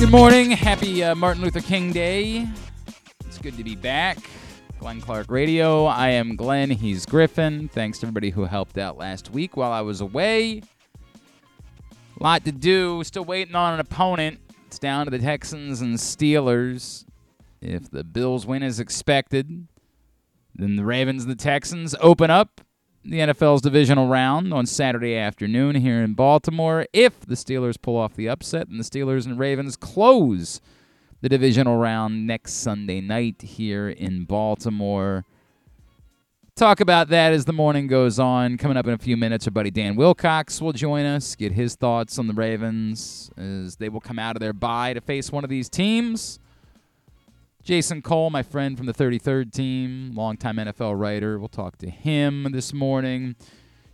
Good morning. Happy uh, Martin Luther King Day. It's good to be back. Glenn Clark Radio. I am Glenn. He's Griffin. Thanks to everybody who helped out last week while I was away. Lot to do. Still waiting on an opponent. It's down to the Texans and Steelers. If the Bills win as expected, then the Ravens and the Texans open up the NFL's divisional round on Saturday afternoon here in Baltimore. If the Steelers pull off the upset, and the Steelers and Ravens close the divisional round next Sunday night here in Baltimore. Talk about that as the morning goes on. Coming up in a few minutes, our buddy Dan Wilcox will join us, get his thoughts on the Ravens as they will come out of their bye to face one of these teams. Jason Cole, my friend from the 33rd team, longtime NFL writer. We'll talk to him this morning.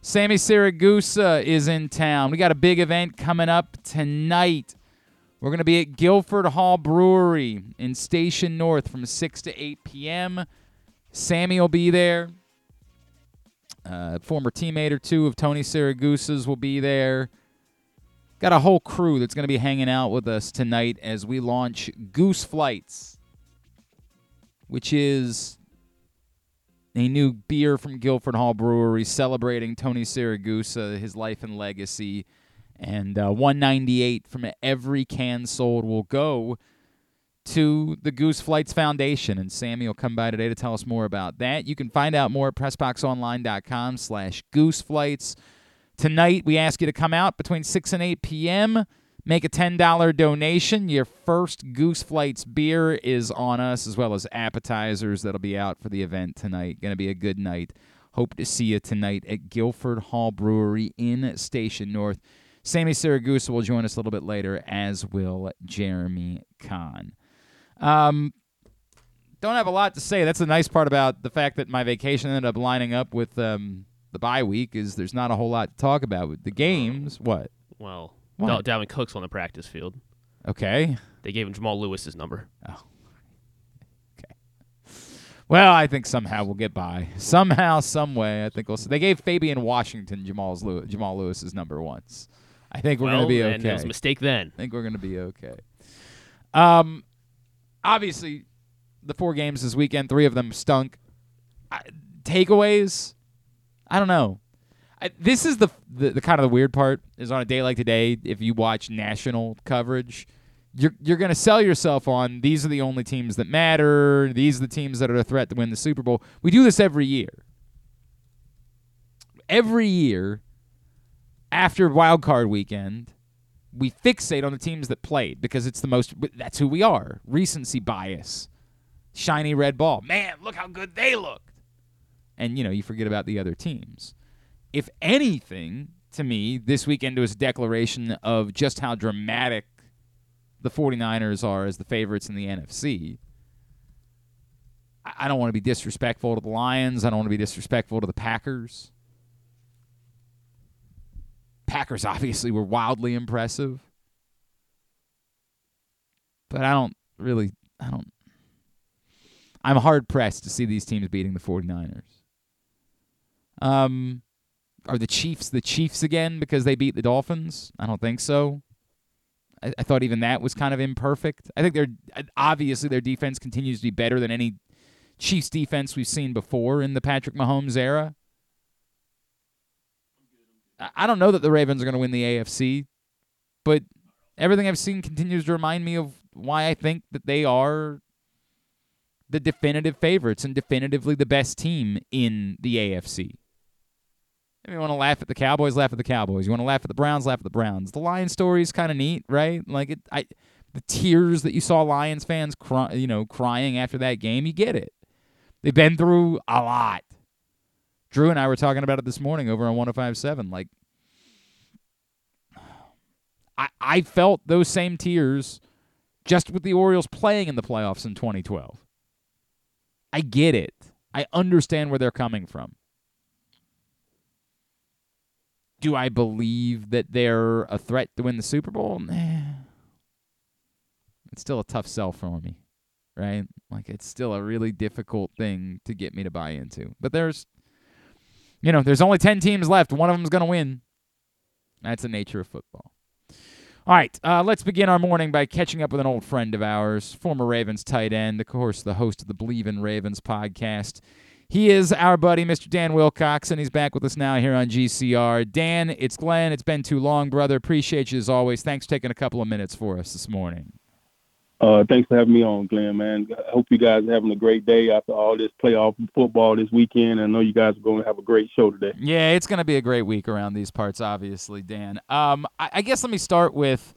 Sammi Siragusa is in town. We got a big event coming up tonight. We're going to be at Guilford Hall Brewery in Station North from 6 to 8 p.m. Sammi will be there. Uh, former teammate or two of Tony Siragusa's will be there. Got a whole crew that's going to be hanging out with us tonight as we launch Goose Flights which is a new beer from Guilford Hall Brewery celebrating Tony Siragusa, his life and legacy. And uh, 198 from every can sold will go to the Goose Flights Foundation. And Sammi will come by today to tell us more about that. You can find out more at PressBoxOnline.com slash Goose Flights. Tonight, we ask you to come out between 6 and 8 p.m., Make a $10 donation. Your first Goose Flights beer is on us, as well as appetizers that'll be out for the event tonight. Going to be a good night. Hope to see you tonight at Guilford Hall Brewery in Station North. Sammi Siragusa will join us a little bit later, as will Jeremy Conn. Um, don't have a lot to say. That's the nice part about the fact that my vacation ended up lining up with um, the bye week is there's not a whole lot to talk about. With the games, what? Well, What? Dal- Dalvin Cook's on the practice field. Okay. They gave him Jamal Lewis's number. Oh. Okay. Well, I think somehow we'll get by. Somehow, some way, I think we'll. They gave Fabian Washington Jamal's Jamal Lewis's number once. I think we're well, gonna be and it was okay. a mistake then. I think we're gonna be okay. Um, obviously, the four games this weekend, three of them stunk. I, takeaways, I don't know. I, this is the, the the kind of the weird part is on a day like today. If you watch national coverage, you're you're gonna sell yourself on these are the only teams that matter. These are the teams that are a threat to win the Super Bowl. We do this every year. Every year, after Wild Card Weekend, we fixate on the teams that played because it's the most. That's who we are. Recency bias, shiny red ball. Man, look how good they looked, and you know you forget about the other teams. If anything, to me, this weekend was a declaration of just how dramatic the 49ers are as the favorites in the NFC. I don't want to be disrespectful to the Lions. I don't want to be disrespectful to the Packers. Packers obviously were wildly impressive. But I don't really I don't I'm hard pressed to see these teams beating the 49ers. Um are the Chiefs the Chiefs again because they beat the Dolphins? I don't think so. I, I thought even that was kind of imperfect. I think they're obviously their defense continues to be better than any Chiefs defense we've seen before in the Patrick Mahomes era. I- I don't know that the Ravens are going to win the AFC, but everything I've seen continues to remind me of why I think that they are the definitive favorites and definitively the best team in the AFC. You want to laugh at the Cowboys, laugh at the Cowboys. You want to laugh at the Browns, laugh at the Browns. The Lions story is kind of neat, right? Like it, I, the tears that you saw Lions fans, cry, you know, crying after that game. You get it. They've been through a lot. Drew and I were talking about it this morning over on 105.7. Like, I, I felt those same tears just with the Orioles playing in the playoffs in 2012. I get it. I understand where they're coming from. Do I believe that they're a threat to win the Super Bowl? Nah. It's still a tough sell for me, right? Like it's still a really difficult thing to get me to buy into. But there's you know, there's only 10 teams left. One of them's going to win. That's the nature of football. All right, uh, let's begin our morning by catching up with an old friend of ours, former Ravens tight end, of course, the host of the Believe in Ravens podcast. He is our buddy, Mr. Dan Wilcox, and he's back with us now here on GCR. Dan, it's Glenn. It's been too long, brother. Appreciate you as always. Thanks for taking a couple of minutes for us this morning. Uh, thanks for having me on, Glenn, man. I hope you guys are having a great day after all this playoff football this weekend. I know you guys are going to have a great show today. Yeah, it's going to be a great week around these parts, obviously, Dan. Um, I, I guess let me start with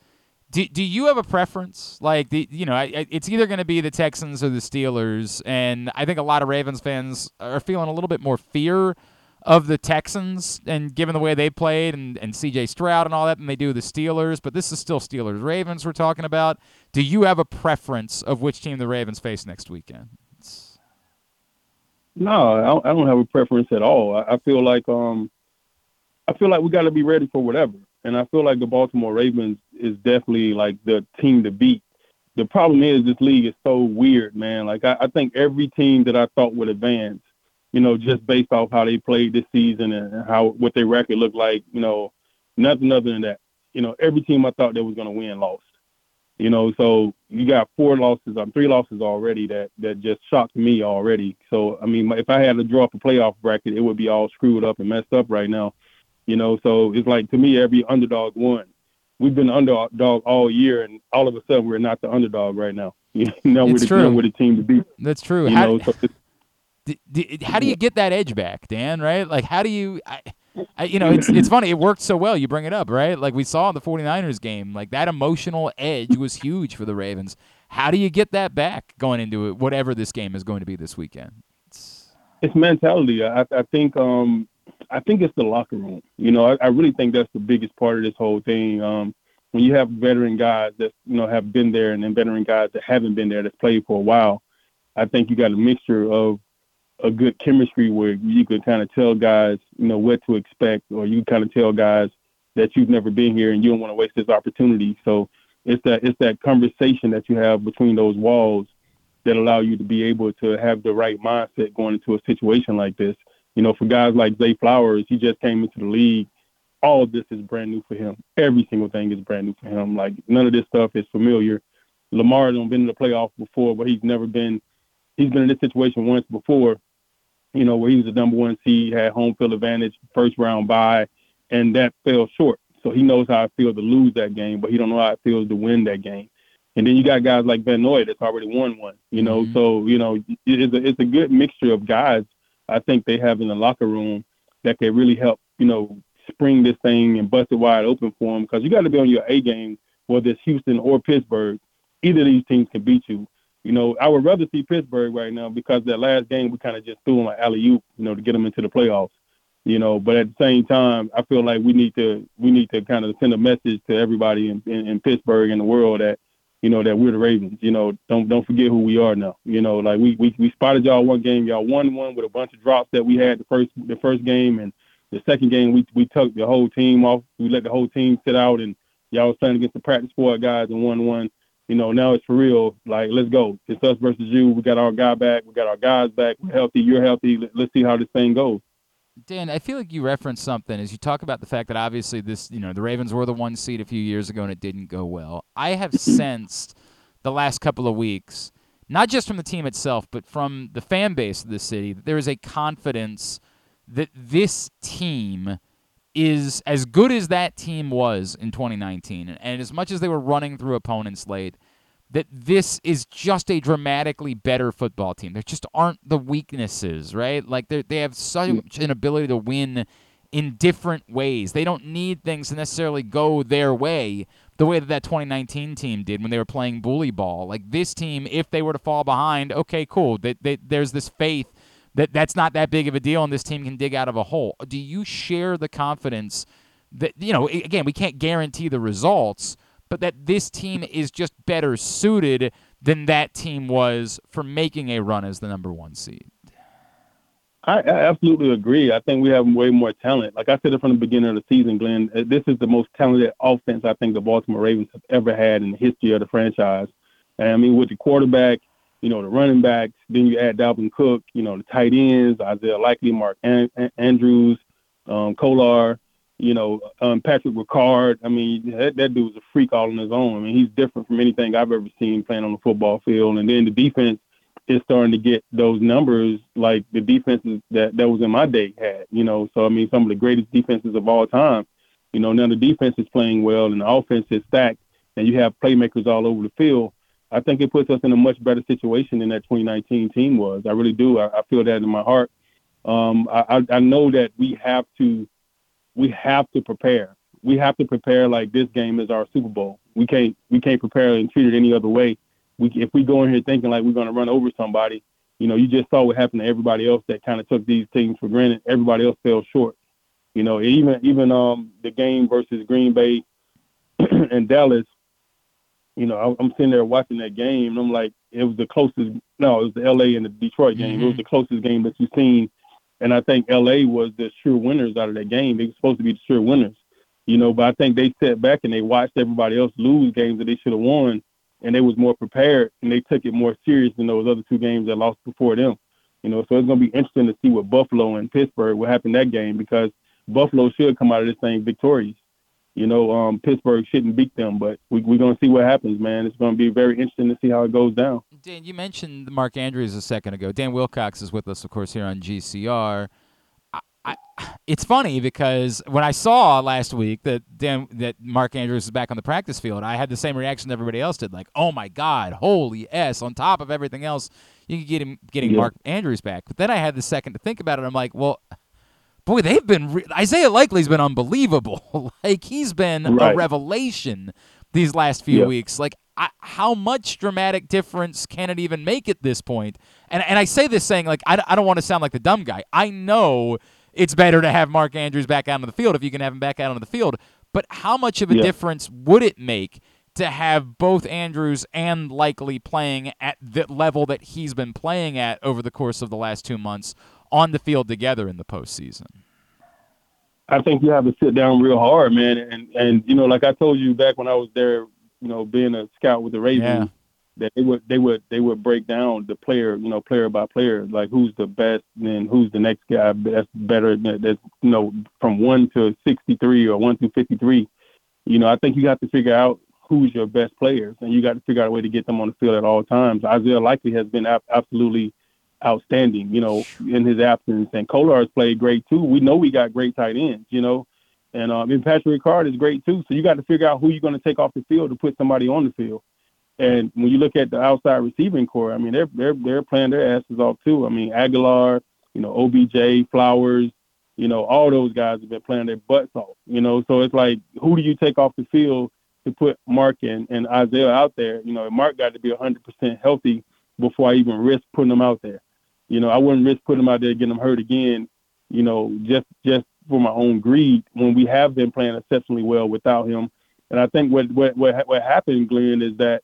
do, do you have a preference? Like, the, you know, I, it's either going to be the Texans or the Steelers, and I think a lot of Ravens fans are feeling a little bit more fear of the Texans, and given the way they played and, and C.J. Stroud and all that, than they do the Steelers. But this is still Steelers Ravens we're talking about. Do you have a preference of which team the Ravens face next weekend? No, I don't have a preference at all. I feel like um, I feel like we got to be ready for whatever and I feel like the Baltimore Ravens is definitely like the team to beat. The problem is this league is so weird, man. Like I, I think every team that I thought would advance, you know, just based off how they played this season and how what their record looked like, you know, nothing other than that. You know, every team I thought that was going to win lost. You know, so you got four losses, um, three losses already that that just shocked me already. So I mean, if I had to draw up a playoff bracket, it would be all screwed up and messed up right now. You know, so it's like to me, every underdog won. We've been underdog all year, and all of a sudden we're not the underdog right now. You know, we're the true. we're the team to beat. That's true. You how, know, so how do you get that edge back, Dan? Right? Like, how do you? I, I, you know, it's it's funny. It worked so well. You bring it up, right? Like we saw in the 49ers game, like that emotional edge was huge for the Ravens. How do you get that back going into it, whatever this game is going to be this weekend? It's, it's mentality. I, I think um, I think it's the locker room. You know, I, I really think that's the biggest part of this whole thing. Um, when you have veteran guys that you know have been there, and then veteran guys that haven't been there that's played for a while, I think you got a mixture of a good chemistry where you can kind of tell guys, you know, what to expect, or you kind of tell guys that you've never been here and you don't want to waste this opportunity. So it's that it's that conversation that you have between those walls that allow you to be able to have the right mindset going into a situation like this. You know, for guys like Zay Flowers, he just came into the league. All of this is brand new for him. Every single thing is brand new for him. Like none of this stuff is familiar. Lamar has been in the playoffs before, but he's never been. He's been in this situation once before. You know, where he was the number one seed, had home field advantage, first round bye, and that fell short. So he knows how it feels to lose that game, but he don't know how it feels to win that game. And then you got guys like Van Noy that's already won one. You know, mm-hmm. so you know it's a it's a good mixture of guys I think they have in the locker room that can really help, you know, spring this thing and bust it wide open for them. Because you got to be on your A game, whether it's Houston or Pittsburgh. Either of these teams can beat you. You know, I would rather see Pittsburgh right now because that last game we kind of just threw them an alley oop, you know, to get them into the playoffs. You know, but at the same time, I feel like we need to we need to kind of send a message to everybody in, in, in Pittsburgh and the world that you know, that we're the Ravens. You know, don't don't forget who we are now. You know, like we we, we spotted y'all one game, y'all won one with a bunch of drops that we had the first the first game, and the second game we we took the whole team off. We let the whole team sit out, and y'all was playing against the practice squad guys and won one. You know, now it's for real. Like, let's go. It's us versus you. We got our guy back. We got our guys back. We're healthy. You're healthy. Let's see how this thing goes. Dan, I feel like you referenced something as you talk about the fact that obviously this, you know, the Ravens were the one seed a few years ago and it didn't go well. I have sensed the last couple of weeks, not just from the team itself, but from the fan base of the city, that there is a confidence that this team is as good as that team was in 2019, and as much as they were running through opponents late, that this is just a dramatically better football team. There just aren't the weaknesses, right? Like they they have such mm. an ability to win in different ways. They don't need things to necessarily go their way the way that that 2019 team did when they were playing bully ball. Like this team, if they were to fall behind, okay, cool. That they, there's this faith that that's not that big of a deal, and this team can dig out of a hole. Do you share the confidence that you know? Again, we can't guarantee the results but that this team is just better suited than that team was for making a run as the number one seed. I, I, absolutely agree. I think we have way more talent. Like I said it from the beginning of the season, Glenn, uh, this is the most talented offense I think the Baltimore Ravens have ever had in the history of the franchise. And I mean, with the quarterback, you know, the running backs, then you add Dalvin Cook, you know, the tight ends, Isaiah Likely, Mark An- Andrews, um, Kolar, You know, um, Patrick Ricard. I mean, that, that dude was a freak all on his own. I mean, he's different from anything I've ever seen playing on the football field. And then the defense is starting to get those numbers like the defenses that that was in my day had. You know, so I mean, some of the greatest defenses of all time. You know, now the defense is playing well and the offense is stacked, and you have playmakers all over the field. I think it puts us in a much better situation than that 2019 team was. I really do. I, I feel that in my heart. Um, I, I know that we have to we have to prepare. We have to prepare like this game is our Super Bowl. We can't we can't prepare and treat it any other way. We if we go in here thinking like we're going to run over somebody, you know, you just saw what happened to everybody else that kind of took these teams for granted. Everybody else fell short. You know, even even um the game versus Green Bay and Dallas, you know, I'm sitting there watching that game, and I'm like, it was the closest. No, it was the L.A. and the Detroit game. Mm-hmm. It was mm-hmm. the closest game that you've seen, and I think L.A. was the sure winners out of that game. They were supposed to be the sure winners, you know. But I think they sat back and they watched everybody else lose games that they should have won, and they was more prepared and they took it more serious than those other two games that lost before them. You know, so it's going to be interesting to see what Buffalo and Pittsburgh what happened that game because Buffalo should come out of this thing victorious you know, um, Pittsburgh shouldn't beat them, but we, we're going to see what happens, man. It's going to be very interesting to see how it goes down. Dan, you mentioned Mark Andrews a second ago. Dan Wilcox is with us, of course, here on GCR. I, I, it's funny because when I saw last week that Dan, that Mark Andrews is back on the practice field, I had the same reaction everybody else did, like, "Oh my God, holy s!" On top of everything else, you could get him getting yeah. Mark Andrews back. But then I had the second to think about it. I'm like, well boy, they've been re- Isaiah Likely's been unbelievable. like he's been right. a revelation these last few weeks. Like I, how much dramatic difference can it even make at this point? And and I say this saying like I, I don't want to sound like the dumb guy. I know it's better to have Mark Andrews back out on the field if you can have him back out on the field. But how much of a difference would it make to have both Andrews and Likely playing at the level that he's been playing at over the course of the last two months on the field together in the postseason? I think you have to sit down real hard, man. And and you know, like I told you back when I was there, you know, being a scout with the Ravens, yeah. that they would they would they would break down the player, you know, player by player, like who's the best and who's the next guy that's better. That's you know from one to sixty three or one to fifty three. You know, I think you got to figure out who's your best players, and you got to figure out a way to get them on the field at all times. Isaiah Likely has been absolutely outstanding, you know, in his absence. And Kolar's played great too. We know we got great tight ends, you know, and um, and Patrick Ricard is great too. So you got to figure out who you're going to take off the field to put somebody on the field. And when you look at the outside receiving core, I mean, they're they're they're playing their asses off too. I mean, Agholor, you know, OBJ, Flowers, you know, all those guys have been playing their butts off. You know, so it's like, who do you take off the field to put Mark and, and Isaiah out there? You know, Mark got to be 100% healthy before I even risk putting him out there. You know, I wouldn't risk putting them out there getting them hurt again. You know, just just for my own greed when we have been playing exceptionally well without him. And I think what what what, what happened, Glenn, is that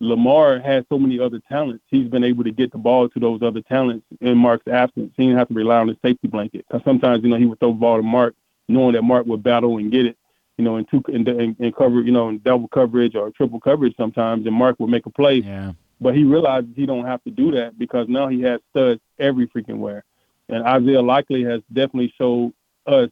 Lamar has so many other talents. He's been able to get the ball to those other talents in Mark's absence. He didn't have to rely on his safety blanket. Because sometimes, you know, he would throw the ball to Mark, knowing that Mark would battle and get it. You know, in two in, in, in cover, you know, in double coverage or triple coverage sometimes, and Mark would make a play. Yeah. But he realizes he don't have to do that because now he has studs every freaking where. And Isaiah Likely has definitely showed us,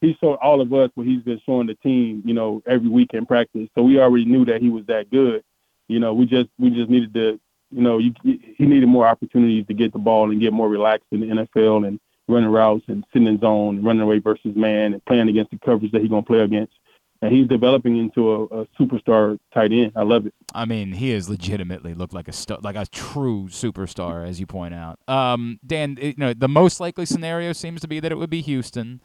he showed all of us what he's been showing the team, you know, every week in practice. So we already knew that he was that good. You know, we just we just needed to, you know, you, he needed more opportunities to get the ball and get more relaxed in the NFL and running routes and sitting in zone, and running away versus man, and playing against the coverage that he's gonna play against and he's developing into a, a, superstar tight end. I love it. I mean, he has legitimately looked like a st- like a true superstar, as you point out. Um, Dan, you know, the most likely scenario seems to be that it would be Houston.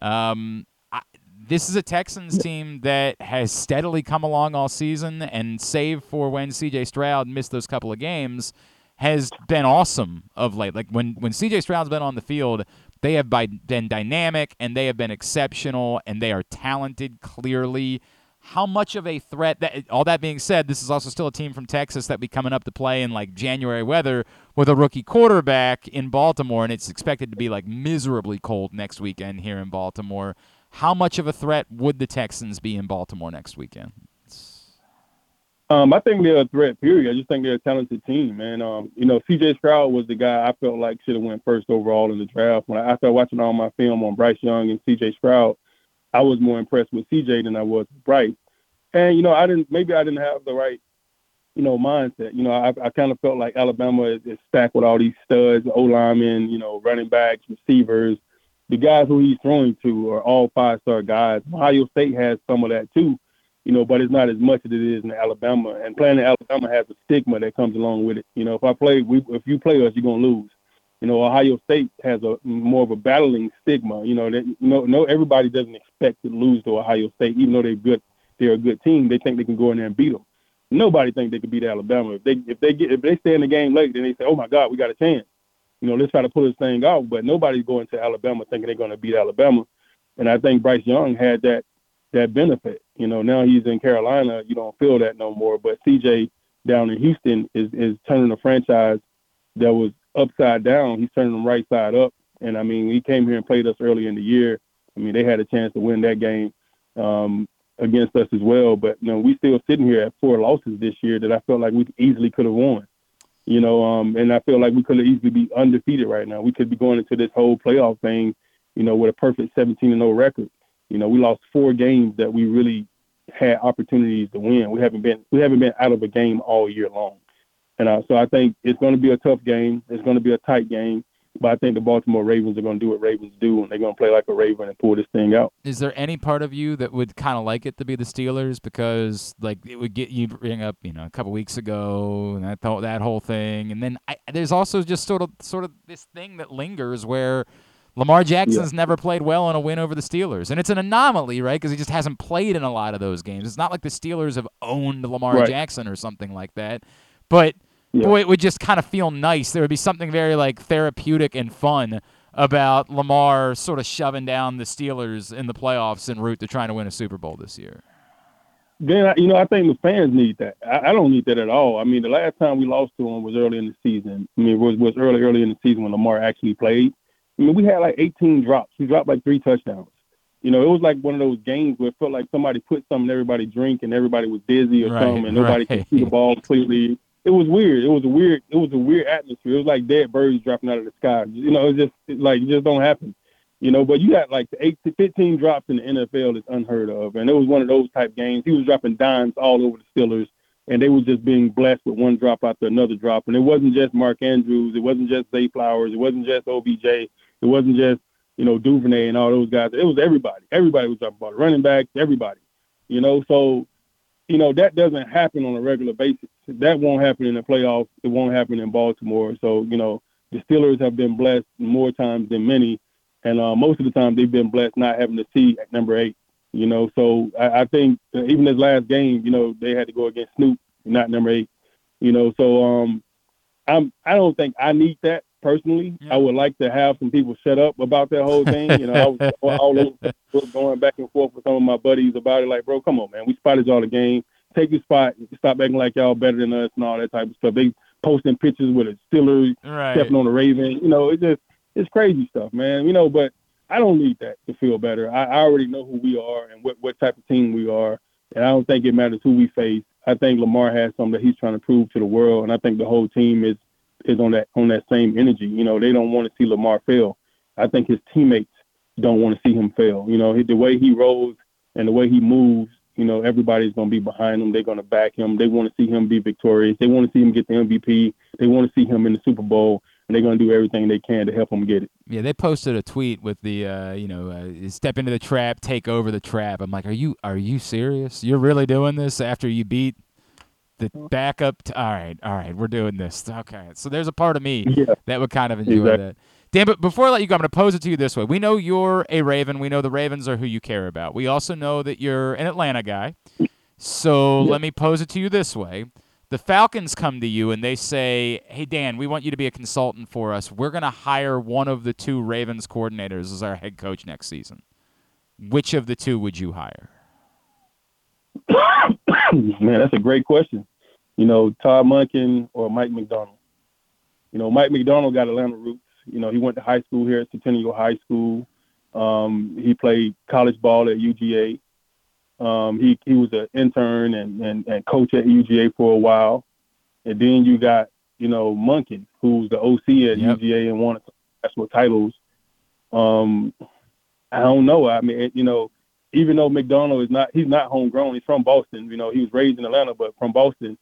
Um, I, this is a Texans team that has steadily come along all season, and save for when C.J. Stroud missed those couple of games, has been awesome of late. Like when when C.J. Stroud's been on the field, they have been dynamic and they have been exceptional and they are talented clearly. How much of a threat that all that being said, this is also still a team from Texas that be coming up to play in like January weather with a rookie quarterback in Baltimore and it's expected to be like miserably cold next weekend here in Baltimore. How much of a threat would the Texans be in Baltimore next weekend? Um, I think they're a threat. Period. I just think they're a talented team, man. Um, you know, C.J. Stroud was the guy I felt like should have went first overall in the draft. When I, after watching all my film on Bryce Young and C.J. Stroud, I was more impressed with CJ than I was with Bryce. And you know, I didn't maybe I didn't have the right you know mindset. You know, I, I kind of felt like Alabama is, is stacked with all these studs, O linemen, you know, running backs, receivers. The guys who he's throwing to are all five star guys. Ohio State has some of that too, you know, but it's not as much as it is in Alabama. And playing in Alabama has a stigma that comes along with it. You know, if I play, we, if you play us, you're gonna lose. You know, Ohio State has a more of a battling stigma. You know, that you know, no everybody doesn't expect to lose to Ohio State, even though they're good. They're a good team. They think they can go in there and beat them. Nobody think they could beat Alabama. If they if they get if they stay in the game late, then they say, "Oh my God, we got a chance." You know, let's try to pull this thing off. But nobody's going to Alabama thinking they're going to beat Alabama. And I think Bryce Young had that that benefit. You know, now he's in Carolina, you don't feel that no more. But CJ down in Houston is is turning a franchise that was upside down. He's turning them right side up. And I mean, he came here and played us early in the year. I mean, they had a chance to win that game um, against us as well. But you know, we still sitting here at four losses this year that I felt like we easily could have won. You know, um, and I feel like we could have easily be undefeated right now. We could be going into this whole playoff thing, you know, with a perfect 17 and 0 record. You know, we lost four games that we really had opportunities to win. We haven't been we haven't been out of a game all year long. And uh, so I think it's going to be a tough game. It's going to be a tight game. But I think the Baltimore Ravens are going to do what Ravens do, and they're going to play like a Raven and pull this thing out. Is there any part of you that would kind of like it to be the Steelers because, like, it would get you bring up, you know, a couple weeks ago and that th- that whole thing, and then I, there's also just sort of sort of this thing that lingers where Lamar Jackson's yeah. never played well in a win over the Steelers, and it's an anomaly, right? Because he just hasn't played in a lot of those games. It's not like the Steelers have owned Lamar right. Jackson or something like that, but yeah. boy, it would just kind of feel nice. There would be something very like therapeutic and fun about Lamar sort of shoving down the Steelers in the playoffs en route to trying to win a Super Bowl this year. Then you know I think the fans need that. I, I don't need that at all. I mean, the last time we lost to them was early in the season. I mean, it was was early early in the season when Lamar actually played. I mean, we had like 18 drops. He dropped like three touchdowns. You know, it was like one of those games where it felt like somebody put something in everybody's drink and everybody was dizzy or right, something and nobody right. could see the ball clearly it was weird. It was a weird. It was a weird atmosphere. It was like dead birds dropping out of the sky. You know, it just it, like it just don't happen. You know, but you got like the eight to fifteen drops in the NFL is unheard of, and it was one of those type games. He was dropping dimes all over the Steelers, and they were just being blessed with one drop after another drop. And it wasn't just Mark Andrews. It wasn't just Zay Flowers. It wasn't just OBJ. It wasn't just you know Duvernay and all those guys. It was everybody. Everybody was dropping ball. Running backs, everybody. You know, so you know, that doesn't happen on a regular basis. That won't happen in the playoffs. It won't happen in Baltimore. So, you know, the Steelers have been blessed more times than many. And uh, most of the time they've been blessed not having to see at number eight. You know, so I, I think even this last game, you know, they had to go against Snoop, not number eight. You know, so um, I'm I don't think I need that personally. Yeah. I would like to have some people shut up about that whole thing. You know, I was all over going back and forth with some of my buddies about it. Like, bro, come on, man, we spotted y'all the game. Take your spot. Stop acting like y'all better than us and all that type of stuff. They posting pictures with a Steelers right. stepping on the Raven. You know, it's just it's crazy stuff, man. You know, but I don't need that to feel better. I, I already know who we are and what what type of team we are, and I don't think it matters who we face. I think Lamar has something that he's trying to prove to the world, and I think the whole team is is on that on that same energy. You know, they don't want to see Lamar fail. I think his teammates don't want to see him fail. You know, the way he rolls and the way he moves, you know, everybody's going to be behind him. They're going to back him. They want to see him be victorious. They want to see him get the MVP. They want to see him in the Super Bowl, and they're going to do everything they can to help him get it. Yeah, they posted a tweet with the, uh, you know, uh, step into the trap, take over the trap. I'm like, are you are you serious? You're really doing this after you beat the backup. T- all right, all right, we're doing this. Okay, so there's a part of me yeah. that would kind of enjoy exactly. that. Dan, but before I let you go, I'm going to pose it to you this way. We know you're a Raven. We know the Ravens are who you care about. We also know that you're an Atlanta guy. So let me pose it to you this way. The Falcons come to you and they say, Hey, Dan, we want you to be a consultant for us. We're going to hire one of the two Ravens coordinators as our head coach next season. Which of the two would you hire? Man, that's a great question. You know, Todd Monken or Mike Macdonald. You know, Mike Macdonald got Atlanta roots. You know, he went to high school here at Centennial High School. Um, he played college ball at UGA. Um, he he was an intern and, and, and coach at UGA for a while. And then you got, you know, Monken, who's the OC at yep. UGA and won national titles. Um, I don't know. I mean, you know, even though Macdonald is not he's not homegrown, he's from Boston. You know, he was raised in Atlanta, but from Boston.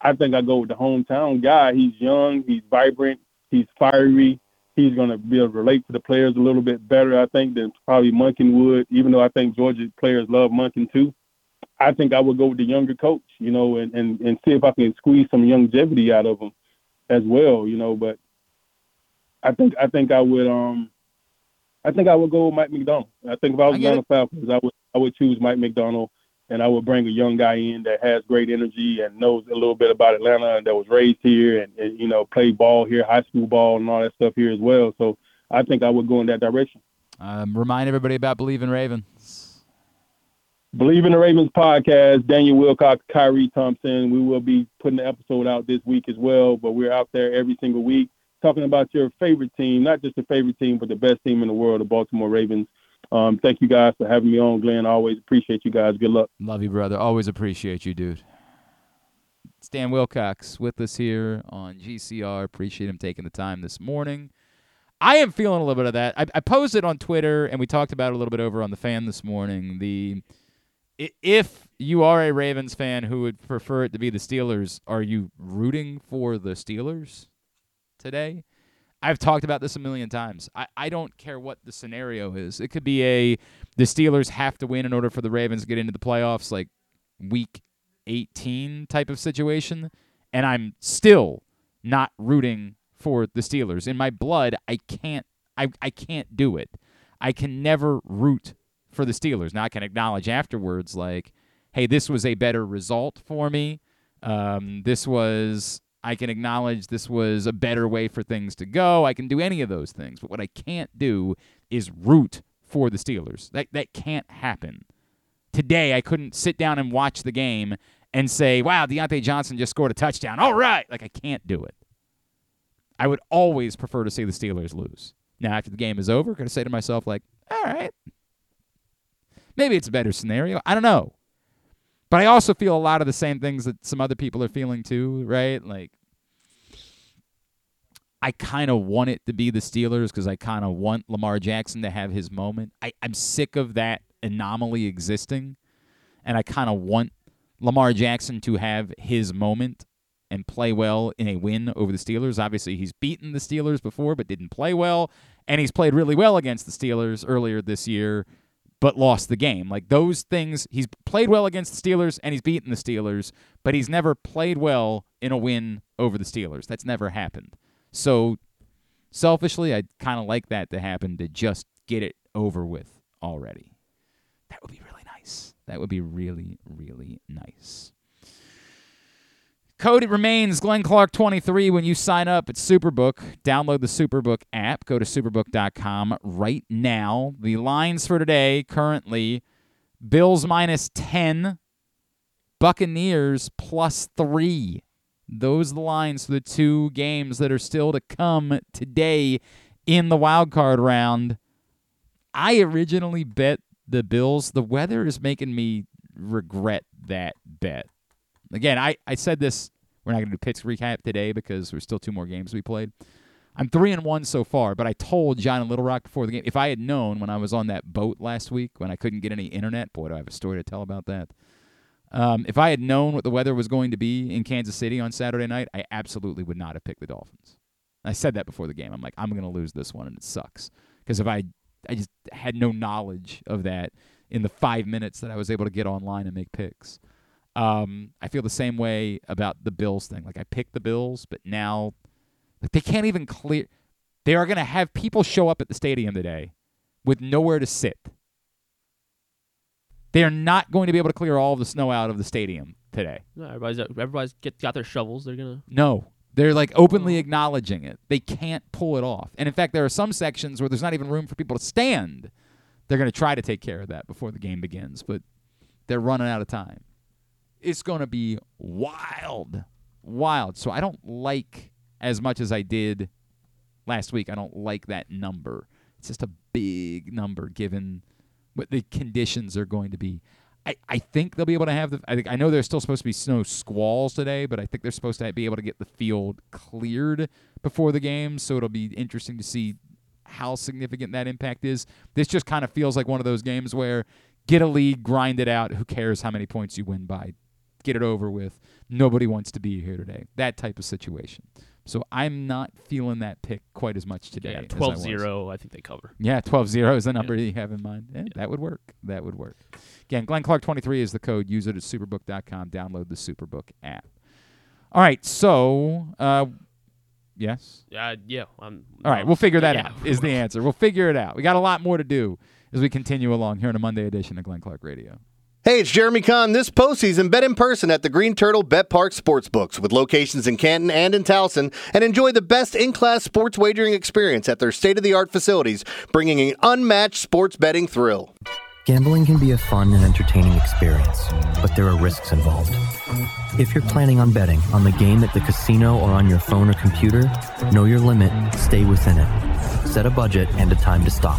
I think I go with the hometown guy. He's young, he's vibrant, he's fiery. He's going to be able to relate to the players a little bit better, I think, than probably Monken would. Even though I think Georgia players love Monken too. I think I would go with the younger coach, you know, and, and, and see if I can squeeze some longevity out of him as well, you know. But I think I think I would um I think I would go with Mike Macdonald. I think if I was Atlanta Falcons, I would I would choose Mike Macdonald, and I would bring a young guy in that has great energy and knows a little bit about Atlanta and that was raised here and, and you know played ball here, high school ball and all that stuff here as well. So I think I would go in that direction. Um, remind everybody about Believe in Ravens. Believe in the Ravens podcast, Daniel Wilcox, Kyrie Thompson. We will be putting the episode out this week as well, but we're out there every single week talking about your favorite team, not just the favorite team, but the best team in the world, the Baltimore Ravens. Um, thank you guys for having me on, Glenn. Always appreciate you guys. Good luck. Love you, brother. Always appreciate you, dude. Dan Wilcox with us here on GCR. Appreciate him taking the time this morning. I am feeling a little bit of that. I, I posted on Twitter, and we talked about it a little bit over on the fan this morning. The if you are a Ravens fan who would prefer it to be the Steelers, are you rooting for the Steelers today? I've talked about this a million times. I, I don't care what the scenario is. It could be a the Steelers have to win in order for the Ravens to get into the playoffs, like week 18 type of situation, and I'm still not rooting for the Steelers. In my blood, I can't I, I can't do it. I can never root for the Steelers. Now I can acknowledge afterwards, like, hey, this was a better result for me. Um, this was I can acknowledge this was a better way for things to go. I can do any of those things. But what I can't do is root for the Steelers. That that can't happen. Today I couldn't sit down and watch the game and say, "Wow, Diontae Johnson just scored a touchdown." All right, like I can't do it. I would always prefer to see the Steelers lose. Now, after the game is over, going to say to myself, like, all right, Maybe it's a better scenario. I don't know. But I also feel a lot of the same things that some other people are feeling too, right? Like, I kind of want it to be the Steelers because I kind of want Lamar Jackson to have his moment. I, I'm sick of that anomaly existing, and I kind of want Lamar Jackson to have his moment and play well in a win over the Steelers. Obviously, he's beaten the Steelers before, but didn't play well, and he's played really well against the Steelers earlier this year but lost the game. Like those things, he's played well against the Steelers and he's beaten the Steelers, but he's never played well in a win over the Steelers. That's never happened. So selfishly, I'd kind of like that to happen to just get it over with already. That would be really nice. That would be really, really nice. Code remains Glenn Clark 23 when you sign up at Superbook. Download the Superbook app. Go to superbook.com right now. The lines for today currently Bills minus 10, Buccaneers plus 3. Those the lines for the two games that are still to come today in the wild card round. I originally bet the Bills. The weather is making me regret that bet. Again, I, I said this. We're not going to do picks recap today because there's still two more games we played. I'm three and one so far, but I told John and Little Rock before the game if I had known when I was on that boat last week when I couldn't get any internet, boy, do I have a story to tell about that. Um, if I had known what the weather was going to be in Kansas City on Saturday night, I absolutely would not have picked the Dolphins. I said that before the game. I'm like, I'm going to lose this one, and it sucks because if I, I just had no knowledge of that in the five minutes that I was able to get online and make picks. Um, I feel the same way about the Bills thing. Like I picked the Bills, but now like they can't even clear. They are going to have people show up at the stadium today with nowhere to sit. They are not going to be able to clear all of the snow out of the stadium today. No, everybody's everybody's get, got their shovels. They're gonna. No, they're like openly acknowledging it. They can't pull it off. And in fact, there are some sections where there's not even room for people to stand. They're going to try to take care of that before the game begins, but they're running out of time it's going to be wild, wild. So I don't like as much as I did last week. I don't like that number. It's just a big number given what the conditions are going to be. I, I think they'll be able to have the. I think I know there's still supposed to be snow squalls today, but I think they're supposed to be able to get the field cleared before the game. So it'll be interesting to see how significant that impact is. This just kind of feels like one of those games where Get a lead, grind it out. Who cares how many points you win by? Get it over with. Nobody wants to be here today. That type of situation. So I'm not feeling that pick quite as much today. Yeah, as I 12 was. 0, I think they cover. Yeah, 12 0 is the number you have in mind. Eh, That would work. That would work. Again, Glenn Clark 23 is the code. Use it at superbook.com. Download the Superbook app. All right, so, uh, yes? Uh, yeah. I'm, All right, we'll figure that yeah. out, is the answer. We'll figure it out. We got a lot more to do as we continue along here on a Monday edition of Glenn Clark Radio. Hey, it's Jeremy Conn. This postseason, bet in person at the Green Turtle Bet Park Sportsbooks with locations in Canton and in Towson, and enjoy the best in-class sports wagering experience at their state-of-the-art facilities, bringing an unmatched sports betting thrill. Gambling can be a fun and entertaining experience, but there are risks involved. If you're planning on betting on the game at the casino or on your phone or computer, know your limit, stay within it. Set a budget and a time to stop.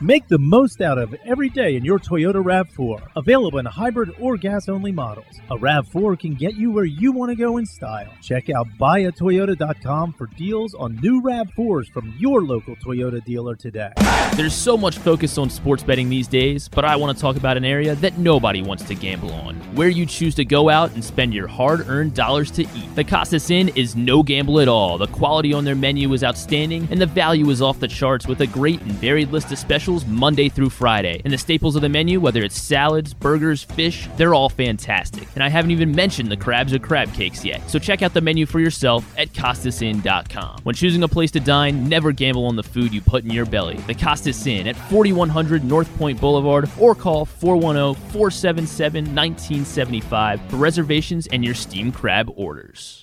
Make the most out of every day in your Toyota RAV4. Available in hybrid or gas only models. A RAV4 can get you where you want to go in style. Check out buyatoyota.com for deals on new RAV4s from your local Toyota dealer today. There's so much focus on sports betting these days, but I want to talk about an area that nobody wants to gamble on where you choose to go out and spend your hard earned dollars to eat. The Costas Inn is no gamble at all. The quality on their menu is outstanding, and the value is off the charts with a great and varied list of specials Monday through Friday. And the staples of the menu, whether it's salads, burgers, fish, they're all fantastic. And I haven't even mentioned the crabs or crab cakes yet. So check out the menu for yourself at CostasInn.com. When choosing a place to dine, never gamble on the food you put in your belly. The Costas Inn at 4100 North Point Boulevard or call 410 477 1975 for reservations and your steam crab orders.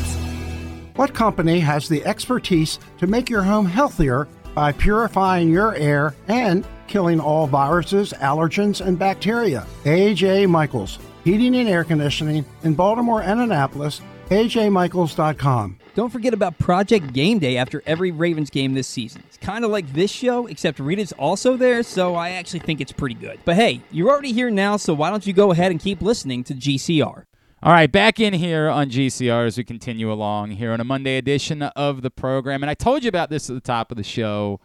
What company has the expertise to make your home healthier by purifying your air and killing all viruses, allergens, and bacteria? AJ Michaels, Heating and Air Conditioning in Baltimore and Annapolis. AJMichaels.com. Don't forget about Project Game Day after every Ravens game this season. It's kind of like this show, except Rita's also there, so I actually think it's pretty good. But hey, you're already here now, so why don't you go ahead and keep listening to GCR? All right, back in here on GCR as we continue along here on a Monday edition of the program. And I told you about this at the top of the show.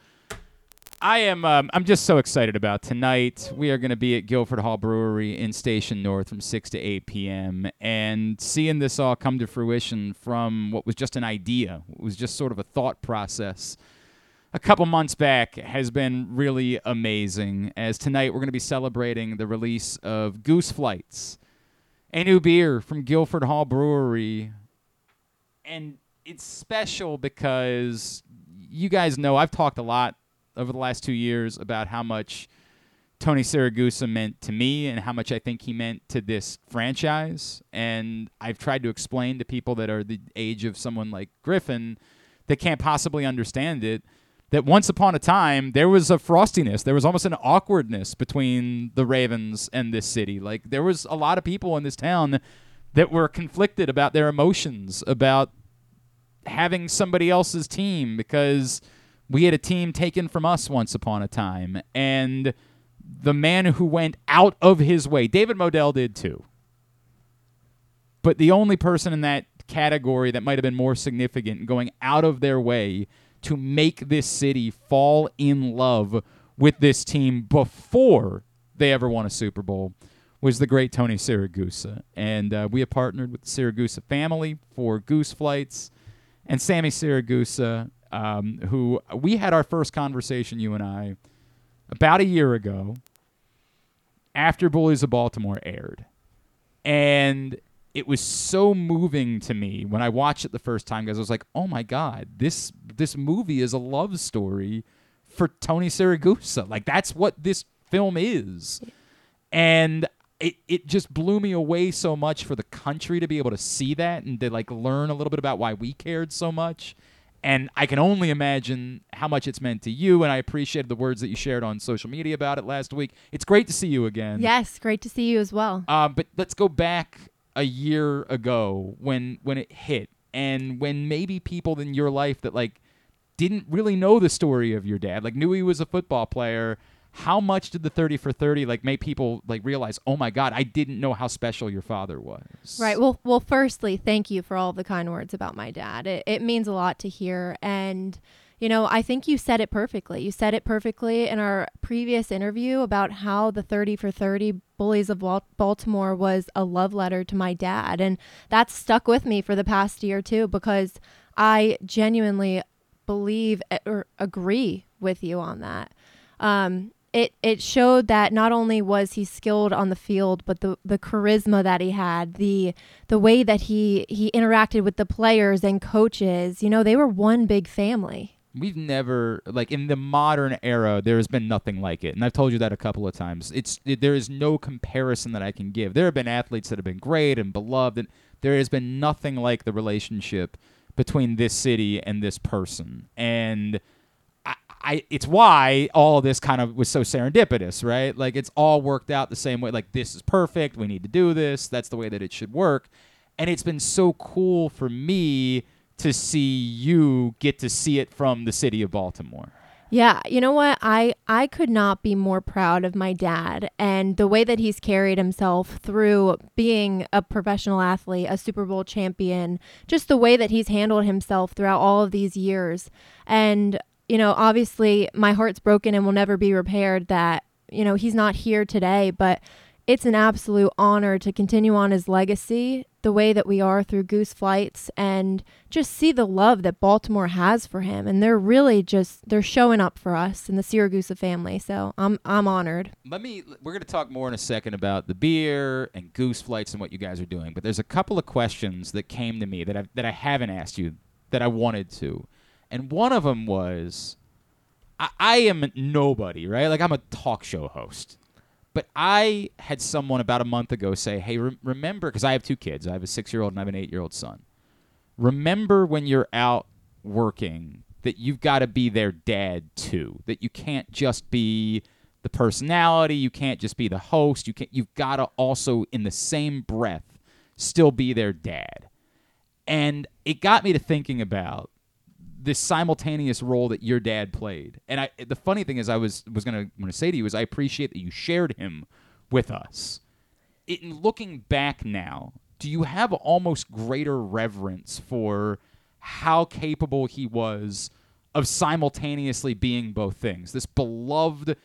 I am um, I'm just so excited about tonight. We are going to be at Guilford Hall Brewery in Station North from 6 to 8 p.m. and seeing this all come to fruition from what was just an idea. It was just sort of a thought process. A couple months back has been really amazing. As tonight we're going to be celebrating the release of Goose Flights, a new beer from Guilford Hall Brewery. And it's special because you guys know I've talked a lot over the last two years about how much Tony Siragusa meant to me and how much I think he meant to this franchise. And I've tried to explain to people that are the age of someone like Griffin that can't possibly understand it that once upon a time there was a frostiness, there was almost an awkwardness between the Ravens and this city. Like there was a lot of people in this town that were conflicted about their emotions about having somebody else's team because we had a team taken from us once upon a time and the man who went out of his way, David Modell did too. But the only person in that category that might have been more significant going out of their way to make this city fall in love with this team before they ever won a Super Bowl was the great Tony Siragusa. And uh, we have partnered with the Siragusa family for Goose Flights. And Sammi Siragusa, um, who we had our first conversation, you and I, about a year ago after Bullies of Baltimore aired. And it was so moving to me when I watched it the first time because I was like, "Oh my god, this this movie is a love story for Tony Siragusa. Like that's what this film is. And it, it just blew me away so much for the country to be able to see that and to like learn a little bit about why we cared so much. And I can only imagine how much it's meant to you. And I appreciated the words that you shared on social media about it last week. It's great to see you again. Yes, great to see you as well. Uh, but let's go back a year ago when when it hit, and when maybe people in your life that like didn't really know the story of your dad, like knew he was a football player. How much did the 30 for 30 like make people like realize, "Oh my god, I didn't know how special your father was." Right. Well, well, firstly, thank you for all the kind words about my dad. It, it means a lot to hear. And, you know, I think you said it perfectly. You said it perfectly in our previous interview about how the 30 for 30 Bullies of Baltimore was a love letter to my dad. And that's stuck with me for the past year, too, because I genuinely believe eh, or agree with you on that. Um, it it showed that not only was he skilled on the field, but the the charisma that he had, the the way that he he interacted with the players and coaches. You know, they were one big family. We've never like in the modern era there has been nothing like it. And I've told you that a couple of times. It's it, there is no comparison that I can give. There have been athletes that have been great and beloved and there has been nothing like the relationship between this city and this person. And I, I it's why all this kind of was so serendipitous, right? Like it's all worked out the same way. Like this is perfect. We need to do this. That's the way that it should work. And it's been so cool for me to see you get to see it from the city of Baltimore. Yeah, you know what? I I could not be more proud of my dad and the way that he's carried himself through being a professional athlete, a Super Bowl champion, just the way that he's handled himself throughout all of these years. And you know, obviously my heart's broken and will never be repaired that, you know, he's not here today, but it's an absolute honor to continue on his legacy the way that we are through Goose Flights and just see the love that Baltimore has for him. And they're really just they're showing up for us in the Siragusa family. So I'm I'm honored. Let me we're going to talk more in a second about the beer and Goose Flights and what you guys are doing, but there's a couple of questions that came to me that I that I haven't asked you that I wanted to. And one of them was I, I am nobody, right? Like I'm a talk show host. But I had someone about a month ago say, "Hey, re- remember because I have two kids. I have a 6-year-old and I have an 8-year-old son. Remember when you're out working that you've got to be their dad too. That you can't just be the personality, you can't just be the host. You can you've got to also in the same breath still be their dad." And it got me to thinking about this simultaneous role that your dad played. And I the funny thing is I was was gonna to say to you is I appreciate that you shared him with us. In looking back now, do you have almost greater reverence for how capable he was of simultaneously being both things? This beloved,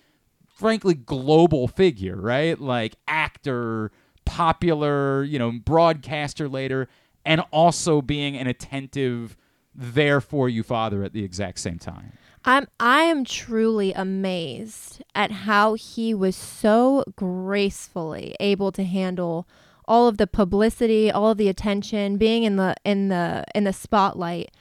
frankly, global figure, right? Like actor, popular, you know, broadcaster later, and also being an attentive there for you father at the exact same time. I'm I am truly amazed at how he was so gracefully able to handle all of the publicity, all of the attention, being in the in the in the spotlight.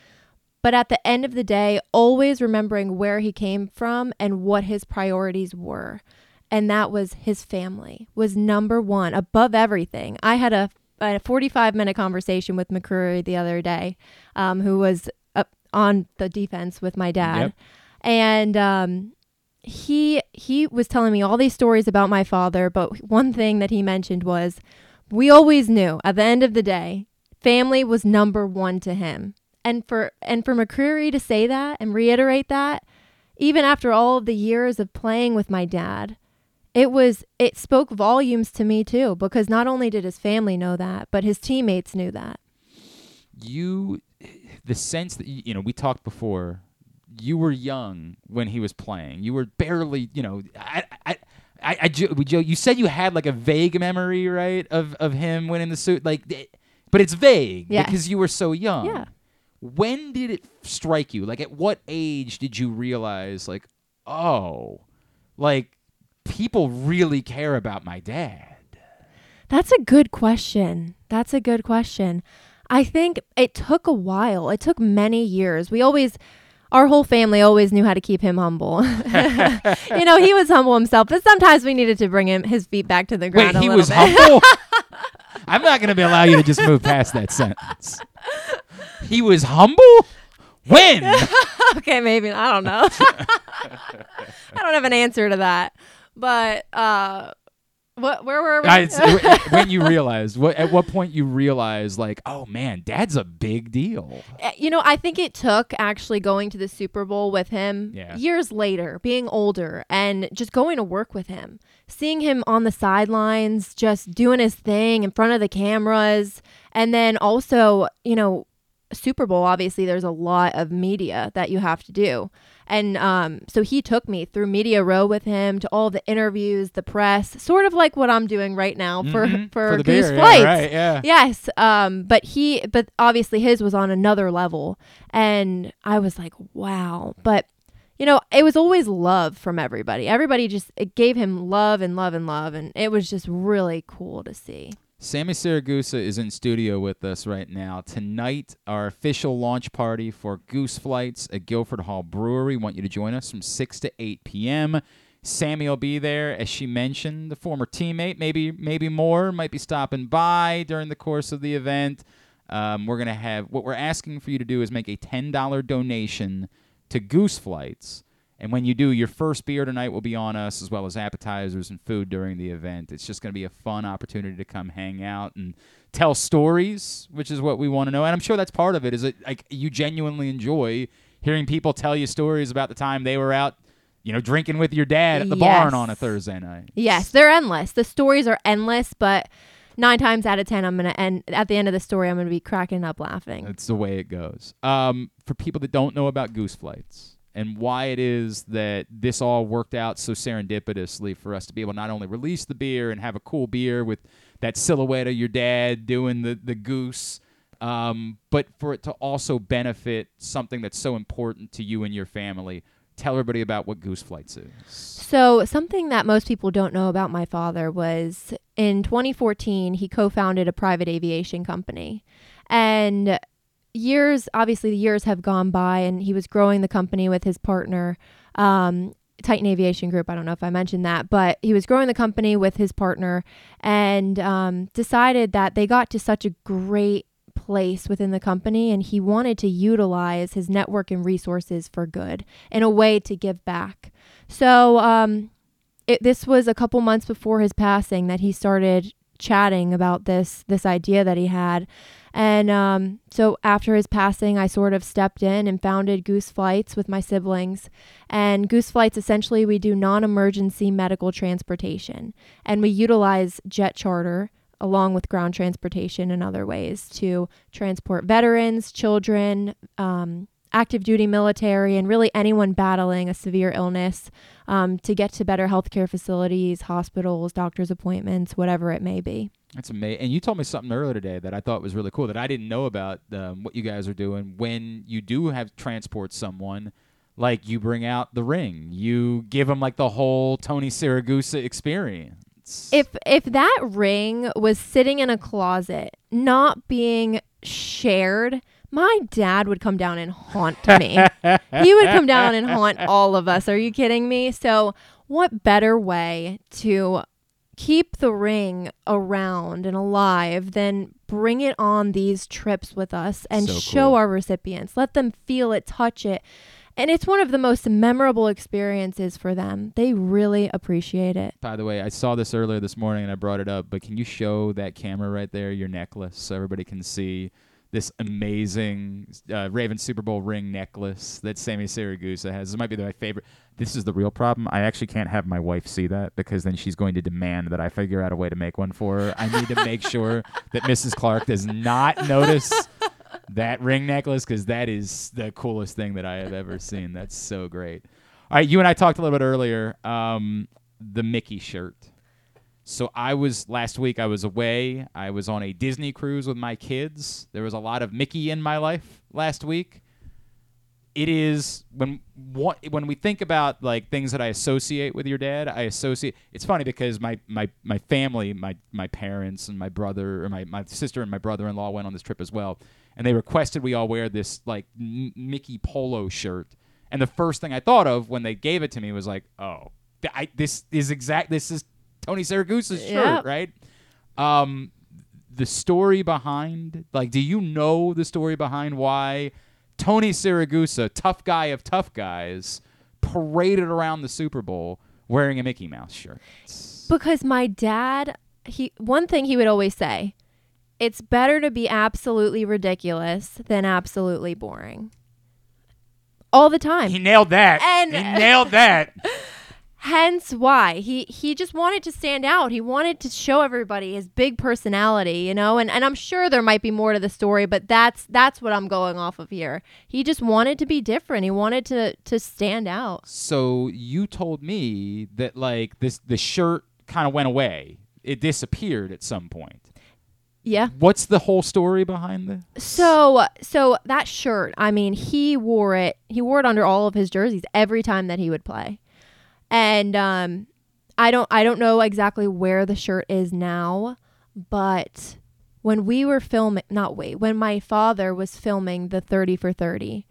But at the end of the day, always remembering where he came from and what his priorities were. And that was his family was number 1 above everything. I had a a 45 minute conversation with McCrary the other day, um, who was up on the defense with my dad, Yep. and um, he he was telling me all these stories about my father. But one thing that he mentioned was, we always knew at the end of the day, family was number one to him, and for and for McCrary to say that and reiterate that, even after all of the years of playing with my dad it was it spoke volumes to me too because not only did his family know that but his teammates knew that You, the sense that you, know, we talked before. You were young when he was playing. You were barely, you know, I, I, I, I Joe, you said you had like a vague memory, right, of of him winning the suit, like, but it's vague Yes. because you were so young. Yeah. When did it strike you? Like, at what age did you realize, like, oh, like people really care about my dad? That's a good question. That's a good question. I think it took a while. It took many years. We always our whole family always knew how to keep him humble. you know, he was humble himself, but sometimes we needed to bring him his feet back to the ground. Wait, he was bit. humble. I'm not going to be allow you to just move past that sentence. He was humble. When? okay, maybe I don't know. I don't have an answer to that, but uh, what? Where were we? I, when you realized what at what point you realized like oh man dad's a big deal Uh, you know, I think it took actually going to the Super Bowl with him Yeah. years later, being older, and just going to work with him, seeing him on the sidelines, just doing his thing in front of the cameras. And then also, you know, Super Bowl, obviously, there's a lot of media that you have to do. And um, so he took me through Media Row with him to all the interviews, the press, sort of like what I'm doing right now for, Mhm. for, For the Goose beer, yeah, right, yeah. Yes. Um, but he, but obviously his was on another level. And I was like, wow. But, you know, it was always love from everybody. Everybody just, it gave him love and love and love. And it was just really cool to see. Sammi Siragusa is in studio with us right now. Tonight, our official launch party for Goose Flights at Guilford Hall Brewery. Want you to join us from 6 to 8 p.m. Sammi will be there, as she mentioned, the former teammate, maybe maybe more, might be stopping by during the course of the event. Um, we're gonna have what we're asking for you to do is make a ten dollar donation to Goose Flights. And when you do, your first beer tonight will be on us, as well as appetizers and food during the event. It's just going to be a fun opportunity to come hang out and tell stories, which is what we want to know. And I'm sure that's part of it. Is it like you genuinely enjoy hearing people tell you stories about the time they were out, you know, drinking with your dad at the barn on a Thursday night. Yes, they're endless. The stories are endless, but nine times out of 10, I'm going to end, at the end of the story, I'm going to be cracking up laughing. It's the way it goes. Um, for people that don't know about Goose Flights and why it is that this all worked out so serendipitously for us to be able to not only release the beer and have a cool beer with that silhouette of your dad doing the, the goose, um, but for it to also benefit something that's so important to you and your family. Tell everybody about what Goose Flights is. So, something that most people don't know about my father was in 2014, he co founded a private aviation company. And years, obviously, the years have gone by, and he was growing the company with his partner, um, Titan Aviation Group. I don't know if I mentioned that, but he was growing the company with his partner and um, decided that they got to such a great place within the company and he wanted to utilize his network and resources for good in a way to give back. So, um, it, this was a couple months before his passing that he started chatting about this this idea that he had and um, so after his passing i sort of stepped in and founded goose flights with my siblings and goose flights essentially we do non-emergency medical transportation and we utilize jet charter along with ground transportation and other ways to transport veterans children um, active duty military and really anyone battling a severe illness um, to get to better healthcare facilities, hospitals, doctor's appointments, whatever it may be. That's amazing. And you told me something earlier today that I thought was really cool that I didn't know about um, what you guys are doing when you do have transport someone. Like you bring out the ring, you give them like the whole Tony Siragusa experience. If if that ring was sitting in a closet, not being shared, my dad would come down and haunt me. he would come down and haunt all of us. Are you kidding me? So, what better way to keep the ring around and alive then bring it on these trips with us and So show cool. our recipients? Let them feel it, touch it. And it's one of the most memorable experiences for them. They really appreciate it. By the way, I saw this earlier this morning and I brought it up, but can you show that camera right there, your necklace, so everybody can see this amazing uh, Raven Super Bowl ring necklace that Sammi Siragusa has? This might be my favorite. This is the real problem. I actually can't have my wife see that because then she's going to demand that I figure out a way to make one for her. I need to make sure that Mrs. Clark does not notice that ring necklace because that is the coolest thing that I have ever seen. That's so great. All right, you and I talked a little bit earlier. Um, the Mickey shirt. So I was last week. I was away. I was on a Disney cruise with my kids. There was a lot of Mickey in my life last week. It is when what when we think about like things that I associate with your dad. I associate. It's funny because my my my family, my my parents and my brother or my my sister and my brother-in-law went on this trip as well, and they requested we all wear this like Mickey polo shirt And the first thing I thought of when they gave it to me was like, oh, I, this is exact. This is Tony Siragusa's shirt, Yep. right? Um, the story behind, like, do you know the story behind why Tony Siragusa, tough guy of tough guys, paraded around the Super Bowl wearing a Mickey Mouse shirt? Because my dad, he one thing he would always say, it's better to be absolutely ridiculous than absolutely boring. All the time. He nailed that. And- he nailed that. Hence why he he just wanted to stand out. He wanted to show everybody his big personality, you know. And and I'm sure there might be more to the story, but that's that's what I'm going off of here. He just wanted to be different. He wanted to to stand out. So you told me that like this the shirt kind of went away. It disappeared at some point. Yeah. What's the whole story behind this? So so that shirt, I mean, he wore it. He wore it under all of his jerseys every time that he would play. And um I don't I don't know exactly where the shirt is now, but when we were filming not wait, when my father was filming the 30 for 30,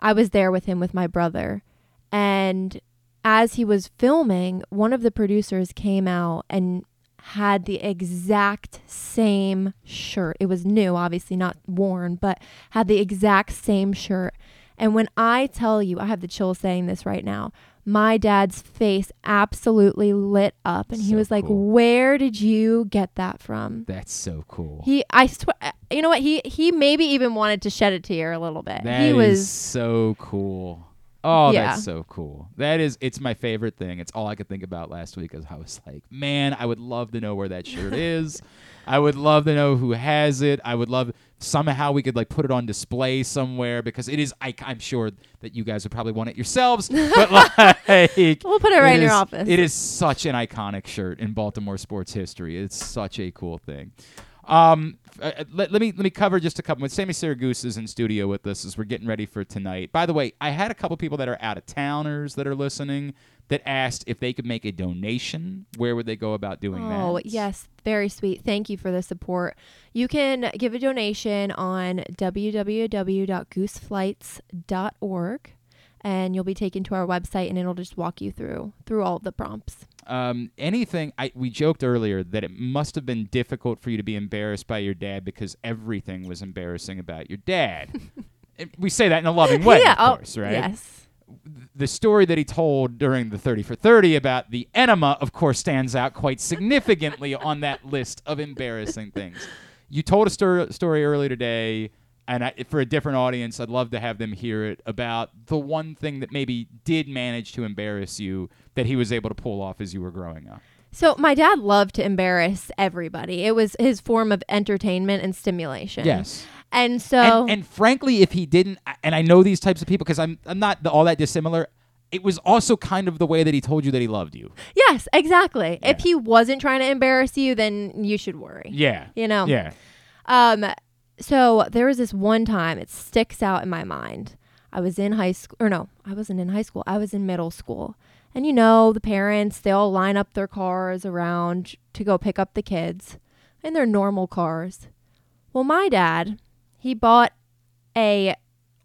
I was there with him with my brother. And as he was filming, one of the producers came out and had the exact same shirt. It was new, obviously not worn, but had the exact same shirt. And when I tell you, I have the chills saying this right now. My dad's face absolutely lit up, and he was like, cool. "Where did you get that from?" That's so cool. He, I swear, uh, you know what? He he maybe even wanted to shed a tear a little bit. That he is was so cool. Oh, Yeah. that's so cool. That is it's my favorite thing. It's all I could think about last week as I was like, man, I would love to know where that shirt is. I would love to know who has it. I would love somehow we could like put it on display somewhere because it is I, I'm sure that you guys would probably want it yourselves. But like We'll put it right in your office. It is such an iconic shirt in Baltimore sports history. It's such a cool thing. Um, uh, let, let me let me cover just a couple. With Sammi Siragusa is in studio with us as we're getting ready for tonight. By the way, I had a couple people that are out of towners that are listening that asked if they could make a donation. Where would they go about doing that? Oh, yes. Very sweet. Thank you for the support. You can give a donation on www.gooseflights.org and you'll be taken to our website and it'll just walk you through through all the prompts. um, anything I we joked earlier that it must have been difficult for you to be embarrassed by your dad because everything was embarrassing about your dad. We say that in a loving way, yeah, of oh, course, right? Yes. The story that he told during the 30 for 30 about the enema, of course, stands out quite significantly on that list of embarrassing things. You told a stor- story earlier today, and I, for a different audience, I'd love to have them hear it about the one thing that maybe did manage to embarrass you that he was able to pull off as you were growing up. So my dad loved to embarrass everybody. It was his form of entertainment and stimulation. Yes. And so and, and frankly, if he didn't, and I know these types of people because I'm I'm not all that dissimilar. It was also kind of the way that he told you that he loved you. yes, exactly. If he wasn't trying to embarrass you, then you should worry. Yeah. You know. Yeah. Um, so there was this one time it sticks out in my mind. I was in high school, or no, I wasn't in high school. I was in middle school, and you know the parents they all line up their cars around to go pick up the kids, in their normal cars. Well, my dad, he bought a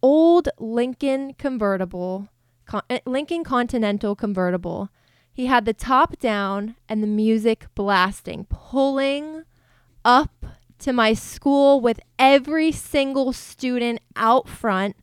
old Lincoln convertible, con- uh, Lincoln Continental convertible. He had the top down and the music blasting, pulling up to my school with every single student out front,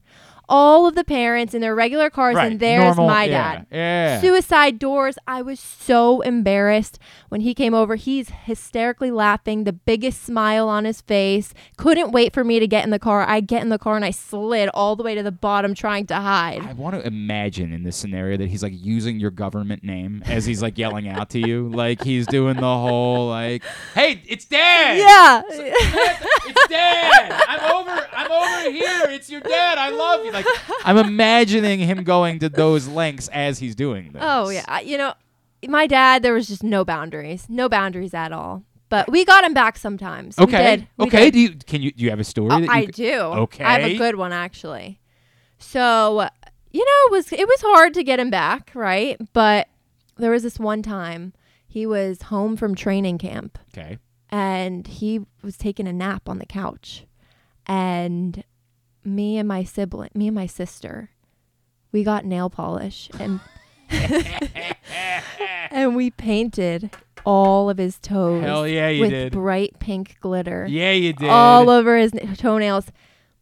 all of the parents in their regular cars, Right, and there's normal- my yeah, dad. yeah. Suicide doors. I was so embarrassed when he came over. He's hysterically laughing, the biggest smile on his face. Couldn't wait for me to get in the car. I get in the car and I slid all the way to the bottom trying to hide. I want to imagine in this scenario that he's like using your government name as he's like yelling out to you, like he's doing the whole like, "Hey, it's Dad! Yeah. it's Dad! I'm over, I'm over here. It's your dad. I love you." Like I'm imagining him going to those lengths as he's doing this. Oh yeah, I- you know, my dad. There was just no boundaries, no boundaries at all. But we got him back sometimes. We Okay. did. We okay. did. Do you can you do you have a story? Oh, that you I could- do. Okay. I have a good one actually. So, you know, it was it was hard to get him back, right? But there was this one time he was home from training camp Okay. and he was taking a nap on the couch. And me and my sibling, me and my sister we got nail polish and and we painted all of his toes. Hell yeah, you with did. bright pink glitter. Yeah, you did. All over his n- toenails.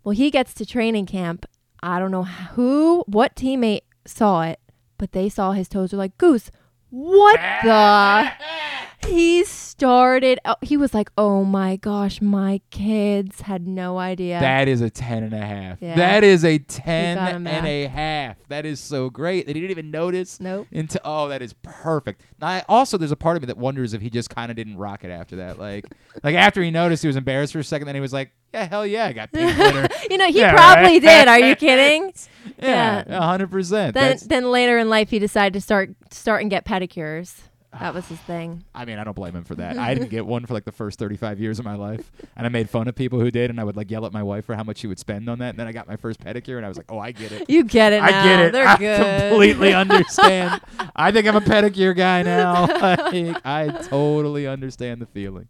Well, he gets to training camp. I don't know who, what teammate saw it, but they saw his toes. Were like, Goose, what the? He started. oh, He was like, "Oh my gosh, my kids had no idea." That is a 10 and a half. Yeah. That is a 10 got him and a half. That is so great that he didn't even notice. Nope. Into oh, that is perfect. Now, I, also, there's a part of me that wonders if he just kind of didn't rock it after that. Like, like after he noticed, he was embarrassed for a second. Then he was like, "Yeah, hell yeah, I got pink glitter." you know, he Yeah, probably right? did. Are you kidding? yeah, a hundred percent. Then, That's- then later in life, he decided to start start and get pedicures. That was his thing. I mean, I don't blame him for that. I didn't get one for like the first 35 years of my life, and I made fun of people who did, and I would like yell at my wife for how much she would spend on that. And then I got my first pedicure, and I was like, "Oh, I get it. You get it I now. get it. They're I good." completely understand. I think I'm a pedicure guy now. Like, I totally understand the feeling.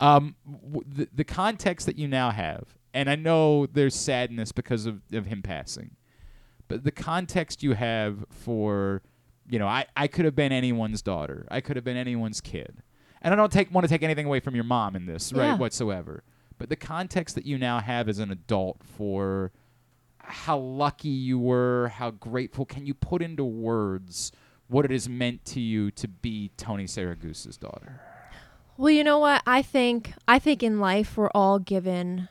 Um, w- the, the context that you now have, and I know there's sadness because of, of him passing, but the context you have for, you know, I, I could have been anyone's daughter. I could have been anyone's kid. And I don't take want to take anything away from your mom in this, right, Yeah. whatsoever. But the context that you now have as an adult for how lucky you were, how grateful. Can you put into words what it has meant to you to be Tony Siragusa's daughter? Well, you know what? I think I think in life we're all given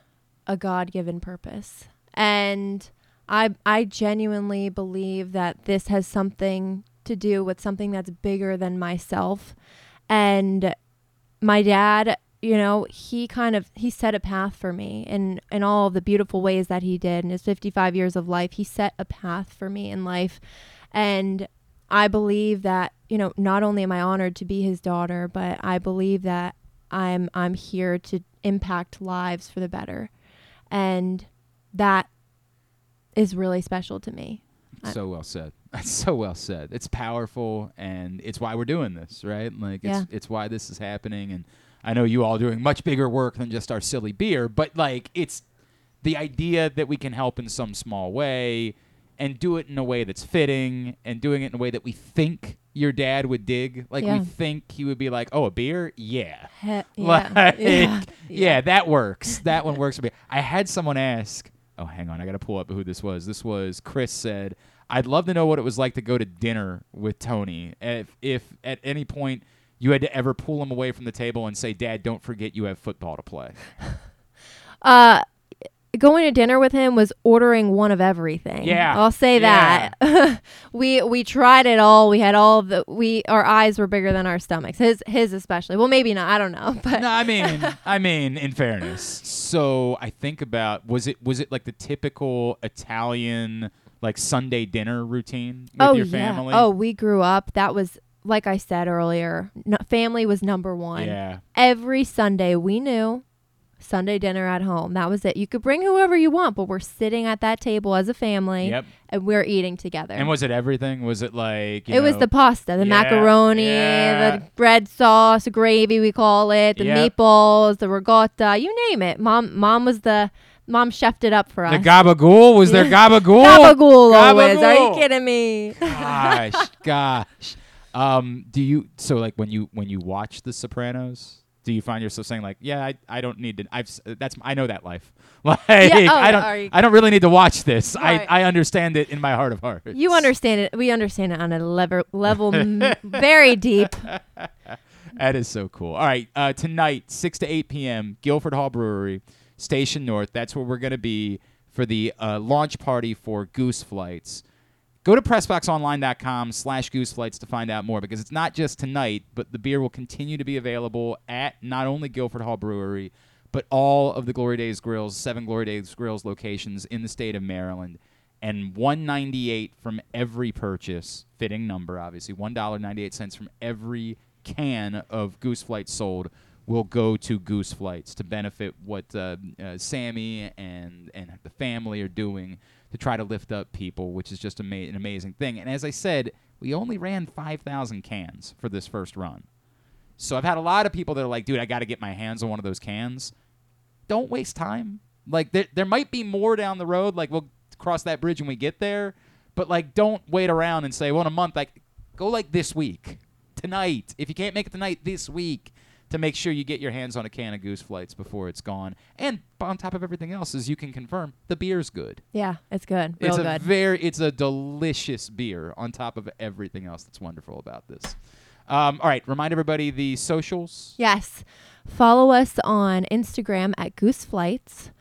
a God-given purpose. And I I genuinely believe that this has something to do with something that's bigger than myself. And my dad, you know, he kind of he set a path for me in in all of the beautiful ways that he did in his 55 years of life. He set a path for me in life. And I believe that, you know, not only am I honored to be his daughter, but I believe that I'm I'm here to impact lives for the better. And that is really special to me. So well said. That's so well said. It's powerful, and it's why we're doing this, right? Like, it's Yeah. it's why this is happening. And I know you all doing much bigger work than just our silly beer, but like, it's the idea that we can help in some small way, and do it in a way that's fitting, and doing it in a way that we think your dad would dig. Like, Yeah. we think he would be like, "Oh, a beer? Yeah." He- yeah, Like, yeah, yeah, that works. That one works for me. I had someone ask, oh, hang on, I got to pull up who this was. This was Chris said, I'd love to know what it was like to go to dinner with Tony. If, if at any point you had to ever pull him away from the table and say, Dad, don't forget you have football to play. Uh going to dinner with him was ordering one of everything. Yeah. I'll say Yeah. that. we we tried it all. We had all the we our eyes were bigger than our stomachs. His his especially. Well, maybe not. I don't know. But no, I mean, I mean, in fairness. So I think about was it was it like the typical Italian like Sunday dinner routine with oh your yeah. family? Oh, we grew up. That was like I said earlier. No, family was number one. Yeah. Every Sunday we knew Sunday dinner at home. That was it. You could bring whoever you want, but we're sitting at that table as a family Yep. and we're eating together. And was it everything? Was it like you it was the pasta, the Yeah, macaroni, yeah. the bread sauce, gravy we call it, the Yep. meatballs, the ricotta, you name it. Mom mom was the mom chefed it up for us. The gabagool? Was there gabagool? Gabagool always. Are you kidding me? gosh, gosh. Um, do you so like when you when you watch The Sopranos? Do you find yourself saying like, yeah, I, I don't need to. I've that's I know that life. Like oh, I don't I don't really need to watch this. Right. I I understand it in my heart of hearts. You understand it. We understand it on a level level m- very deep. That is so cool. All right, uh, tonight, 6 to 8 p.m., Guilford Hall Brewery, Station North. That's where we're going to be for the uh, launch party for Goose Flights. Go to PressBoxOnline.com slash Goose Flights to find out more because it's not just tonight, but the beer will continue to be available at not only Guilford Hall Brewery, but all of the Glory Days Grills, seven Glory Days Grills locations in the state of Maryland and 198 from every purchase fitting number obviously $1.98 from every can of goose flights sold will go to goose flights to benefit what uh, uh, sammi and and the family are doing to try to lift up people which is just ama- an amazing thing and as i said we only ran 5000 cans for this first run so i've had a lot of people that are like dude i got to get my hands on one of those cans don't waste time. Like there, there might be more down the road. Like we'll cross that bridge when we get there. But like, don't wait around and say, well, in a month, like, go like this week, tonight. If you can't make it tonight, this week, to make sure you get your hands on a can of Goose Flights before it's gone. And on top of everything else, as you can confirm, the beer's good. Yeah, it's good. Real it's a good. very, it's a delicious beer on top of everything else that's wonderful about this. Um, all right, remind everybody the socials. Yes. Follow us on Instagram at Goose Flights.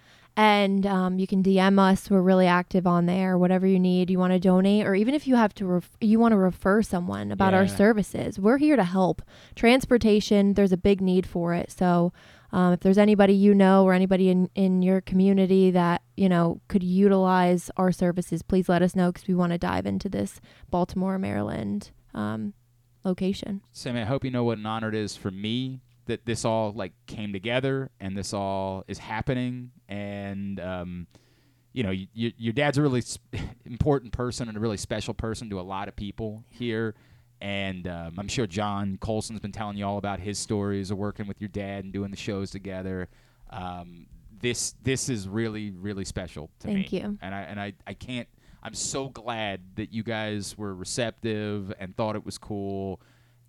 And um, you can DM us. We're really active on there. Whatever you need, you want to donate, or even if you have to, ref- you want to refer someone about our services, we're here to help. Transportation, there's a big need for it. So, um, if there's anybody you know or anybody in in your community that you know could utilize our services, please let us know because we want to dive into this Baltimore, Maryland um, location. Sammi, I hope you know what an honor it is for me that this all like came together and this all is happening. And um, you know, y y your dad's a really sp- important person and a really special person to a lot of people here. And um, I'm sure John Colson's been telling you all about his stories of working with your dad and doing the shows together. Um, this this is really really special to Thank me. you. And I and I, I can't. I'm so glad that you guys were receptive and thought it was cool.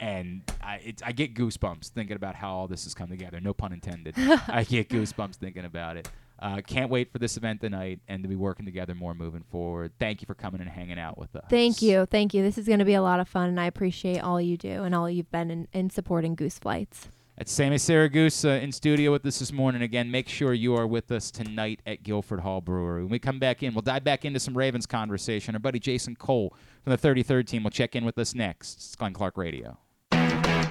And I, it, I get goosebumps thinking about how all this has come together. No pun intended. I get goosebumps thinking about it. Uh, can't wait for this event tonight and to be working together more moving forward. Thank you for coming and hanging out with us. Thank you. Thank you. This is going to be a lot of fun, and I appreciate all you do and all you've been in, in supporting Goose Flights. That's Sammi Siragusa in studio with us this morning. Again, make sure you are with us tonight at Guilford Hall Brewery. When we come back in, we'll dive back into some Ravens conversation. Our buddy Jason Cole from the 33rd team will check in with us next. It's Glenn Clark Radio.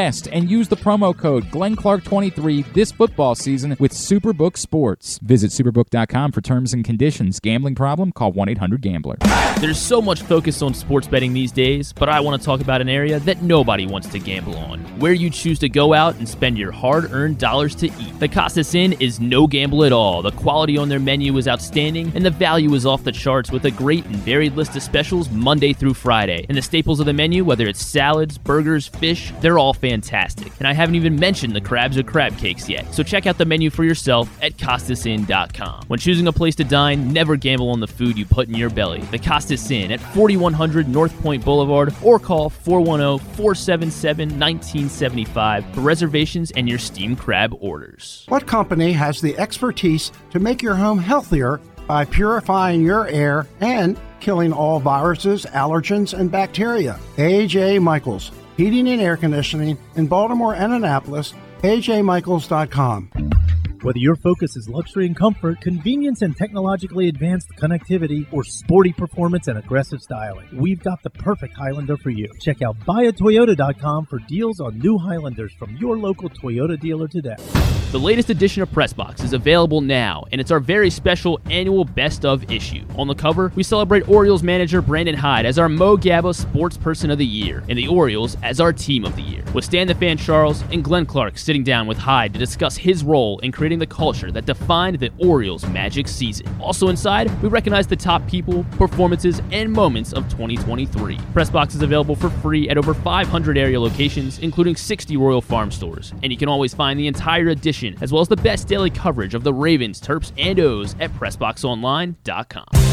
and use the promo code GlennClark23 this football season with Superbook Sports. Visit superbook.com for terms and conditions. Gambling problem? Call 1 800 Gambler. There's so much focus on sports betting these days, but I want to talk about an area that nobody wants to gamble on where you choose to go out and spend your hard earned dollars to eat. The Costas Inn is no gamble at all. The quality on their menu is outstanding, and the value is off the charts with a great and varied list of specials Monday through Friday. And the staples of the menu, whether it's salads, burgers, fish, they're all fantastic. And I haven't even mentioned the crabs or crab cakes yet. So check out the menu for yourself at CostasInn.com. When choosing a place to dine, never gamble on the food you put in your belly. The Costas Inn at 4100 North Point Boulevard or call 410 477 1975 for reservations and your steamed crab orders. What company has the expertise to make your home healthier by purifying your air and killing all viruses, allergens, and bacteria? AJ Michaels, Heating and Air Conditioning in Baltimore and Annapolis. AJMichaels.com. Whether your focus is luxury and comfort, convenience and technologically advanced connectivity, or sporty performance and aggressive styling, we've got the perfect Highlander for you. Check out buyatoyota.com for deals on new Highlanders from your local Toyota dealer today. The latest edition of Pressbox is available now, and it's our very special annual Best of issue. On the cover, we celebrate Orioles manager Brandon Hyde as our Mo Gaba Sports Person of the Year, and the Orioles as our Team of the Year. With Stan the Fan Charles and Glenn Clark sitting down with Hyde to discuss his role in creating the culture that defined the Orioles' magic season. Also inside, we recognize the top people, performances, and moments of 2023. Pressbox is available for free at over 500 area locations, including 60 Royal Farm stores, and you can always find the entire edition as well as the best daily coverage of the Ravens, Terps, and O's at PressBoxOnline.com.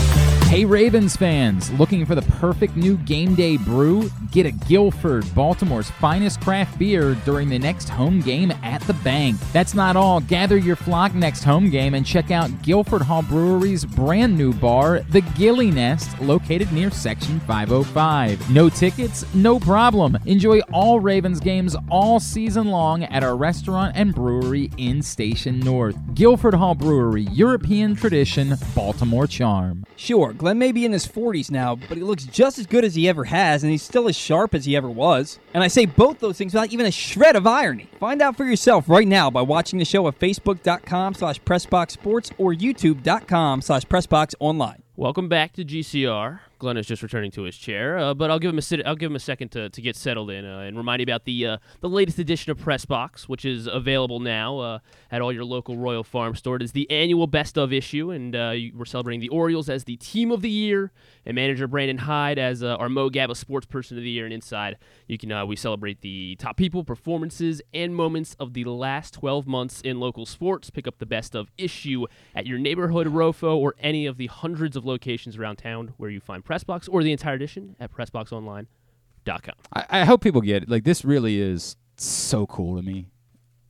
Hey Ravens fans, looking for the perfect new game day brew? Get a Guilford, Baltimore's finest craft beer during the next home game at the bank. That's not all. Gather your flock next home game and check out Guilford Hall Brewery's brand new bar, the Gilly Nest, located near Section 505. No tickets? No problem. Enjoy all Ravens games all season long at our restaurant and brewery in Station North. Guilford Hall Brewery, European tradition, Baltimore charm. Sure, Glenn may be in his 40s now, but he looks just as good as he ever has, and he's still as sharp as he ever was. And I say both those things without even a shred of irony. Find out for yourself right now by watching the show at facebook.com slash pressboxsports or youtube.com slash pressboxonline. Welcome back to GCR. Glenn is just returning to his chair, uh, but I'll give him a sit- I'll give him a second to, to get settled in uh, and remind you about the uh, the latest edition of Press Box, which is available now uh, at all your local Royal Farm store. It is the annual best of issue, and uh, we're celebrating the Orioles as the team of the year, and manager Brandon Hyde as uh, our Mo Gaba Sports Person of the Year. And inside, you can we celebrate the top people, performances, and moments of the last 12 months in local sports. Pick up the best of issue at your neighborhood Rofo or any of the hundreds of locations around town where you find Pressbox or the entire edition at PressBoxOnline.com. I, I hope people get it. Like this really is so cool to me.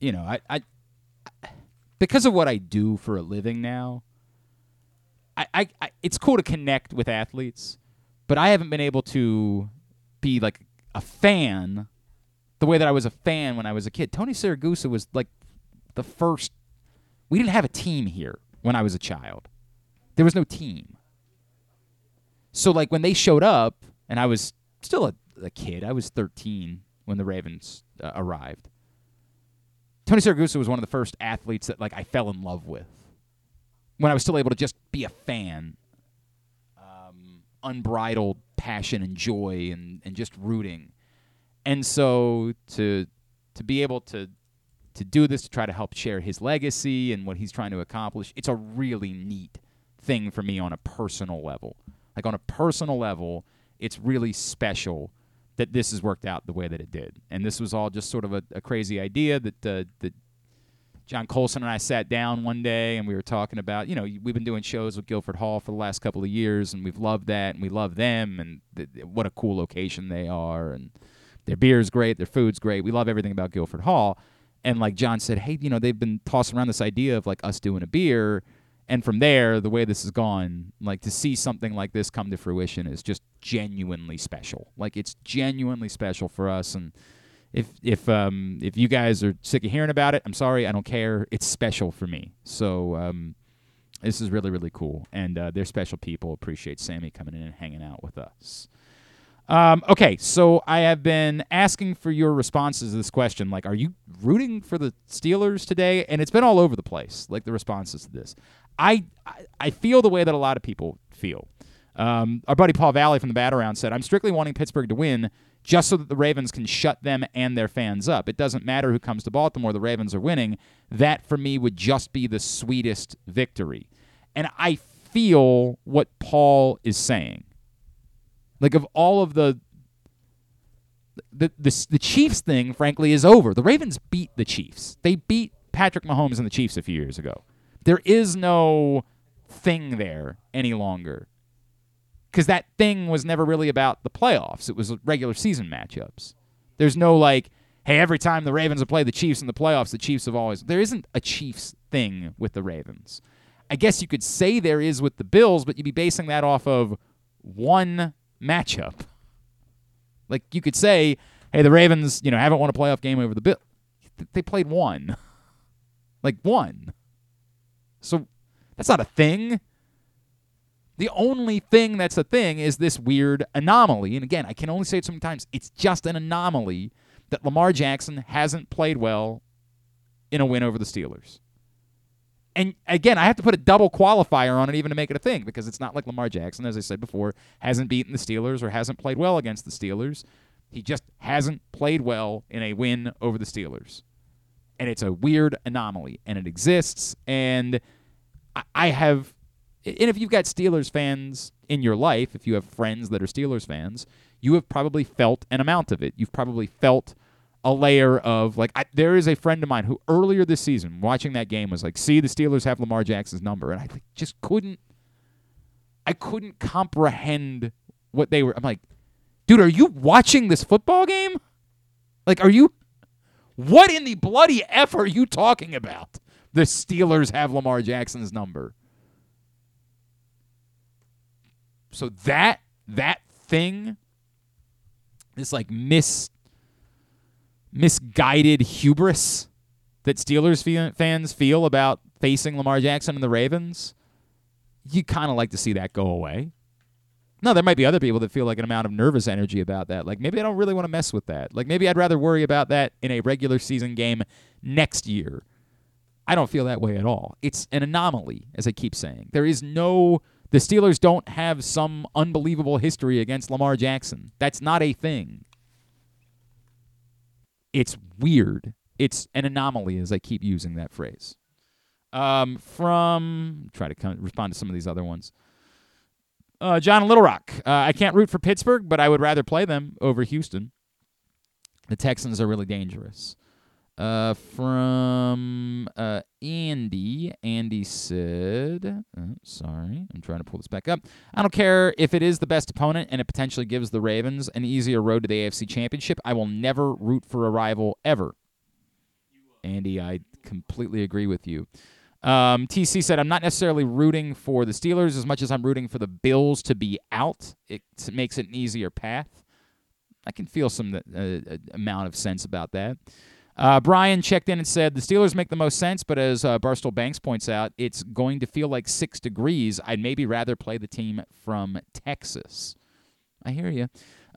You know, I, I because of what I do for a living now. I, I, I it's cool to connect with athletes, but I haven't been able to be like a fan the way that I was a fan when I was a kid. Tony Siragusa was like the first. We didn't have a team here when I was a child. There was no team. So like when they showed up, and I was still a, a kid. I was 13 when the Ravens uh, arrived. Tony Siragusa was one of the first athletes that like I fell in love with. When I was still able to just be a fan, um, unbridled passion and joy, and, and just rooting. And so to to be able to to do this to try to help share his legacy and what he's trying to accomplish, it's a really neat thing for me on a personal level. Like on a personal level, it's really special that this has worked out the way that it did. And this was all just sort of a, a crazy idea that uh, that John Colson and I sat down one day and we were talking about, you know, we've been doing shows with Guilford Hall for the last couple of years and we've loved that and we love them and th- what a cool location they are and their beer's great, their food's great. We love everything about Guilford Hall. And like John said, hey, you know, they've been tossing around this idea of like us doing a beer. And from there, the way this has gone, like to see something like this come to fruition is just genuinely special. Like it's genuinely special for us. And if if um if you guys are sick of hearing about it, I'm sorry, I don't care. It's special for me. So um this is really really cool, and uh, they're special people. Appreciate Sammi coming in and hanging out with us. Um, okay, so I have been asking for your responses to this question. Like, are you rooting for the Steelers today? And it's been all over the place. Like the responses to this, I I, feel the way that a lot of people feel. Um, our buddy Paul Valley from the Bat Around said, "I'm strictly wanting Pittsburgh to win." Just so that the Ravens can shut them and their fans up. It doesn't matter who comes to Baltimore, the Ravens are winning. That for me would just be the sweetest victory. And I feel what Paul is saying. Like of all of the the the, the Chiefs thing, frankly, is over. The Ravens beat the Chiefs. They beat Patrick Mahomes and the Chiefs a few years ago. There is no thing there any longer. Because that thing was never really about the playoffs. It was regular season matchups. There's no like, hey, every time the Ravens have played the Chiefs in the playoffs, the Chiefs have always. There isn't a Chiefs thing with the Ravens. I guess you could say there is with the Bills, but you'd be basing that off of one matchup. Like you could say, hey, the Ravens, you know, haven't won a playoff game over the Bills. They played one. like one. So that's not a thing. The only thing that's a thing is this weird anomaly. And again, I can only say it so many times. It's just an anomaly that Lamar Jackson hasn't played well in a win over the Steelers. And again, I have to put a double qualifier on it even to make it a thing because it's not like Lamar Jackson, as I said before, hasn't beaten the Steelers or hasn't played well against the Steelers. He just hasn't played well in a win over the Steelers. And it's a weird anomaly, and it exists. And I- have, and if you've got Steelers fans in your life, if you have friends that are Steelers fans, you have probably felt an amount of it. You've probably felt a layer of like I, there is a friend of mine who earlier this season watching that game was like see the Steelers have Lamar Jackson's number and I like, just couldn't I couldn't comprehend what they were I'm like dude are you watching this football game like are you what in the bloody f are you talking about? The Steelers have Lamar Jackson's number. So that that thing this like mis misguided hubris that Steelers fe- fans feel about facing Lamar Jackson and the Ravens, you kind of like to see that go away. No, there might be other people that feel like an amount of nervous energy about that. Like maybe I don't really want to mess with that. Like maybe I'd rather worry about that in a regular season game next year. I don't feel that way at all. It's an anomaly, as I keep saying. There is no The Steelers don't have some unbelievable history against Lamar Jackson. That's not a thing. It's weird. It's an anomaly, as I keep using that phrase. Um, from try to come, respond to some of these other ones. Uh, John Little Rock. Uh, I can't root for Pittsburgh, but I would rather play them over Houston. The Texans are really dangerous. Uh, from uh, Andy. Andy said, oh, sorry, I'm trying to pull this back up. I don't care if it is the best opponent and it potentially gives the Ravens an easier road to the AFC Championship. I will never root for a rival ever. Andy, I completely agree with you. Um, TC said, I'm not necessarily rooting for the Steelers as much as I'm rooting for the Bills to be out. It makes it an easier path. I can feel some uh, amount of sense about that. Uh, Brian checked in and said the Steelers make the most sense, but as uh, Barstool Banks points out, it's going to feel like six degrees. I'd maybe rather play the team from Texas. I hear you.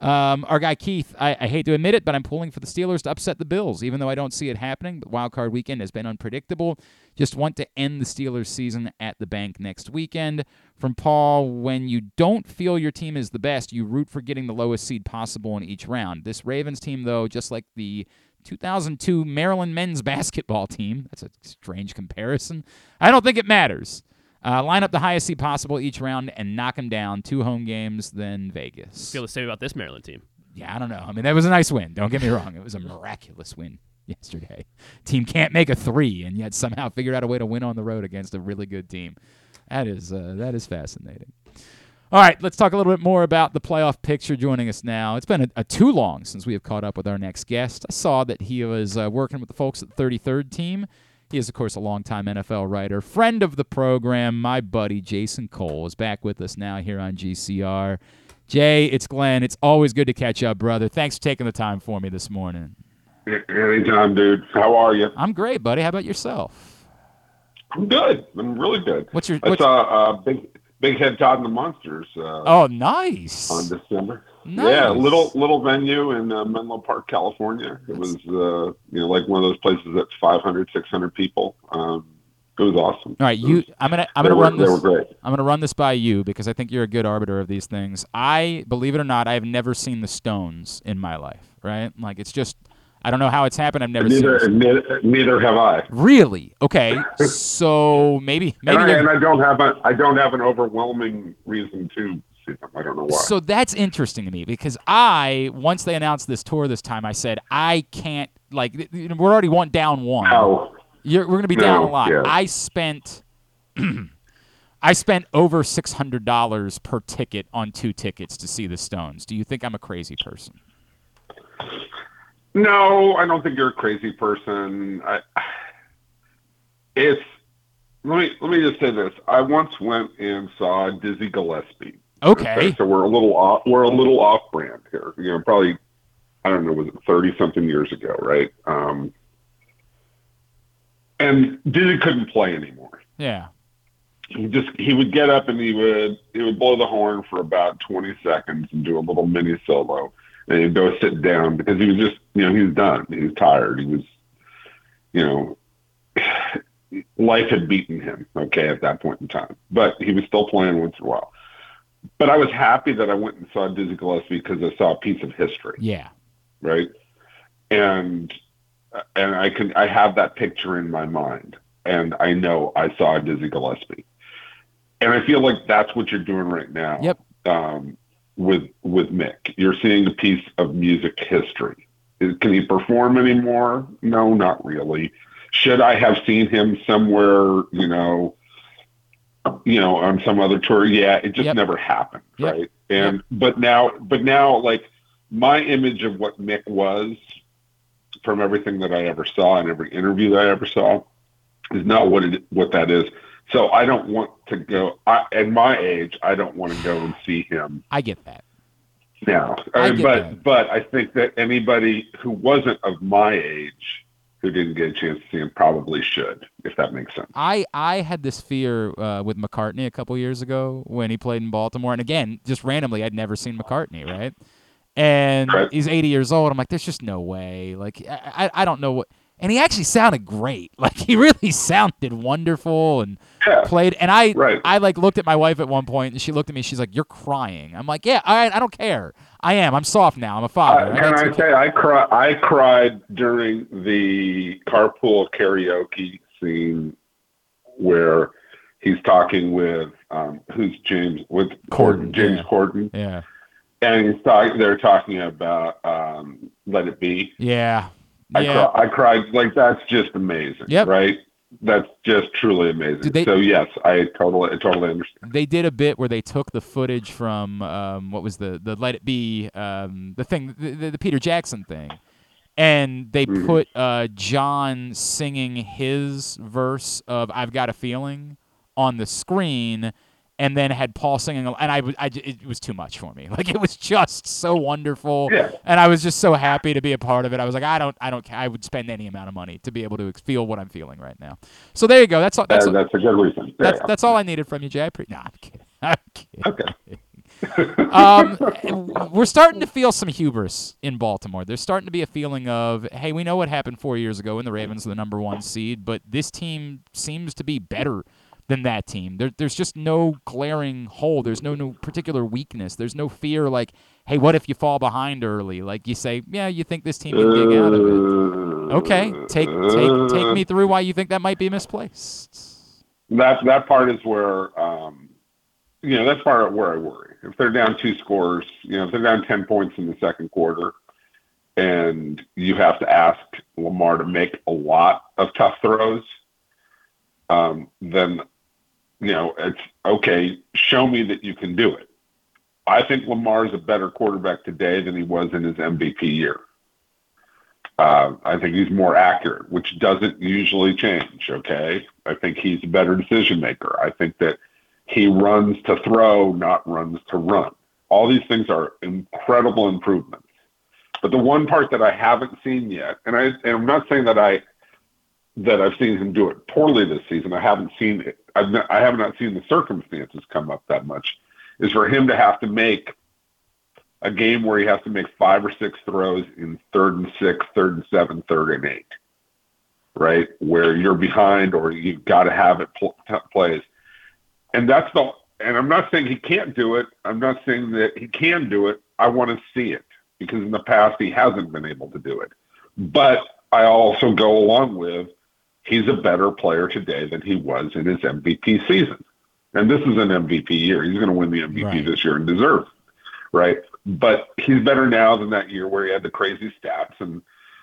Um, our guy Keith, I, I, hate to admit it, but I'm pulling for the Steelers to upset the Bills, even though I don't see it happening. But wild card weekend has been unpredictable. Just want to end the Steelers season at the bank next weekend. From Paul, when you don't feel your team is the best, you root for getting the lowest seed possible in each round. This Ravens team, though, just like the 2002 Maryland men's basketball team. That's a strange comparison. I don't think it matters. Uh, line up the highest seed possible each round and knock them down. Two home games, then Vegas. I feel the same about this Maryland team. Yeah, I don't know. I mean, that was a nice win. Don't get me wrong. It was a miraculous win yesterday. Team can't make a three, and yet somehow figured out a way to win on the road against a really good team. That is uh, that is fascinating. All right, let's talk a little bit more about the playoff picture joining us now. It's been a, a too long since we have caught up with our next guest. I saw that he was uh, working with the folks at the 33rd team. He is, of course, a longtime NFL writer, friend of the program. My buddy Jason Cole is back with us now here on GCR. Jay, it's Glenn. It's always good to catch up, brother. Thanks for taking the time for me this morning. Anytime, dude. How are you? I'm great, buddy. How about yourself? I'm good. I'm really good. What's your? What's, I saw uh, big Big Head Todd and the Monsters. Uh, oh, nice. On December. Nice. Yeah, little little venue in uh, Menlo Park, California. It was uh, you know like one of those places that's 500, 600 people. Um, it was awesome. All right, you. I'm gonna I'm gonna run this. They were great. I'm gonna run this by you because I think you're a good arbiter of these things. I believe it or not, I have never seen the Stones in my life. Right? Like it's just I don't know how it's happened. I've never neither, seen. Neither, neither have I. Really? Okay. so maybe maybe. And I, and I, don't have a I don't have an overwhelming reason to see them. I don't know why. So that's interesting to me because I once they announced this tour this time, I said I can't like we're already one down one. No. You're, we're gonna be no, down a lot. Yeah. I spent. I spent over six hundred dollars per ticket on two tickets to see the Stones. Do you think I'm a crazy person? No, I don't think you're a crazy person. I, it's let me let me just say this. I once went and saw Dizzy Gillespie. Okay. okay so we're a little off. We're a little off brand here. You know, probably I don't know, was it thirty something years ago, right? Um, and Dizzy couldn't play anymore. Yeah. He just he would get up and he would he would blow the horn for about twenty seconds and do a little mini solo and he'd go sit down because he was just, you know, he was done. He was tired. He was, you know, life had beaten him, okay, at that point in time. But he was still playing once in a while. But I was happy that I went and saw Dizzy Gillespie because I saw a piece of history. Yeah. Right. And and I can I have that picture in my mind, and I know I saw Dizzy Gillespie, and I feel like that's what you're doing right now. Yep. Um, with with Mick. You're seeing a piece of music history. Can he perform anymore? No, not really. Should I have seen him somewhere, you know, you know, on some other tour? Yeah, it just Yep. never happened, Yep. right? And but now, but now, like my image of what Mick was from everything that I ever saw and every interview that I ever saw is not what it what that is. So I don't want to go. I, at my age, I don't want to go and see him I get that. now. I Uh, get but that. but I think that anybody who wasn't of my age who didn't get a chance to see him probably should, if that makes sense. I I had this fear uh, with McCartney a couple years ago when he played in Baltimore, and again, just randomly, I'd never seen McCartney, right? And Right. he's 80 years old. I'm like, there's just no way. Like, I I, I don't know what. And he actually sounded great. Like he really sounded wonderful and Yeah. played. And I, Right. I like looked at my wife at one point, and she looked at me. She's like, "You're crying." I'm like, "Yeah, all right. I don't care. I am. I'm soft now. I'm a father." Uh, can I okay." say I cry? I cried during the carpool karaoke scene where he's talking with um, who's James with Corden, James yeah. Corden, Yeah. and he's talking. They're talking about um, "Let It Be." Yeah. I, Yeah. cry, I cried like that's just amazing. Yep. Right. That's just truly amazing. They- so yes, I totally, I totally understand. they did a bit where they took the footage from um, what was the the Let It Be um, the thing the, the, the Peter Jackson thing, and they Mhm. put uh, John singing his verse of "I've Got a Feeling" on the screen, and then had Paul singing, and I, I it was too much for me. Like it was just so wonderful, Yeah. and I was just so happy to be a part of it. I was like, I don't, I don't, I would spend any amount of money to be able to feel what I'm feeling right now. So there you go. That's all. That's That- all- that's a good reason. Yeah, that's yeah. that's all I needed from you, Jay. I pre- no, I'm kidding. I'm kidding. Okay. um, we're starting to feel some hubris in Baltimore. There's starting to be a feeling of, hey, we know what happened four years ago when the Ravens were the number one seed, but this team seems to be better than that team. There, there's just no glaring hole. There's no no particular weakness. There's no fear like, hey, what if you fall behind early? Like you say, yeah, you think this team can dig out of it. Okay, take take take me through why you think that might be misplaced. that that part is where um, you know that's part of where I worry. If they're down two scores, you know, if they're down ten points in the second quarter, and you have to ask Lamar to make a lot of tough throws, um, then you know it's okay. Show me that you can do it. I think Lamar is a better quarterback today than he was in his MVP year. Uh, I think he's more accurate, which doesn't usually change. Okay, I think he's a better decision maker. I think that he runs to throw, not runs to run. All these things are incredible improvements. But the one part that I haven't seen yet, and I and I'm not saying that I that I've seen him do it poorly this season. I haven't seen it. I've not, I have not seen the circumstances come up that much. Is for him to have to make a game where he has to make five or six throws in third and six, third and seven, third and eight, right? Where you're behind or you've got to have it pl- plays. And that's the, and I'm not saying he can't do it. I'm not saying that he can do it. I want to see it because in the past he hasn't been able to do it. But I also go along with he's a better player today than he was in his MVP season. And this is an MVP year. He's going to win the MVP Right. this year and deserve, it, right? But he's better now than that year where he had the crazy stats and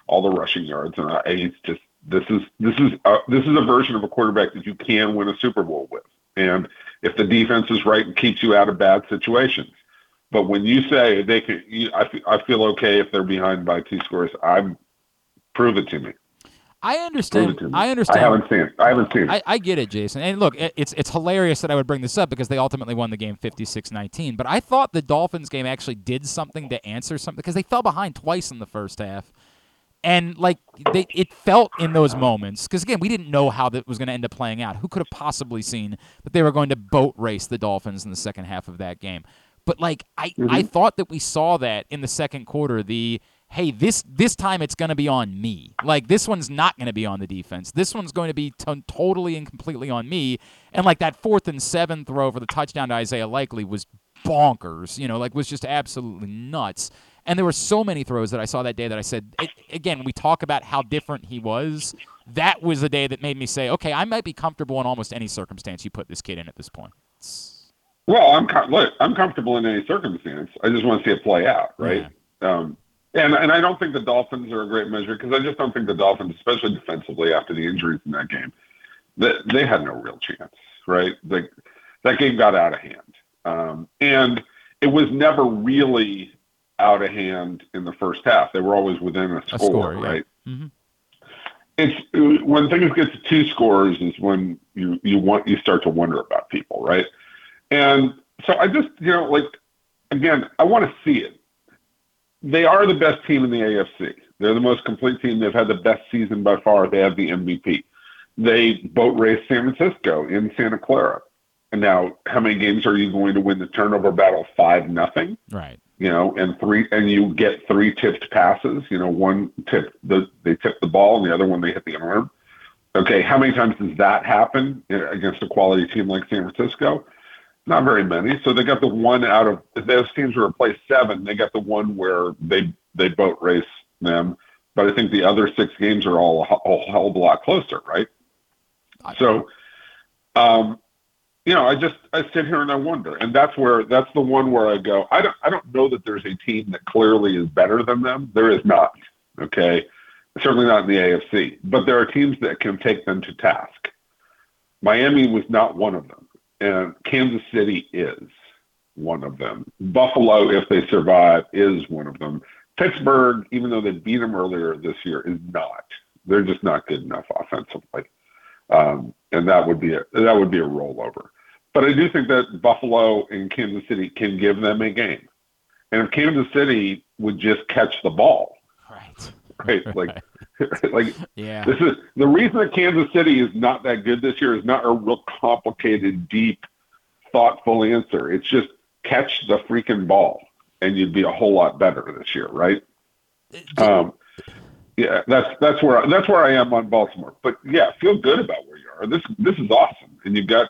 all the rushing yards. And uh, he's just this is this is uh, this is a version of a quarterback that you can win a Super Bowl with. And if the defense is right and keeps you out of bad situations. But when you say they can, you, I, I feel okay if they're behind by two scores. I'm prove it to me. I understand. it to me. I understand. I haven't seen it. I haven't seen it. I, I get it, Jason. And look, it, it's it's hilarious that I would bring this up because they ultimately won the game 56-19. But I thought the Dolphins game actually did something to answer something because they fell behind twice in the first half. And like they, it felt in those moments because again we didn't know how that was going to end up playing out. Who could have possibly seen that they were going to boat race the Dolphins in the second half of that game? But like I, mm-hmm. I thought that we saw that in the second quarter. The hey, this this time it's going to be on me. Like this one's not going to be on the defense. This one's going to be t- totally and completely on me. And like that fourth and seven throw for the touchdown to Isaiah Likely was bonkers. You know, like was just absolutely nuts. And there were so many throws that I saw that day that I said, it, again, we talk about how different he was. That was the day that made me say, okay, I might be comfortable in almost any circumstance you put this kid in at this point. It's- Well, I'm com- look, I'm comfortable in any circumstance. I just want to see it play out, right? Um, and and I don't think the Dolphins are a great measure because I just don't think the Dolphins, especially defensively after the injuries in that game, that they had no real chance, right? Like that game got out of hand, um, and it was never really out of hand in the first half. They were always within a A score, score, yeah. right? Mhm. It's when things get to two scores is when you you want you start to wonder about people, right? And so I just, you know, like, again, I want to see it. They are the best team in the AFC. They're the most complete team. They've had the best season by far. They have the MVP. They boat raced San Francisco in Santa Clara. And now, how many games are you going to win the turnover battle? Five nothing. Right. you know, and three, and you get three tipped passes. You know, one tip the they tip the ball, and the other one they hit the arm. Okay, how many times does that happen uh, against a quality team like San Francisco? Not very many. So they got the one out of those teams were replaced seven. They got the one where they they boat race them, but I think the other six games are all a, a hell of a lot closer, right? So, um, you know, I just I sit here and I wonder, and that's where that's the one where I go. I don't I don't know that there's a team that clearly is better than them. There is not. Okay, certainly not in the AFC, but there are teams that can take them to task. Miami was not one of them, and Kansas City is one of them. Buffalo, if they survive, is one of them. Pittsburgh, even though they beat them earlier this year, is not. They're just not good enough offensively, um, and that would be a that would be a rollover. But I do think that Buffalo and Kansas City can give them a game, and if Kansas City would just catch the ball, right, right, like. like yeah. this is the reason that Kansas City is not that good this year is not a real complicated, deep, thoughtful answer. It's just catch the freaking ball and you'd be a whole lot better this year, right? Um, yeah, that's that's where that's where I am on Baltimore. But yeah, feel good about where you are. This this is awesome, and you've got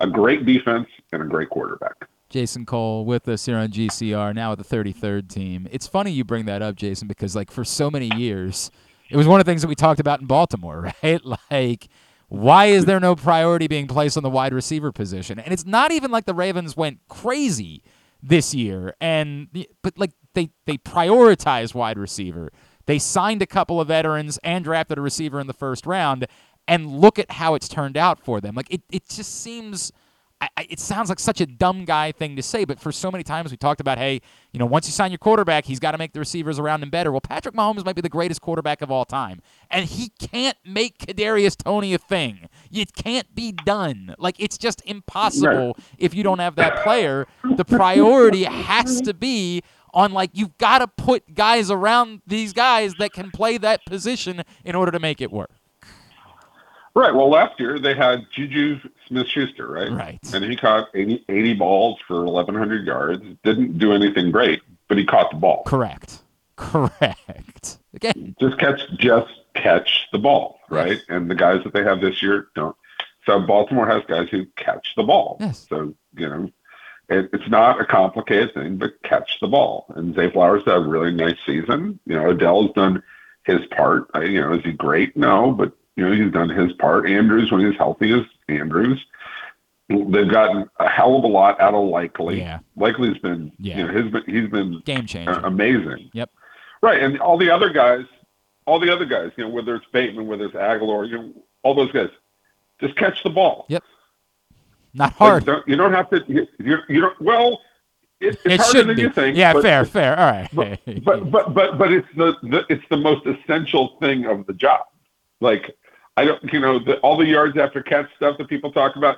a great defense and a great quarterback. Jason Cole with us here on GCR, now at the 33rd team. It's funny you bring that up, Jason, because like for so many years, it was one of the things that we talked about in Baltimore, right? Like, why is there no priority being placed on the wide receiver position? And it's not even like the Ravens went crazy this year, and but like they they prioritize wide receiver. They signed a couple of veterans and drafted a receiver in the first round, and look at how it's turned out for them. Like it, it just seems I, I, it sounds like such a dumb guy thing to say, but for so many times we talked about, hey, you know, once you sign your quarterback, he's got to make the receivers around him better. Well, Patrick Mahomes might be the greatest quarterback of all time, and he can't make Kadarius Toney a thing. It can't be done. Like it's just impossible if you don't have that player. The priority has to be on like you've got to put guys around these guys that can play that position in order to make it work. Right. Well, last year they had Juju Smith Schuster, right? Right. And he caught 80, 80 balls for 1,100 yards. Didn't do anything great, but he caught the ball. Correct. Correct. Okay. Just catch, just catch the ball, right? Yes. And the guys that they have this year don't. So Baltimore has guys who catch the ball. Yes. So you know, it, it's not a complicated thing, but catch the ball. And Zay Flowers had a really nice season. You know, Odell's done his part. I, you know, is he great? No, but you know, he's done his part. Andrews, when he's healthy, is Andrews. They've gotten a hell of a lot out of Likely. Yeah. Likely's been, Yeah. you know, he's been he's been Game changer. amazing. Yep. Right, and all the other guys, all the other guys, you know, whether it's Bateman, whether it's Agholor, you know, all those guys, just catch the ball. Yep. Not Like, hard. don't, you don't have to. You, you, you don't. Well, it, it's it harder than be. you think. yeah, but- fair, fair. All right. But, but but but but it's the, the it's the most essential thing of the job. Like I don't, you know, the, all the yards after catch stuff that people talk about.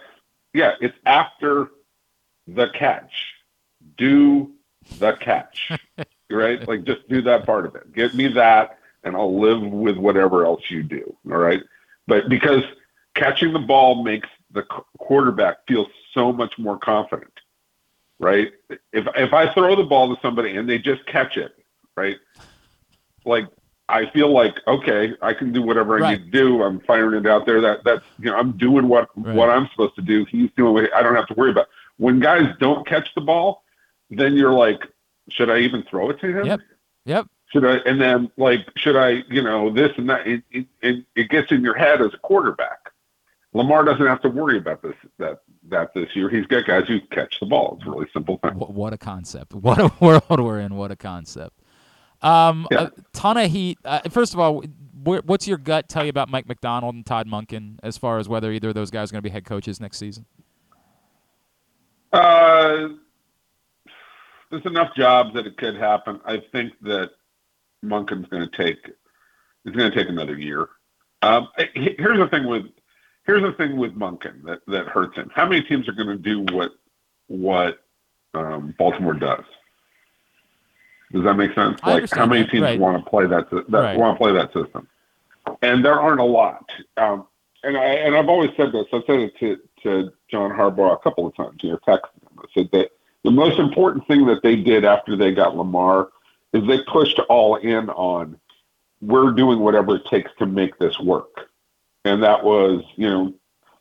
Yeah, it's after the catch. Do the catch, right? Like just do that part of it. Get me that, and I'll live with whatever else you do. All right, but because catching the ball makes the quarterback feel so much more confident, right? If if I throw the ball to somebody and they just catch it, right? Like I feel like okay, I can do whatever I Right. need to do. I'm firing it out there. That that's you know I'm doing what Right. what I'm supposed to do. He's doing what I don't have to worry about. When guys don't catch the ball, then you're like, should I even throw it to him? Yep. Yep. Should I? And then like, should I? You know, this and that. It it, it, it gets in your head as a quarterback. Lamar doesn't have to worry about this that that this year. He's got guys who catch the ball. It's a really simple thing. What a concept. What a world we're in. What a concept. Um, Yeah. a ton of heat. Uh, first of all, wh- what's your gut tell you about Mike Macdonald and Todd Monken as far as whether either of those guys are going to be head coaches next season? Uh, there's enough jobs that it could happen. I think that Monken's going to take is going to take another year. Um, here's the thing with here's the thing with Monken that that hurts him. How many teams are going to do what what um, Baltimore does? Does that make sense? I like how many teams right. want to play that that Right. want to play that system? And there aren't a lot. Um, and I and I've always said this. I've said it to to John Harbaugh a couple of times. You know, texted him. I said that The most important thing that they did after they got Lamar is they pushed all in on we're doing whatever it takes to make this work. And that was, you know,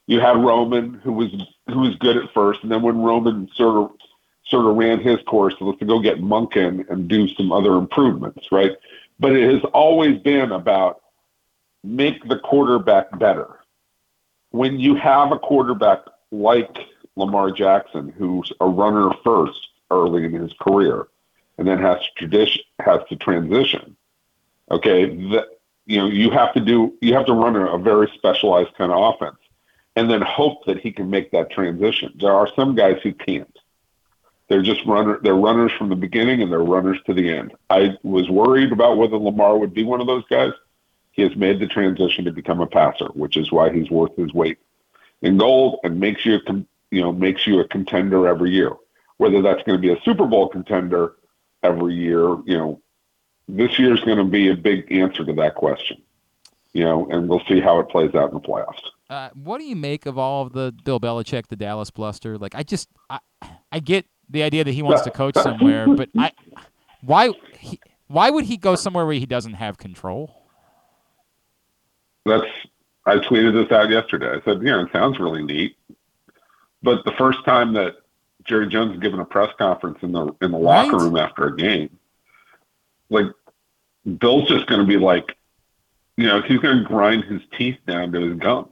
you had Roman who was who was good at first, and then when Roman sort of sort of ran his course, let's go get Monken and do some other improvements, right? But it has always been about make the quarterback better. When you have a quarterback like Lamar Jackson, who's a runner first early in his career, and then has to tradition has to transition. Okay, that you know you have to do you have to run a, a very specialized kind of offense, and then hope that he can make that transition. There are some guys who can't. They're just runner. They're runners from the beginning and they're runners to the end. I was worried about whether Lamar would be one of those guys. He has made the transition to become a passer, which is why he's worth his weight in gold and makes you a, you know makes you a contender every year. Whether that's going to be a Super Bowl contender every year, you know, this year is going to be a big answer to that question. You know, and we'll see how it plays out in the playoffs. Uh, what do you make of all of the Bill Belichick, the Dallas bluster? Like, I just, I, I get the idea that he wants to coach somewhere, but I, why, he, why would he go somewhere where he doesn't have control? That's I tweeted this out yesterday. I said, you know, it sounds really neat, but the first time that Jerry Jones is given a press conference in the in the right. locker room after a game, like Bill's just going to be like, you know, he's going to grind his teeth down to his gums.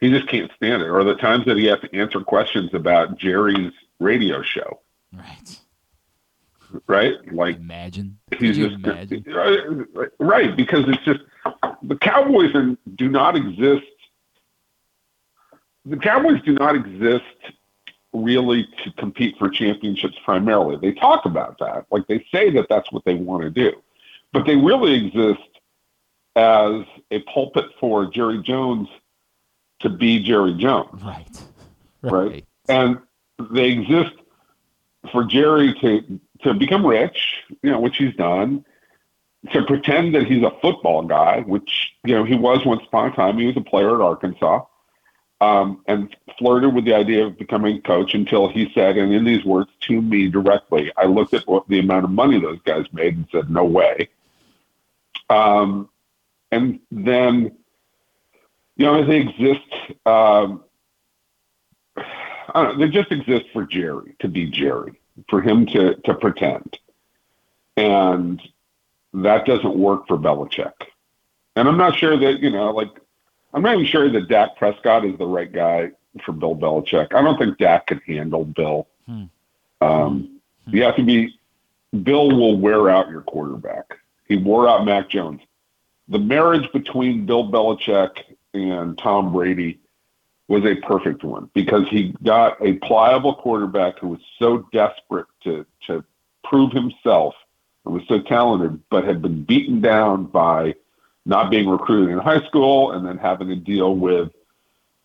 He just can't stand it. Or the times that he has to answer questions about Jerry's radio show. Right. Right? Like imagine. He's just imagine? right because it's just the Cowboys do not exist. The Cowboys do not exist really to compete for championships primarily. They talk about that, like they say that that's what they want to do, but they really exist as a pulpit for Jerry Jones to be Jerry Jones. Right. Right. right? And they exist for Jerry to to become rich, you know, which he's done, to pretend that he's a football guy, which you know he was once upon a time. He was a player at Arkansas, um, and flirted with the idea of becoming coach until he said, and in these words to me directly, I looked at what the amount of money those guys made and said, no way. Um, and then, you know, they exist. Um, know, they just exist for Jerry to be Jerry, for him to to pretend, and that doesn't work for Belichick. And I'm not sure that you know, like, I'm not even sure that Dak Prescott is the right guy for Bill Belichick. I don't think Dak can handle Bill. Hmm. Um, hmm. You have to be. Bill will wear out your quarterback. He wore out Mac Jones. The marriage between Bill Belichick and Tom Brady was a perfect one because he got a pliable quarterback who was so desperate to to prove himself and was so talented, but had been beaten down by not being recruited in high school and then having to deal with,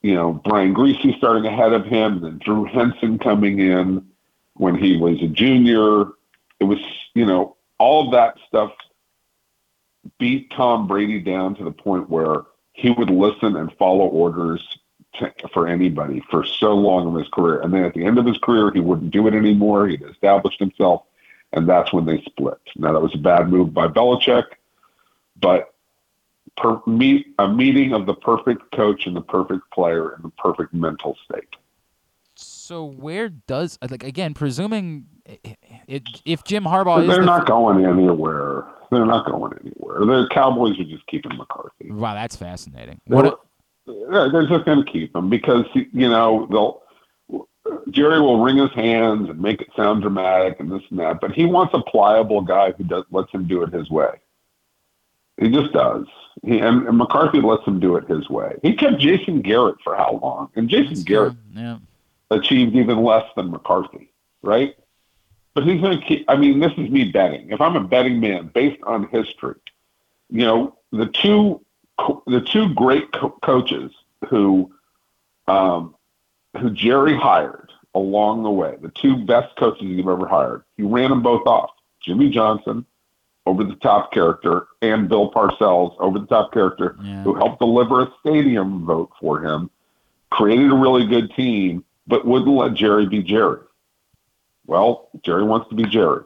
you know, Brian Griese starting ahead of him, and then Drew Henson coming in when he was a junior. It was, you know, all of that stuff beat Tom Brady down to the point where he would listen and follow orders to, for anybody for so long in his career. And then at the end of his career, he wouldn't do it anymore. He'd established himself, and that's when they split. Now, that was a bad move by Belichick, but per, meet, a meeting of the perfect coach and the perfect player in the perfect mental state. So where does like again, presuming it, if Jim Harbaugh they're the not going anywhere. They're not going anywhere. The Cowboys are just keeping McCarthy. Wow, that's fascinating. They're, what? They're just going to keep him because you know they'll. Jerry will wring his hands and make it sound dramatic and this and that, but he wants a pliable guy who does lets him do it his way. He just does. He, and, and McCarthy lets him do it his way. He kept Jason Garrett for how long? And Jason That's Garrett yeah. achieved even less than McCarthy, right? But he's going to keep. I mean, this is me betting. If I'm a betting man, based on history, you know, the two the two great co- coaches who um, who Jerry hired along the way, the two best coaches you've ever hired, he ran them both off. Jimmy Johnson over the top character, and Bill Parcells, over the top character, yeah. who helped deliver a stadium vote for him, created a really good team, but wouldn't let Jerry be Jerry. Well, Jerry wants to be Jerry.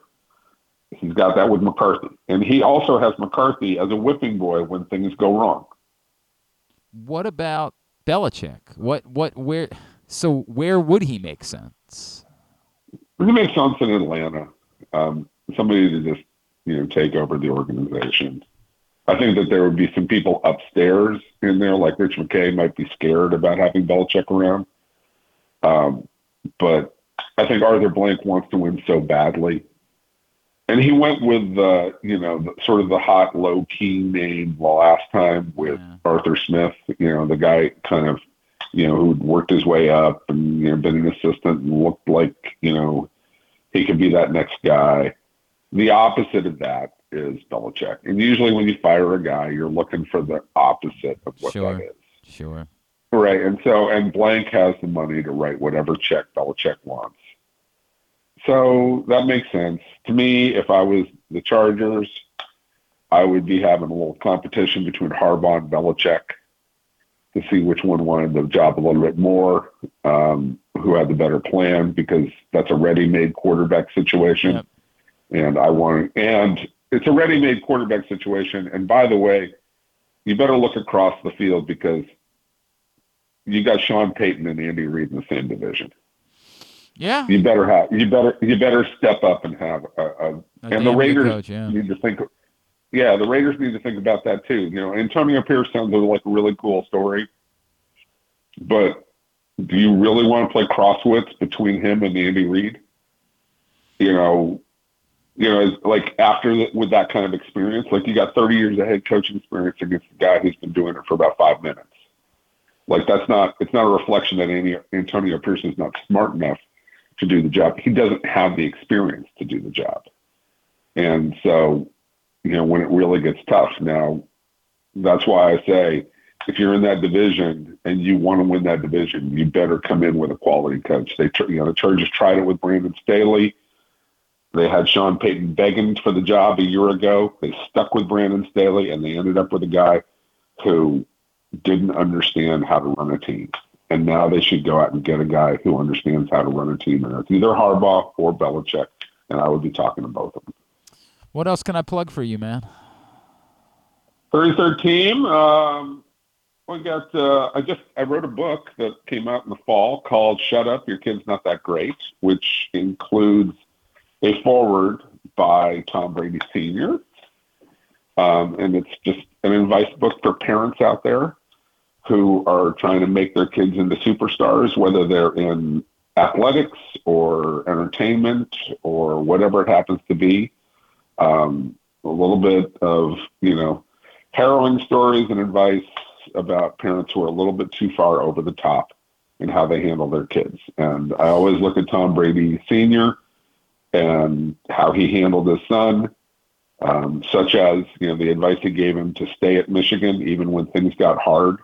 He's got that with McCarthy. And he also has McCarthy as a whipping boy when things go wrong. What about Belichick? What what where so where would he make sense? He makes sense in Atlanta. Um, somebody to just, you know, take over the organization. I think that there would be some people upstairs in there, like Rich McKay, might be scared about having Belichick around. Um, but I think Arthur Blank wants to win so badly, and he went with the, you know, the, sort of the hot, low key name the last time with yeah. Arthur Smith. You know, the guy kind of, you know, who'd worked his way up and you know been an assistant and looked like you know he could be that next guy. The opposite of that is Belichick. And usually when you fire a guy, you're looking for the opposite of what sure. that is. Sure. Right. And so, and Blank has the money to write whatever check Belichick wants. So that makes sense. To me, if I was the Chargers, I would be having a little competition between Harbaugh and Belichick to see which one wanted the job a little bit more, um, who had the better plan, because that's a ready-made quarterback situation. Yep. And I want, and it's a ready-made quarterback situation. And by the way, you better look across the field because you got Sean Payton and Andy Reid in the same division. Yeah. You better have you better you better step up and have a, a, a and the Raiders coach, yeah. need to think yeah, the Raiders need to think about that too. You know, Antonio Pierce sounds like a really cool story. But do you really want to play crosswits between him and Andy Reid? You know, you know, like after the, with that kind of experience, like you got 30 years of head coaching experience against a guy who's been doing it for about five minutes. Like that's not, it's not a reflection that any, Antonio Pierce is not smart enough to do the job. He doesn't have the experience to do the job. And so, you know, when it really gets tough now, that's why I say, if you're in that division and you want to win that division, you better come in with a quality coach. They, you know, the Chargers tried it with Brandon Staley they had Sean Payton begging for the job a year ago. They stuck with Brandon Staley, and they ended up with a guy who didn't understand how to run a team. And now they should go out and get a guy who understands how to run a team. And it's either Harbaugh or Belichick. And I would be talking to both of them. What else can I plug for you, man? 33rd team. Um, we got. Uh, I just I wrote a book that came out in the fall called "Shut Up, Your Kid's Not That Great," which includes a forward by Tom Brady Sr. Um, and it's just an advice book for parents out there who are trying to make their kids into superstars, whether they're in athletics or entertainment or whatever it happens to be. Um, a little bit of, you know, harrowing stories and advice about parents who are a little bit too far over the top in how they handle their kids. And I always look at Tom Brady Sr and how he handled his son, um, such as you know the advice he gave him to stay at Michigan even when things got hard,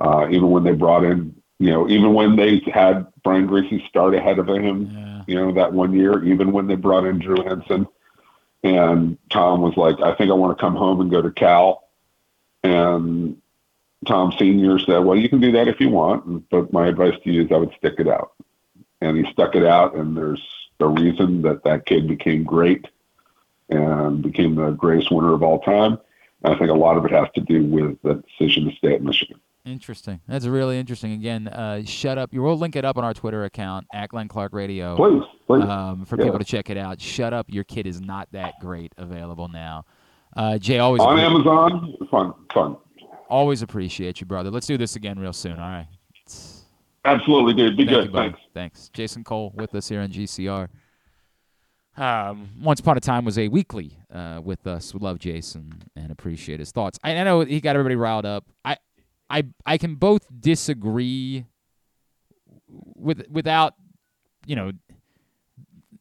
uh, even when they brought in you know even when they had Brian Griese start ahead of him, yeah. you know that one year, even when they brought in Drew Henson, and Tom was like, I think I want to come home and go to Cal, and Tom Senior said, Well, you can do that if you want, but my advice to you is I would stick it out, and he stuck it out, and there's a reason that that kid became great and became the greatest winner of all time. And I think a lot of it has to do with the decision to stay at Michigan. Interesting. That's really interesting. Again, uh, shut up. Will link it up on our Twitter account at Glenn Clark Radio. Please, please. Um, for yeah. people to check it out. Shut up. Your kid is not that great. Available now. Uh, Jay, always on Amazon. Fun, fun. Always appreciate you, brother. Let's do this again real soon. All right. Absolutely, dude. Be Thank good. You. Thanks. Thanks. Jason Cole with us here on GCR. Um, once upon a time was a weekly uh, with us. We love Jason and appreciate his thoughts. I, I know he got everybody riled up. I, I, I can both disagree with without, you know,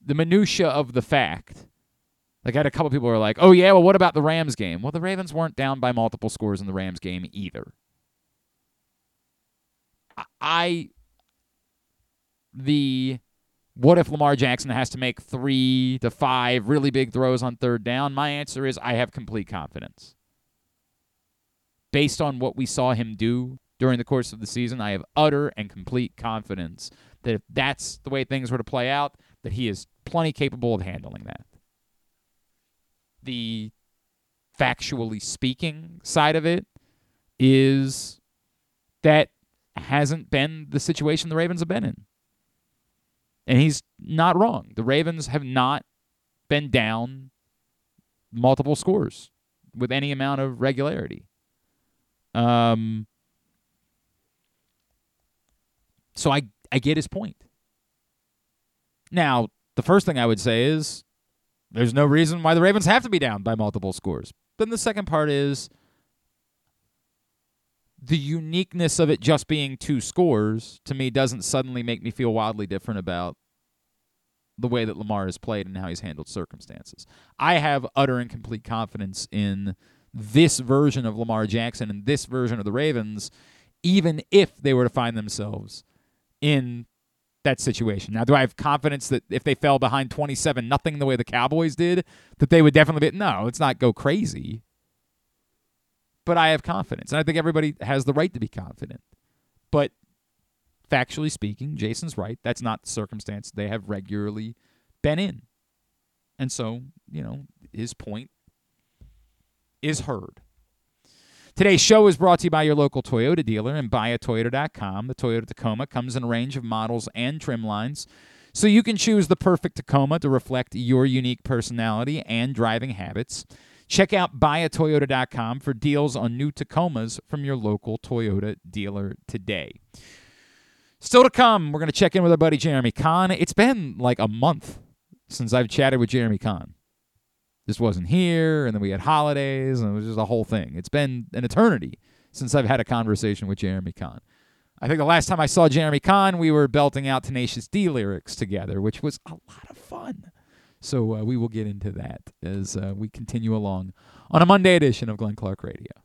the minutia of the fact. Like I had a couple people who were like, "Oh yeah, well, what about the Rams game?" Well, the Ravens weren't down by multiple scores in the Rams game either. I the what if Lamar Jackson has to make three to five really big throws on third down? My answer is I have complete confidence. Based on what we saw him do during the course of the season, I have utter and complete confidence that if that's the way things were to play out, that he is plenty capable of handling that. The factually speaking side of it is that hasn't been the situation the Ravens have been in. And he's not wrong. The Ravens have not been down multiple scores with any amount of regularity. Um, so I I get his point. Now, the first thing I would say is there's no reason why the Ravens have to be down by multiple scores. Then the second part is the uniqueness of it just being two scores to me doesn't suddenly make me feel wildly different about the way that Lamar has played and how he's handled circumstances. I have utter and complete confidence in this version of Lamar Jackson and this version of the Ravens, even if they were to find themselves in that situation. Now, do I have confidence that if they fell behind 27 nothing the way the Cowboys did, that they would definitely be no, let's not go crazy. But I have confidence. And I think everybody has the right to be confident. But factually speaking, Jason's right. That's not the circumstance they have regularly been in. And so, you know, his point is heard. Today's show is brought to you by your local Toyota dealer and buyatoyota.com. The Toyota Tacoma comes in a range of models and trim lines, so you can choose the perfect Tacoma to reflect your unique personality and driving habits. Check out buyatoyota.com for deals on new Tacomas from your local Toyota dealer today. Still to come, we're going to check in with our buddy Jeremy Conn. It's been like a month since I've chatted with Jeremy Conn. This wasn't here, and then we had holidays, and it was just a whole thing. It's been an eternity since I've had a conversation with Jeremy Conn. I think the last time I saw Jeremy Conn, we were belting out Tenacious D lyrics together, which was a lot of fun. So uh, we will get into that as uh, we continue along on a Monday edition of Glenn Clark Radio.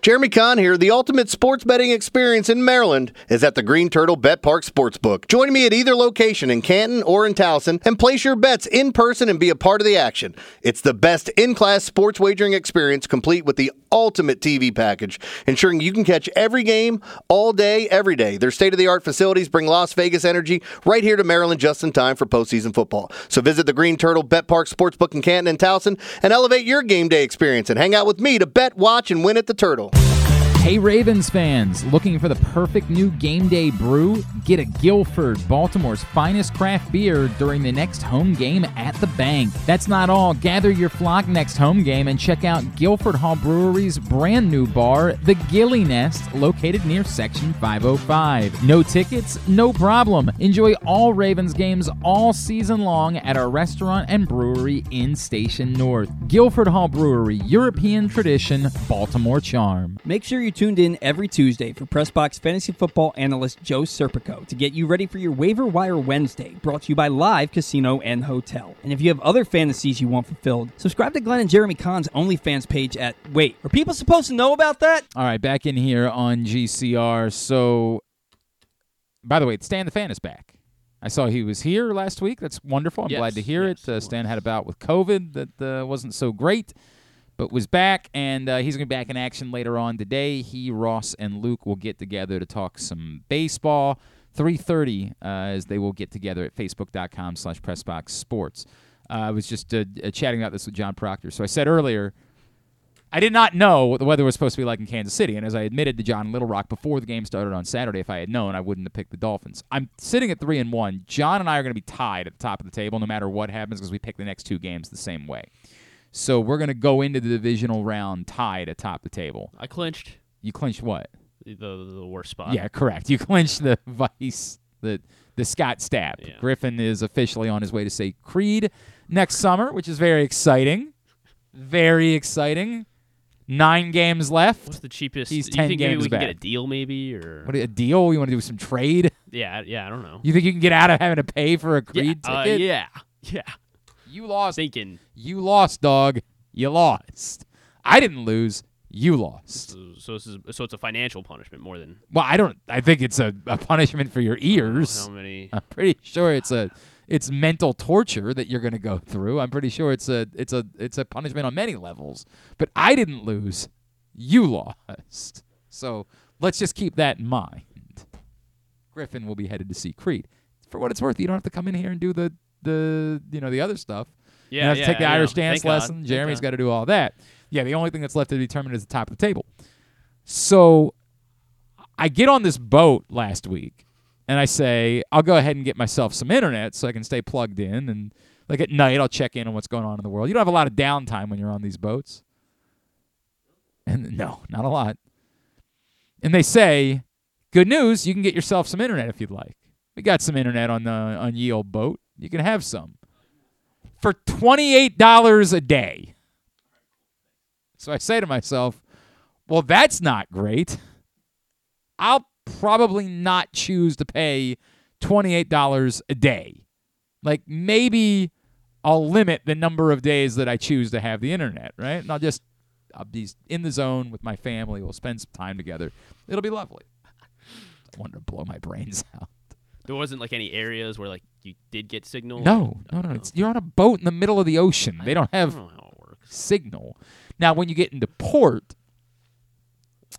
Jeremy Conn here. The ultimate sports betting experience in Maryland is at the Green Turtle Bet Park Sportsbook. Join me at either location in Canton or in Towson and place your bets in person and be a part of the action. It's the best in class sports wagering experience complete with the ultimate TV package, ensuring you can catch every game all day, every day. Their state of the art facilities bring Las Vegas energy right here to Maryland just in time for postseason football. So visit the Green Turtle Bet Park Sportsbook in Canton and Towson and elevate your game day experience and hang out with me to bet, watch, and win at the Turtle. Hey Ravens fans, looking for the perfect new game day brew? Get a Guilford, Baltimore's finest craft beer during the next home game at the bank. That's not all. Gather your flock next home game and check out Guilford Hall Brewery's brand new bar, the Gilly Nest, located near Section 505. No tickets? No problem. Enjoy all Ravens games all season long at our restaurant and brewery in Station North. Guilford Hall Brewery, European tradition, Baltimore charm. Make sure you you're tuned in every Tuesday for Pressbox fantasy football analyst Joe Serpico to get you ready for your waiver wire Wednesday, brought to you by Live Casino and Hotel. And if you have other fantasies you want fulfilled, subscribe to Glenn and Jeremy Conn's OnlyFans page at Wait, are people supposed to know about that? All right, back in here on GCR. So, by the way, Stan the Fan is back. I saw he was here last week. That's wonderful. I'm Yes, glad to hear yes, it. Uh, Stan had a bout with COVID that uh, wasn't so great, but was back, and uh, he's going to be back in action later on today. He, Ross, and Luke will get together to talk some baseball. 3.30 uh, as they will get together at facebook.com slash pressboxsports. Uh, I was just uh, uh, chatting about this with John Proctor. So I said earlier – I did not know what the weather was supposed to be like in Kansas City, and as I admitted to John Little Rock before the game started on Saturday, if I had known, I wouldn't have picked the Dolphins. I'm sitting at three and one. John and I are going to be tied at the top of the table, no matter what happens, because we pick the next two games the same way. So we're going to go into the divisional round tied atop the table. I clinched You clinched what? the, the, the worst spot. Yeah, correct. You clinched the vice, the the Scott Stapp. Yeah. Griffin is officially on his way to say Creed next summer, which is very exciting. Very exciting. Nine games left. What's the cheapest? He's do 10 you think maybe games we can get a deal, maybe, or What a deal? You want to do some trade? yeah, yeah, I don't know. You think you can get out of having to pay for a Creed yeah, uh, ticket? yeah, yeah. You lost. Thinking You lost, dog. You lost. I didn't lose. You lost. so, so this is so it's a financial punishment more than Well, I don't. I think it's a, a punishment for your ears. how many. I'm pretty sure it's a it's mental torture that you're going to go through. I'm pretty sure it's a it's a it's a punishment on many levels. But I didn't lose. You lost. So let's just keep that in mind. Griffin will be headed to see Creed. For what it's worth, you don't have to come in here and do the the you know the other stuff. Yeah, don't have yeah, to take the I know. Irish dance Thank lesson. Thank Jeremy's God. got to do all that. Yeah, the only thing that's left to determine is the top of the table. So I get on this boat last week and I say, I'll go ahead and get myself some internet so I can stay plugged in. And like at night, I'll check in on what's going on in the world. You don't have a lot of downtime when you're on these boats. And no, not a lot. And they say, good news, you can get yourself some internet if you'd like. We got some internet on the on ye old boat. You can have some for twenty eight dollars a day. So I say to myself, well, that's not great. I'll probably not choose to pay $28 a day. Like maybe I'll limit the number of days that I choose to have the internet, right? And I'll just I'll be in the zone with my family. We'll spend some time together. It'll be lovely. I wanted to blow my brains out. There wasn't like any areas where like you did get signal. No, no, no. It's, you're on a boat in the middle of the ocean. They don't have don't how it works. signal. Now, when you get into port,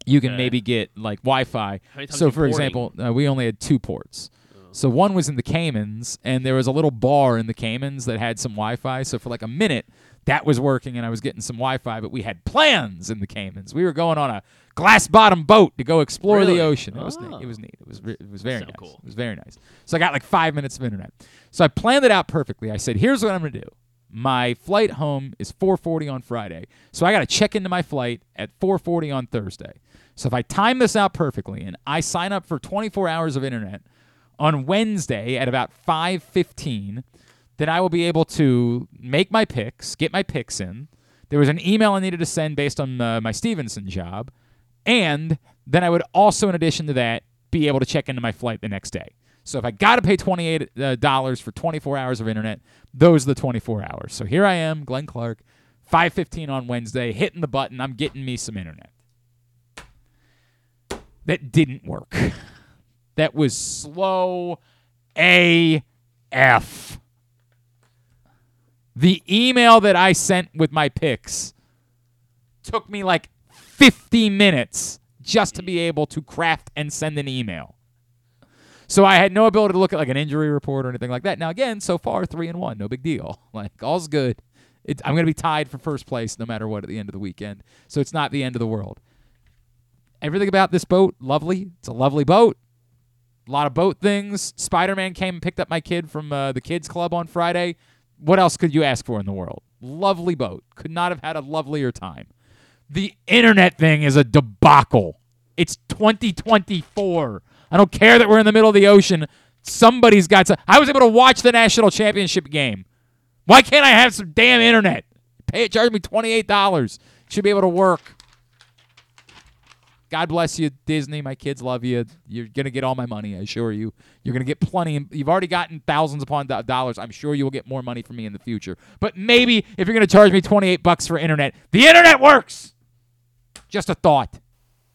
you can Okay. maybe get like Wi-Fi. How many times So, for example, uh, we only had two ports. Oh. So one was in the Caymans, and there was a little bar in the Caymans that had some Wi-Fi. So for like a minute, that was working, and I was getting some Wi-Fi. But we had plans in the Caymans. We were going on a glass-bottom boat to go explore Really? the ocean. It was neat. Oh. It was neat. It was re- it was very So nice. cool. It was very nice. So I got like five minutes of internet. So I planned it out perfectly. I said, "Here's what I'm gonna do." My flight home is 4:40 on Friday, so I got to check into my flight at 4:40 on Thursday. So if I time this out perfectly and I sign up for 24 hours of internet on Wednesday at about 5:15, then I will be able to make my picks, get my picks in. There was an email I needed to send based on uh, my Stevenson job, and then I would also, in addition to that, be able to check into my flight the next day. So if I got to pay $28 uh, for 24 hours of internet, those are the 24 hours. So here I am, Glenn Clark, 5:15 on Wednesday, hitting the button. I'm getting me some internet. That didn't work. That was slow AF. The email that I sent with my picks took me like 50 minutes just to be able to craft and send an email. So I had no ability to look at like an injury report or anything like that. Now again, so far three and one, no big deal. Like all's good. I'm going to be tied for first place no matter what at the end of the weekend. So it's not the end of the world. Everything about this boat, lovely. It's a lovely boat. A lot of boat things. Spider Man came and picked up my kid from uh, the kids club on Friday. What else could you ask for in the world? Lovely boat. Could not have had a lovelier time. The internet thing is a debacle. It's 2024. I don't care that we're in the middle of the ocean. Somebody's got to. I was able to watch the national championship game. Why can't I have some damn internet? Pay it, charge me $28. Should be able to work. God bless you, Disney. My kids love you. You're gonna get all my money. I assure you. You're gonna get plenty. You've already gotten thousands upon do- dollars. I'm sure you will get more money from me in the future. But maybe if you're gonna charge me 28 bucks for internet, the internet works. Just a thought.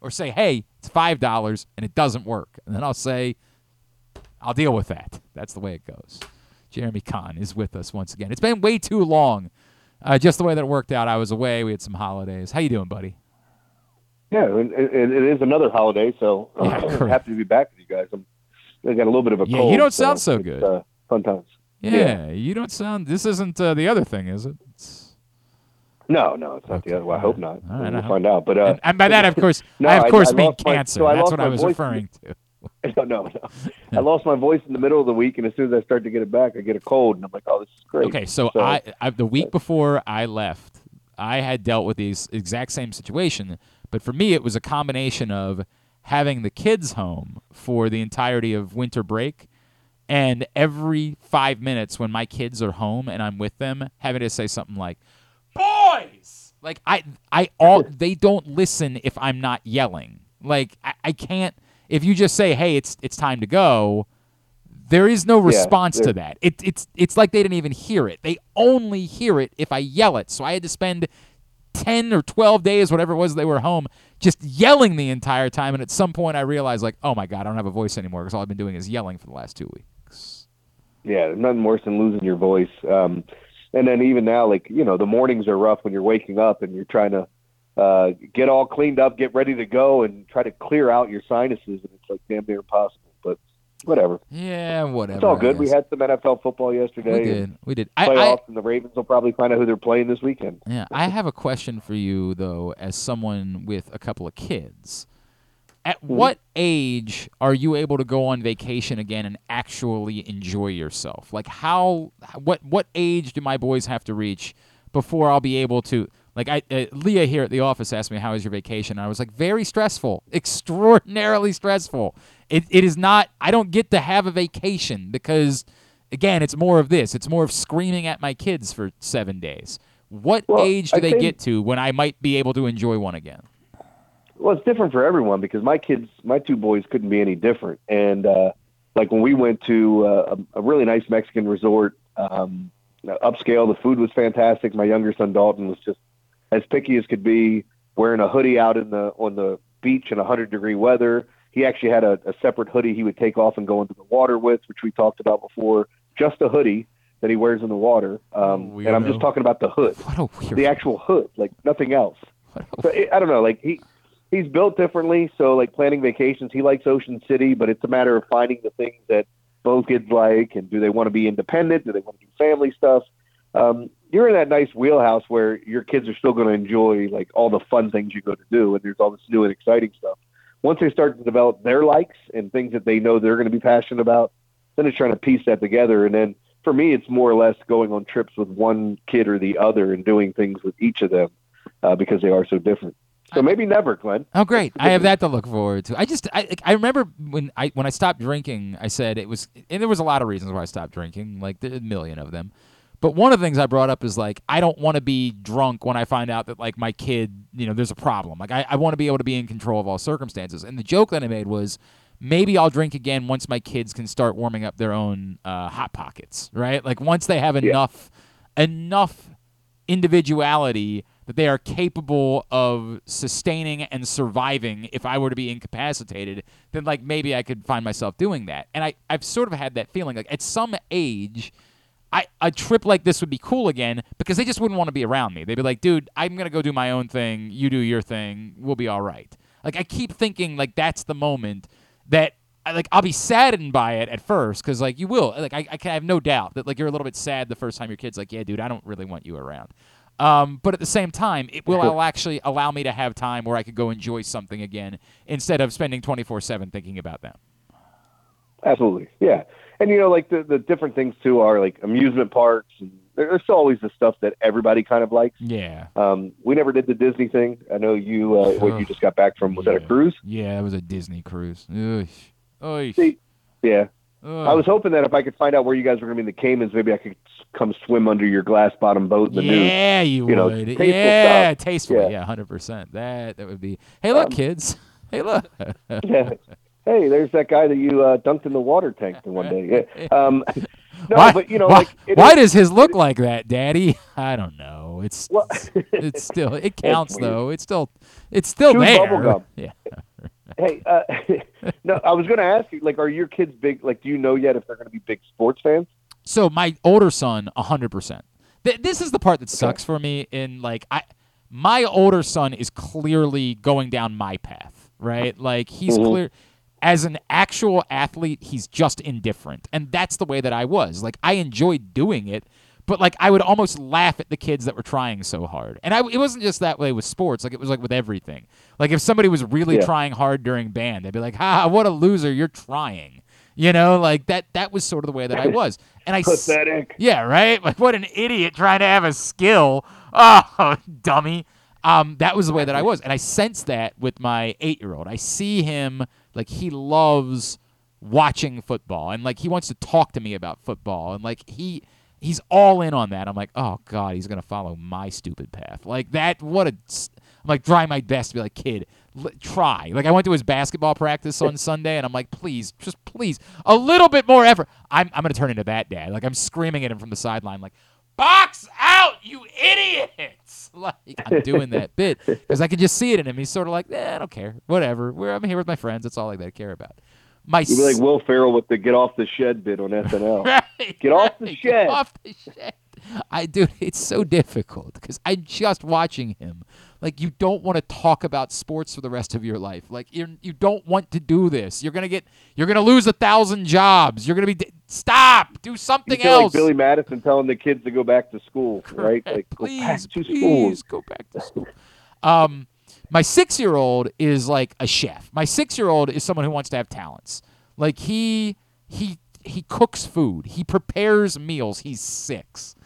Or say, hey, it's five dollars and it doesn't work, and then I'll say, I'll deal with that. That's the way it goes. Jeremy Conn is with us once again. It's been way too long. Uh, just the way that it worked out. I was away. We had some holidays. How you doing, buddy? Yeah, and, and it is another holiday, so uh, I'm happy to be back with you guys. I'm, I got a little bit of a Yeah, cold. you don't sound so it's, good. Uh, fun times. Yeah, you don't sound. This isn't uh, the other thing, is it? It's, No, no, it's not the other. Well, I hope not. All right, we'll I hope- find out. But uh, and, and by that, of course, no, I of course mean lost my- cancer. so That's what I was voice- referring to. no, no, no. I lost my voice in the middle of the week, and as soon as I start to get it back, I get a cold, and I'm like, oh, this is great. Okay, so, I, I the week before I left, I had dealt with the ex- exact same situation, but for me it was a combination of having the kids home for the entirety of winter break and every 5 minutes when my kids are home and I'm with them having to say something like boys like I I all they don't listen if I'm not yelling. Like I, I can't if you just say, "Hey, it's it's time to go," there is no Yeah, response to that. It, it's it's like they didn't even hear it. They only hear it if I yell it. So I had to spend ten or twelve days, whatever it was, they were home, just yelling the entire time. And at some point, I realized, like, oh my god, I don't have a voice anymore because all I've been doing is yelling for the last two weeks. Yeah, there's nothing worse than losing your voice. Um, and then even now, like you know, the mornings are rough when you're waking up and you're trying to uh, get all cleaned up, get ready to go, and try to clear out your sinuses, and it's like damn near impossible. But whatever. Yeah, whatever. It's all good. We had some NFL football yesterday. We did. We did. I- I- Playoffs, and the Ravens will probably find out who they're playing this weekend. Yeah, I have a question for you though, as someone with a couple of kids. At Mm-hmm. what age are you able to go on vacation again and actually enjoy yourself? Like how what what age do my boys have to reach before I'll be able to like I uh, Leah here at the office asked me how was your vacation? And I was like very stressful, extraordinarily stressful. It it is not I don't get to have a vacation because again, it's more of this. It's more of screaming at my kids for 7 days. What Well, age do I they think- get to when I might be able to enjoy one again? Well, it's different for everyone because my kids, my two boys, couldn't be any different. And uh, like when we went to uh, a, a really nice Mexican resort, um, upscale, the food was fantastic. My younger son Dalton was just as picky as could be, wearing a hoodie out in the on the beach in 100 degree weather. He actually had a, a separate hoodie he would take off and go into the water with, which we talked about before. Just a hoodie that he wears in the water. Um, and I'm just talking about the hood, the actual hood, like nothing else. So it, I don't know, like he he's built differently. So like planning vacations, he likes Ocean City, but it's a matter of finding the things that both kids like, and do they want to be independent? Do they want to do family stuff? Um, you're in that nice wheelhouse where your kids are still going to enjoy like all the fun things you go to do, and there's all this new and exciting stuff. Once they start to develop their likes and things that they know they're going to be passionate about, then it's trying to piece that together. And then for me, it's more or less going on trips with one kid or the other and doing things with each of them uh, because they are so different. So maybe never, Glenn. Oh, great! I have that to look forward to. I just, I, I remember when I when I stopped drinking, I said it was, and there was a lot of reasons why I stopped drinking, like a million of them. But one of the things I brought up is like I don't want to be drunk when I find out that like my kid, you know, there's a problem. Like I, I want to be able to be in control of all circumstances. And the joke that I made was maybe I'll drink again once my kids can start warming up their own uh, hot pockets, right? Like once they have enough enough individuality that they are capable of sustaining and surviving if I were to be incapacitated, then like maybe I could find myself doing that. And I, I've sort of had that feeling like at some age I a trip like this would be cool again because they just wouldn't want to be around me. They'd be like, dude, I'm gonna go do my own thing, you do your thing, we'll be all right. Like I keep thinking like that's the moment that like I'll be saddened by it at first because like you will like I, I can I have no doubt that like you're a little bit sad the first time your kid's like yeah dude I don't really want you around um, but at the same time it will actually allow me to have time where I could go enjoy something again instead of spending 24/7 thinking about them Absolutely, yeah. And you know, like the the different things too are like amusement parks, and there's always the stuff that everybody kind of likes. yeah Um, we never did the Disney thing. I know you. Uh, what you just got back from was that a cruise? yeah it was a Disney cruise Ugh. Oy. See, yeah. Ugh. I was hoping that if I could find out where you guys were going to be in the Caymans, maybe I could come swim under your glass bottom boat in the nude. yeah you, you know, would tasteful yeah stuff. tasteful Yeah. yeah hundred percent that that would be hey look Um, kids hey, look. yeah. Hey, there's that guy that you uh, dunked in the water tank the one day. Yeah. Um, no, why, but you know, why, like why is- does his look like that, Daddy? I don't know. It's Well- it's still it counts though. It's still it's still Chew there. bubble gum. Yeah. Hey, uh, no, I was going to ask you, like, are your kids big? Like, do you know yet if they're going to be big sports fans? So my older son, hundred percent. Th- this is the part that sucks for me. In like, I, my older son is clearly going down my path, right? Like he's Mhm. clear. As an actual athlete, he's just indifferent, and that's the way that I was. Like I enjoyed doing it, but like I would almost laugh at the kids that were trying so hard. And I, it wasn't just that way with sports. Like it was like with everything. Like if somebody was really Yeah. trying hard during band, they'd be like, "Ha, what a loser! You're trying." You know, like that. That was sort of the way that I was, and I Pathetic. yeah, right. Like what an idiot trying to have a skill. Oh, dummy. Um, that was the way that I was, and I sense that with my eight-year-old. I see him like he loves watching football, and like he wants to talk to me about football, and like he he's all in on that. I'm like, oh god, he's gonna follow my stupid path. Like that. What a. I'm like trying my best to be like, kid, l- try. Like I went to his basketball practice on Sunday, and I'm like, please, just please, a little bit more effort. I'm I'm gonna turn into that dad. Like I'm screaming at him from the sideline, like, box out, you idiots! Like I'm doing that bit because I can just see it in him. He's sort of like, eh, I don't care, whatever. We're I'm here with my friends. That's all like that I care about. My You'd be like Will Ferrell with the "Get off the shed" bit on SNL. Right, Get off the shed. Get off the shed. I do. It's so difficult because I'm just watching him. Like you don't want to talk about sports for the rest of your life. Like you you don't want to do this. You're gonna get. You're gonna lose a thousand jobs. You're gonna be. Stop. Do something You feel like else. Billy Madison telling the kids to go back to school, right? Like, please, go back to school. please go back to school. Um, my six-year-old is like a chef. My six-year-old is someone who wants to have talents. Like he he he cooks food. He prepares meals. He's six.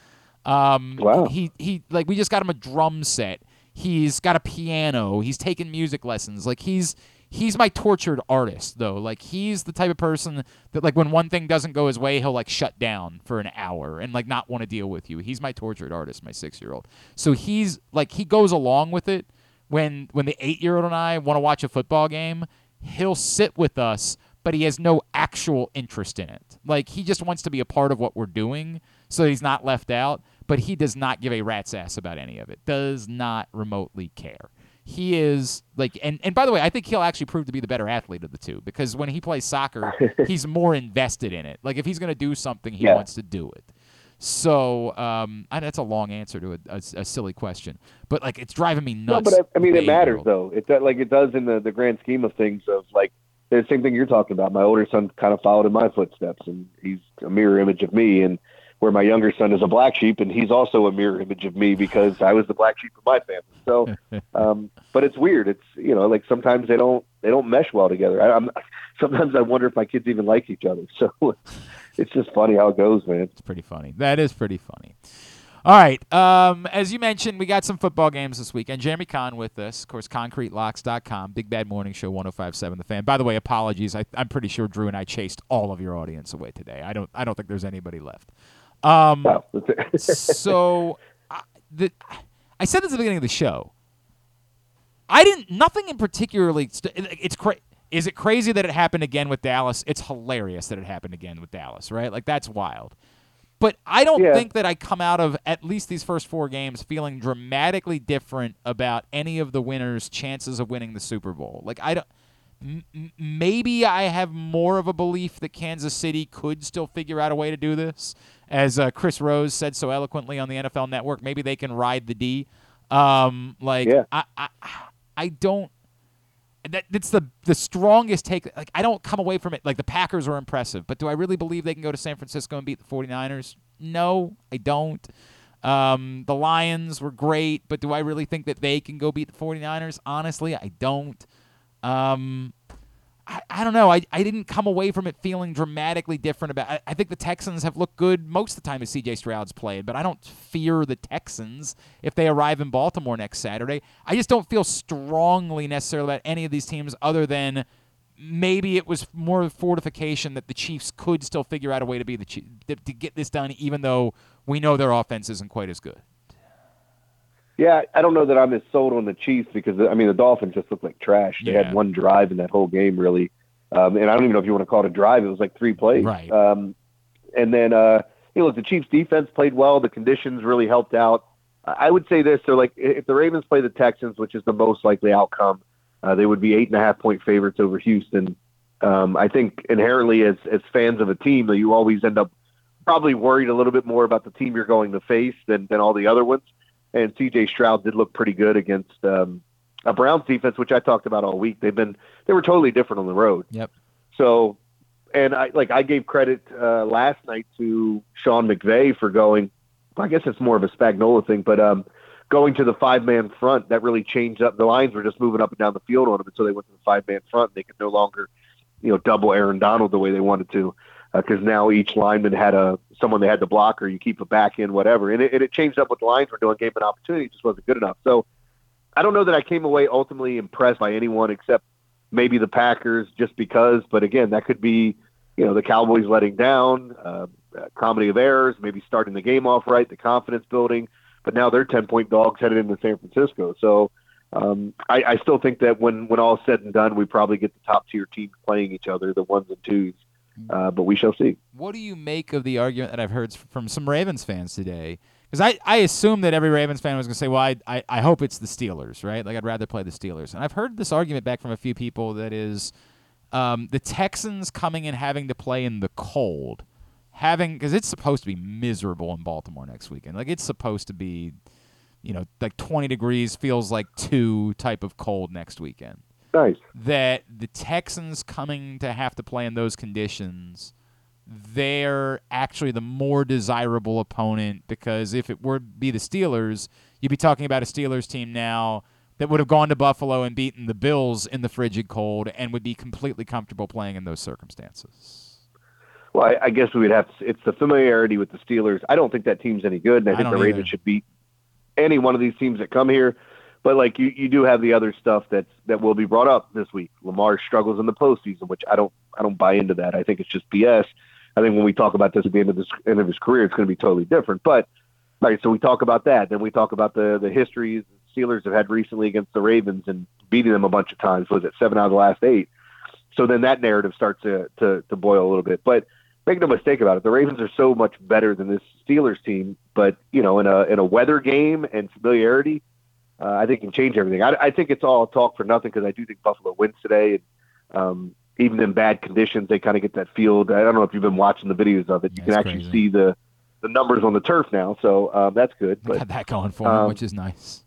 Um, Wow. He he like we just got him a drum set. He's got a piano. He's taking music lessons. Like he's he's my tortured artist though. Like he's the type of person that like when one thing doesn't go his way, he'll like shut down for an hour and like not want to deal with you. He's my tortured artist, my 6-year-old. So he's like he goes along with it when when the 8-year-old and I want to watch a football game, he'll sit with us but he has no actual interest in it. Like he just wants to be a part of what we're doing so he's not left out, but he does not give a rat's ass about any of it. Does not remotely care. He is like and, and by the way, I think he'll actually prove to be the better athlete of the two because when he plays soccer, he's more invested in it. Like if he's going to do something, he Yeah. wants to do it. So um, I, that's a long answer to a, a, a silly question, but like it's driving me No, nuts. but I, I mean, it matters eight-year-old. though. It like it does in the the grand scheme of things. Of like the same thing you're talking about. My older son kind of followed in my footsteps, and he's a mirror image of me. And where my younger son is a black sheep, and he's also a mirror image of me because I was the black sheep of my family. So, um, but it's weird. It's you know, like sometimes they don't they don't mesh well together. I, I'm sometimes I wonder if my kids even like each other. So it's just funny how it goes, man. It's pretty funny. That is pretty funny. All right. Um, as you mentioned, we got some football games this weekend. Jeremy Conn with us, of course, concretelocks.com, Big Bad Morning Show 1057 The Fan. By the way, apologies. I, I'm pretty sure Drew and I chased all of your audience away today. I don't I don't think there's anybody left. Um, Wow, so I, the, I said this at the beginning of the show. I didn't. Nothing in particularly. St- it's cra- Is it crazy that it happened again with Dallas? It's hilarious that it happened again with Dallas, right? Like that's wild. But I don't Yeah. think that I come out of at least these first four games feeling dramatically different about any of the winners' chances of winning the Super Bowl. Like I don't. M- Maybe I have more of a belief that Kansas City could still figure out a way to do this, as uh, Chris Rose said so eloquently on the NFL Network. Maybe they can ride the D. Um, like Yeah. I, I, I don't that that's the the strongest take like I don't come away from it like the Packers were impressive, but do I really believe they can go to San Francisco and beat the 49ers? No, I don't. Um, the Lions were great, but do I really think that they can go beat the 49ers? Honestly, I don't. Um, I, I don't know. I, I didn't come away from it feeling dramatically different about I, I think the Texans have looked good most of the time as CJ Stroud's played, but I don't fear the Texans if they arrive in Baltimore next Saturday. I just don't feel strongly necessarily about any of these teams other than maybe it was more fortification that the Chiefs could still figure out a way to be the to get this done even though we know their offense isn't quite as good. Yeah, I don't know that I'm as sold on the Chiefs because I mean the Dolphins just looked like trash. They Yeah. had one drive in that whole game, really, um, and I don't even know if you want to call it a drive. It was like three plays. Right. Um, and then uh, you know the Chiefs defense played well. The conditions really helped out. I I would say this: so like if the Ravens play the Texans, which is the most likely outcome, uh, they would be eight and a half point favorites over Houston. Um, I think inherently, as as fans of a team, that you always end up probably worried a little bit more about the team you're going to face than than all the other ones. And C.J. Stroud did look pretty good against um, a Browns defense, which I talked about all week. They've been they were totally different on the road. Yep. So, and I like I gave credit uh, last night to Sean McVay for going. I guess it's more of a Spagnuolo thing, but um, going to the five man front that really changed up. The lines were just moving up and down the field on them until they went to the five man front. They could no longer, you know, double Aaron Donald the way they wanted to, because now each lineman had a someone they had to block or you keep a back in whatever, and it, and it changed up what the lines were doing. Gave them an opportunity, it just wasn't good enough. So. I don't know that I came away ultimately impressed by anyone except maybe the Packers just because. But again, that could be, you know, the Cowboys letting down, uh, comedy of errors, maybe starting the game off right, the confidence building. But now they're 10 point dogs headed into San Francisco. So um, I, I still think that when, when all said and done, we probably get the top tier teams playing each other, the ones and twos. Uh, but we shall see. What do you make of the argument that I've heard from some Ravens fans today? Because I, I assume that every Ravens fan was going to say, well, I, I, I hope it's the Steelers, right? Like, I'd rather play the Steelers. And I've heard this argument back from a few people that is um, the Texans coming and having to play in the cold, having because it's supposed to be miserable in Baltimore next weekend. Like, it's supposed to be, you know, like 20 degrees, feels like two type of cold next weekend. Nice. That the Texans coming to have to play in those conditions they're actually the more desirable opponent because if it were to be the Steelers, you'd be talking about a Steelers team now that would have gone to Buffalo and beaten the Bills in the frigid cold and would be completely comfortable playing in those circumstances. Well, I, I guess we would have to, it's the familiarity with the Steelers. I don't think that team's any good, and I I think the Ravens either. should beat any one of these teams that come here. But like you, you do have the other stuff that's that will be brought up this week. Lamar struggles in the postseason, which I don't I don't buy into that. I think it's just BS. I think when we talk about this at the end of this end of his career, it's going to be totally different. But right, so we talk about that. Then we talk about the the histories the Steelers have had recently against the Ravens and beating them a bunch of times. Was it seven out of the last eight? So then that narrative starts to to, to boil a little bit. But make no mistake about it, the Ravens are so much better than this Steelers team. But you know, in a in a weather game and familiarity, uh, I think can change everything. I, I think it's all talk for nothing because I do think Buffalo wins today. And, um, even in bad conditions, they kind of get that field. I don't know if you've been watching the videos of it. You can actually crazy. see the the numbers on the turf now, so um, that's good. But got that going for them, um, which is nice.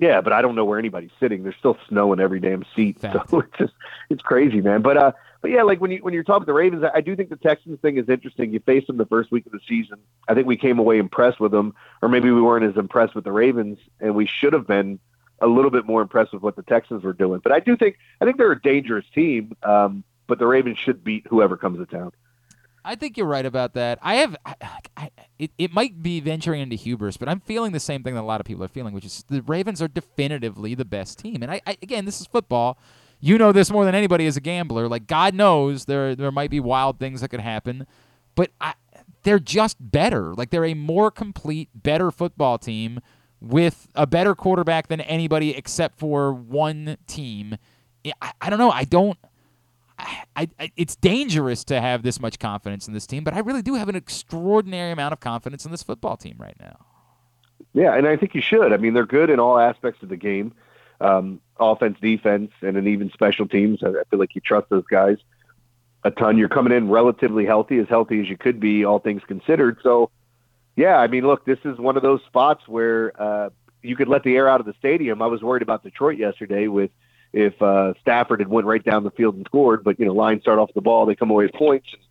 yeah, but I don't know where anybody's sitting. There's still snow in every damn seat, Fact. so it's just it's crazy, man. But uh, but yeah, like when you when you're talking the Ravens, I, I do think the Texans thing is interesting. You faced them the first week of the season. I think we came away impressed with them, or maybe we weren't as impressed with the Ravens, and we should have been a little bit more impressed with what the Texans were doing. But I do think I think they're a dangerous team. Um, but the Ravens should beat whoever comes to town. I think you're right about that. I have, I, I, it, it might be venturing into hubris, but I'm feeling the same thing that a lot of people are feeling, which is the Ravens are definitively the best team. And I, I again, this is football. You know this more than anybody as a gambler. Like God knows there there might be wild things that could happen, but I, they're just better. Like they're a more complete, better football team with a better quarterback than anybody except for one team. I, I don't know. I don't. I, I, it's dangerous to have this much confidence in this team, but I really do have an extraordinary amount of confidence in this football team right now. Yeah, and I think you should. I mean, they're good in all aspects of the game, um, offense, defense, and then even special teams. I, I feel like you trust those guys a ton. You're coming in relatively healthy, as healthy as you could be, all things considered. So, yeah, I mean, look, this is one of those spots where uh, you could let the air out of the stadium. I was worried about Detroit yesterday with if uh, Stafford had went right down the field and scored, but you know, Lions start off the ball, they come away with points. And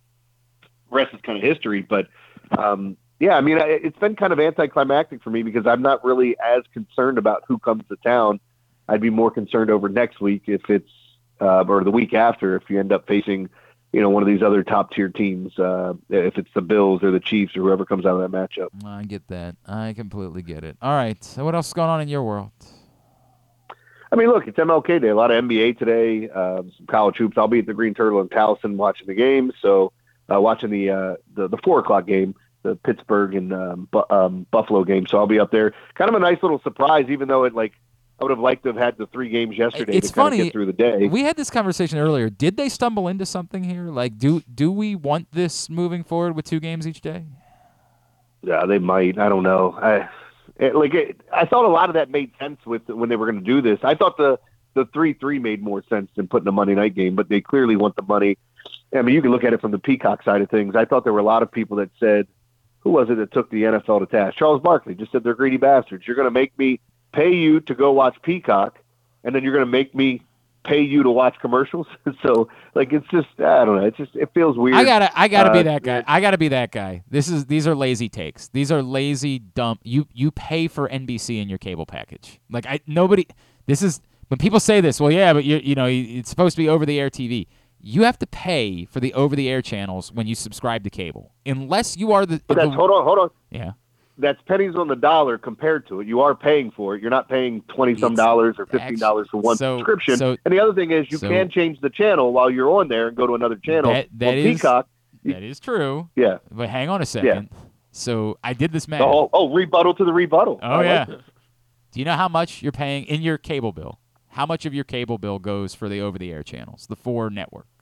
rest is kind of history, but um, yeah, I mean, it's been kind of anticlimactic for me because I'm not really as concerned about who comes to town. I'd be more concerned over next week if it's uh, or the week after if you end up facing, you know, one of these other top tier teams. Uh, if it's the Bills or the Chiefs or whoever comes out of that matchup. I get that. I completely get it. All right. So what else is going on in your world? I mean, look, it's MLK Day. A lot of NBA today, uh, some college hoops. I'll be at the Green Turtle in Towson watching the game. So, uh, watching the, uh, the the four o'clock game, the Pittsburgh and um, Bu- um, Buffalo game. So I'll be up there. Kind of a nice little surprise, even though it like I would have liked to have had the three games yesterday It's to kind funny. of get through the day. We had this conversation earlier. Did they stumble into something here? Like, do do we want this moving forward with two games each day? Yeah, they might. I don't know. I it, like it, I thought a lot of that made sense with when they were going to do this. I thought the the three three made more sense than putting a Monday night game, but they clearly want the money. I mean, you can look at it from the Peacock side of things. I thought there were a lot of people that said, "Who was it that took the NFL to task?" Charles Barkley just said, "They're greedy bastards. You're going to make me pay you to go watch Peacock, and then you're going to make me." pay you to watch commercials so like it's just i don't know it's just it feels weird I gotta I gotta be Uh, that guy. I gotta be that guy. This is these are lazy takes. These are lazy dump. You you pay for NBC in your cable package. Like I nobody. This is when people say this. Well, yeah, but you you know it's supposed to be over the air TV. You have to pay for the over the air channels when you subscribe to cable, unless you are the. but that's the- hold on hold on yeah. That's pennies on the dollar compared to it. You are paying for it. You're not paying twenty some dollars or fifteen dollars for one so- subscription. so- and the other thing is you so- can change the channel while you're on there and go to another channel. That, that is- Peacock. that is true. Yeah. But hang on a second. Yeah. So I did this math. Whole, oh, rebuttal to the rebuttal. Oh I yeah. this. Do you know how much you're paying in your cable bill? How much of your cable bill goes for the over-the-air channels, the four networks?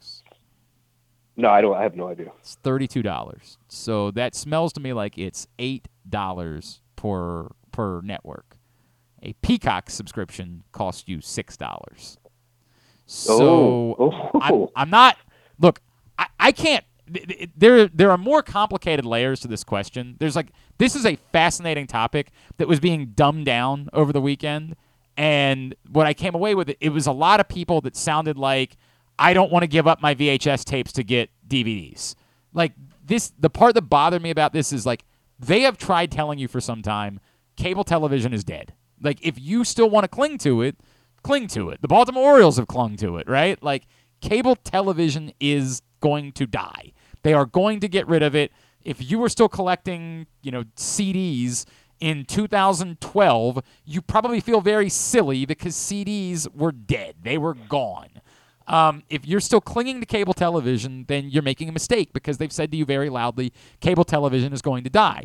No, I don't. I have no idea. It's thirty-two dollars. So that smells to me like it's eight dollars per per network. A Peacock subscription costs you six dollars. So Oh. I'm, I'm not. Look, I, I can't. th- th- There there are more complicated layers to this question. There's like this is a fascinating topic that was being dumbed down over the weekend, and what I came away with it, it was a lot of people that sounded like I don't want to give up my VHS tapes to get DVDs. Like this, the part that bothered me about this is like they have tried telling you for some time cable television is dead. Like if you still want to cling to it, cling to it. The Baltimore Orioles have clung to it, right? Like cable television is going to die. They are going to get rid of it. If you were still collecting, you know, CDs in 2012, you probably feel very silly because CDs were dead. They were gone. Um, if you're still clinging to cable television, then you're making a mistake because they've said to you very loudly, cable television is going to die.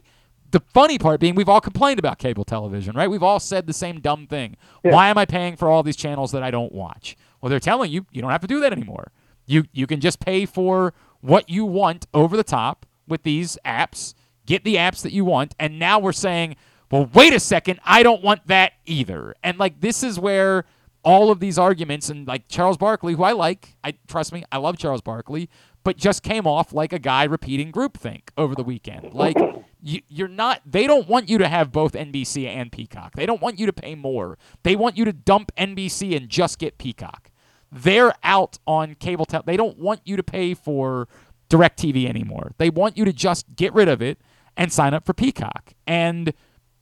The funny part being, we've all complained about cable television, right? We've all said the same dumb thing. Why am I paying for all these channels that I don't watch? Well, they're telling you you don't have to do that anymore. You you can just pay for what you want over the top with these apps. Get the apps that you want, and now we're saying, well, wait a second, I don't want that either. And like this is where all of these arguments and like Charles Barkley, who I like, I trust me, I love Charles Barkley, but just came off like a guy repeating groupthink over the weekend. Like you, you're not. They don't want you to have both NBC and Peacock. They don't want you to pay more. They want you to dump NBC and just get Peacock. They're out on cable. Te- they don't want you to pay for DirecTV anymore. They want you to just get rid of it and sign up for Peacock. And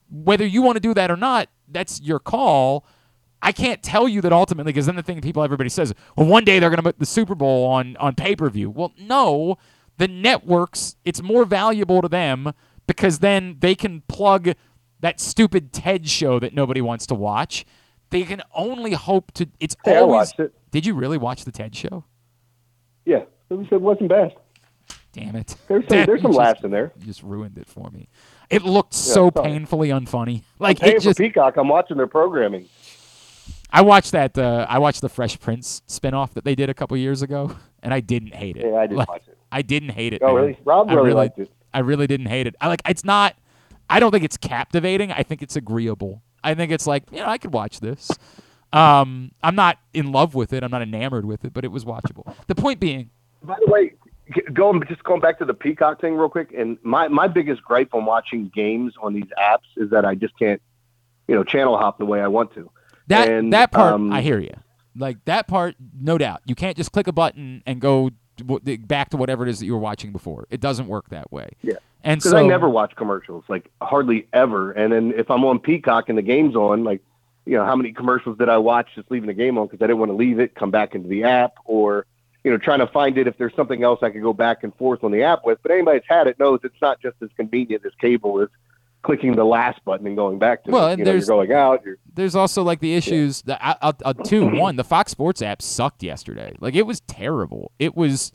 whether you want to do that or not, that's your call. I can't tell you that ultimately, because then the thing people everybody says, well, one day they're going to put the Super Bowl on on pay per view. Well, no, the networks, it's more valuable to them because then they can plug that stupid TED show that nobody wants to watch. They can only hope to. It's Hey, I always. watched it. Did you really watch the TED show? Yeah, it, was, it wasn't bad. Damn it! There's some, there's some you laughs just- in there. You just ruined it for me. It looked Yeah, so painfully unfunny. I'm Like it just. for Peacock. I'm watching their programming. I watched that. Uh, I watched the Fresh Prince spinoff that they did a couple years ago, and I didn't hate it. Yeah, I didn't Like, watch it. I didn't hate it. Oh, man. really? Rob I really liked it. I really didn't hate it. I like. It's not. I don't think it's captivating. I think it's agreeable. I think it's like you know I could watch this. Um, I'm not in love with it. I'm not enamored with it, but it was watchable. The point being, By the way, going just going back to the Peacock thing real quick, and my my biggest gripe on watching games on these apps is that I just can't, you know, channel hop the way I want to. That And, that part, um, I hear you. Like that part, no doubt. You can't just click a button and go back to whatever it is that you were watching before. It doesn't work that way. Yeah. And so I never watch commercials, like hardly ever. And then if I'm on Peacock and the game's on, like, you know, how many commercials did I watch just leaving the game on because I didn't want to leave it, come back into the app, or you know, trying to find it if there's something else I could go back and forth on the app with. But anybody that's had it knows it's not just as convenient as cable as clicking the last button and going back to Well, You know, you're there's- going out. You're, there's also like the issues that I, I'll, I'll, two one the Fox Sports app sucked yesterday. Like it was terrible. It was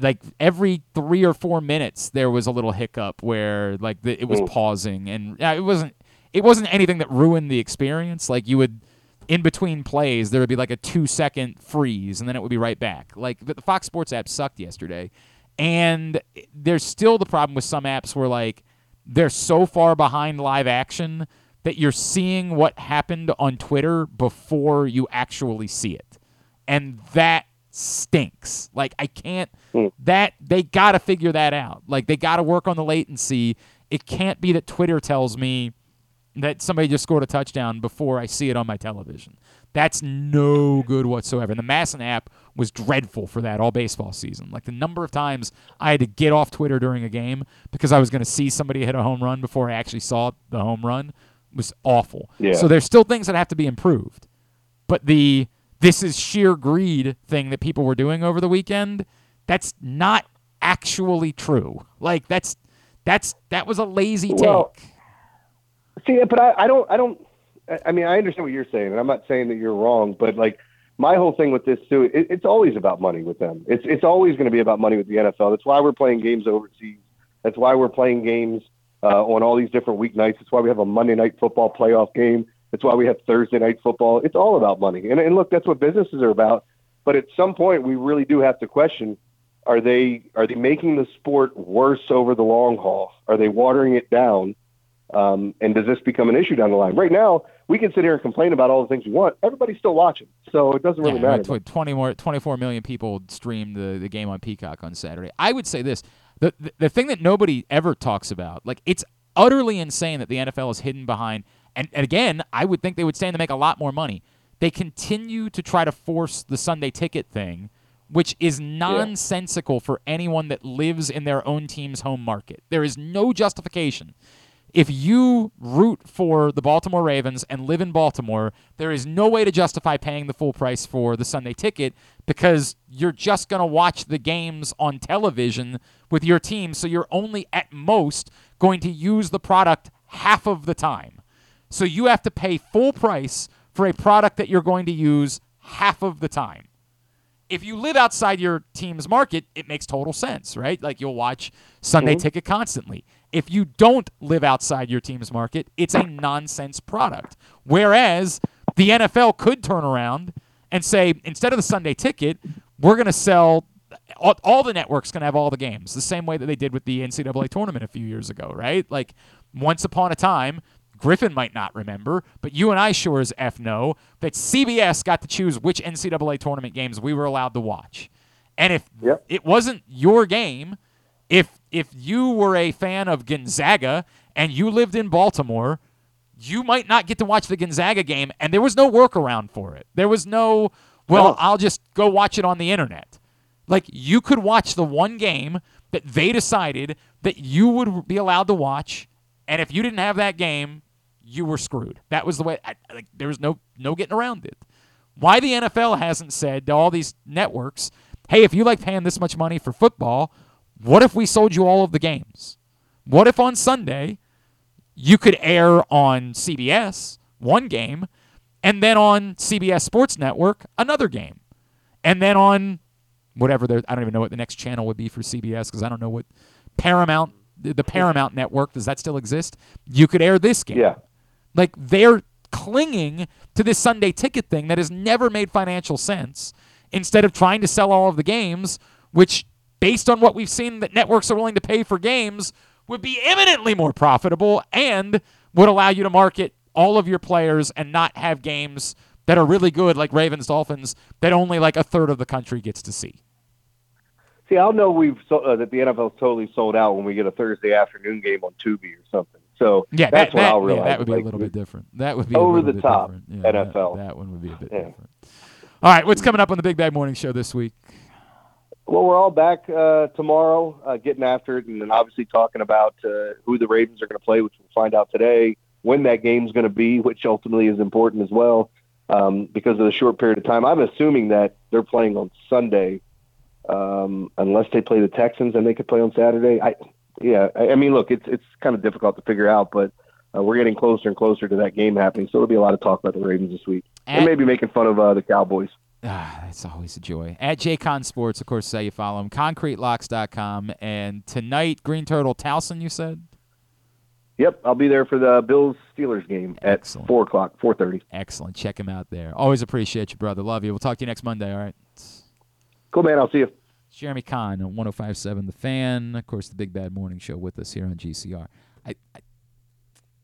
like every three or four minutes there was a little hiccup where like the, it was Mm. pausing and uh, it wasn't it wasn't anything that ruined the experience like you would in between plays there would be like a two second freeze and then it would be right back like the fox sports app sucked yesterday and there's still the problem with some apps where like they're so far behind live action that you're seeing what happened on twitter before you actually see it and that stinks. Like I can't hmm. that they got to figure that out. Like they got to work on the latency. It can't be that Twitter tells me that somebody just scored a touchdown before I see it on my television. That's no good whatsoever. And the MASN app was dreadful for that all baseball season. Like the number of times I had to get off Twitter during a game because I was going to see somebody hit a home run before I actually saw the home run was awful. Yeah. So there's still things that have to be improved. But the this is sheer greed thing that people were doing over the weekend, that's not actually true. Like that's that's that was a lazy Well, take. See, but I, I don't, I don't. I- mean, I understand what you're saying, and I'm not saying that you're wrong. But like, my whole thing with this too, it, it's always about money with them. It's it's always going to be about money with the NFL. That's why we're playing games overseas. That's why we're playing games uh, on all these different weeknights. That's why we have a Monday night football playoff game. That's why we have Thursday night football. It's all about money. And, and look, that's what businesses are about. But at some point, we really do have to question: Are they are they making the sport worse over the long haul? Are they watering it down? Um, and does this become an issue down the line? Right now, we can sit here and complain about all the things we want. Everybody's still watching, so it doesn't really Yeah, matter. right, 20 more, 24 million people streamed the, the game on Peacock on Saturday. I would say this the, the the thing that nobody ever talks about, like it's utterly insane that the NFL is hidden behind. And, and again, I would think they would stand to make a lot more money. They continue to try to force the Sunday ticket thing, which is nonsensical for anyone that lives in their own team's home market. There is no justification if you root for the Baltimore Ravens and live in Baltimore, there is no way to justify paying the full price for the Sunday ticket because you're just going to watch the games on television with your team. So you're only at most going to use the product half of the time. So you have to pay full price for a product that you're going to use half of the time if you live outside your team's market, it makes total sense, right? Like you'll watch Sunday Mhm. Ticket constantly. If you don't live outside your team's market, it's a nonsense product. Whereas the NFL could turn around and say, instead of the Sunday Ticket, we're going to sell all, all the networks going to have all the games the same way that they did with the NCAA tournament a few years ago, right? Like once upon a time, Griffin might not remember, but you and I sure as F know that CBS got to choose which NCAA tournament games we were allowed to watch. And if it wasn't your game, if if you were a fan of Gonzaga and you lived in Baltimore, you might not get to watch the Gonzaga game, and there was no workaround for it. There was no, well, No. I'll just go watch it on the internet. Like you could watch the one game that they decided that you would be allowed to watch, and if you didn't have that game, you were screwed. That was the way. I, like there was no no getting around it. Why the NFL hasn't said to all these networks, "Hey, if you like paying this much money for football, what if we sold you all of the games? What if on Sunday you could air on CBS one game, and then on CBS Sports Network another game, and then on whatever there I don't even know what the next channel would be for CBS because I don't know what Paramount the the Paramount network does that still exist? You could air this game. Yeah. Like they're clinging to this Sunday ticket thing that has never made financial sense instead of trying to sell all of the games, which based on what we've seen that networks are willing to pay for games would be eminently more profitable and would allow you to market all of your players and not have games that are really good like Ravens Dolphins that only like a third of the country gets to see. See, I'll know we've so, uh, that the NFL's totally sold out when we get a Thursday afternoon game on Tubi or something. So Yeah, that's that, when that, I'll yeah, realize that would be like, a little bit different. That would be over the top. Yeah, that- NFL. That, one would be a bit Yeah. different. All right, what's coming up on the Big Bad Morning Show this week? Well, we're all back uh, tomorrow, uh, getting after it, and then obviously talking about uh, who the Ravens are going to play, which we'll find out today. When that game's going to be, which ultimately is important as well, um, because of the short period of time. I'm assuming that they're playing on Sunday, um, unless they play the Texans, and they could play on Saturday. I, yeah, I, I mean, look, it's it's kind of difficult to figure out, but uh, we're getting closer and closer to that game happening. So there'll be a lot of talk about the Ravens this week, and maybe making fun of uh, the Cowboys. Ah, that's always a joy. At JCon Sports, of course, is how you follow him. ConcreteLocks.com. And tonight, Green Turtle Towson, you said? Yep, I'll be there for the Bills Steelers game at Excellent. four o'clock, four thirty. Excellent. Check him out there. Always appreciate you, brother. Love you. We'll talk to you next Monday, all right? Cool, man. I'll see you. It's Jeremy Conn on 1057 The Fan. Of course, the Big Bad Morning Show with us here on GCR. I, I,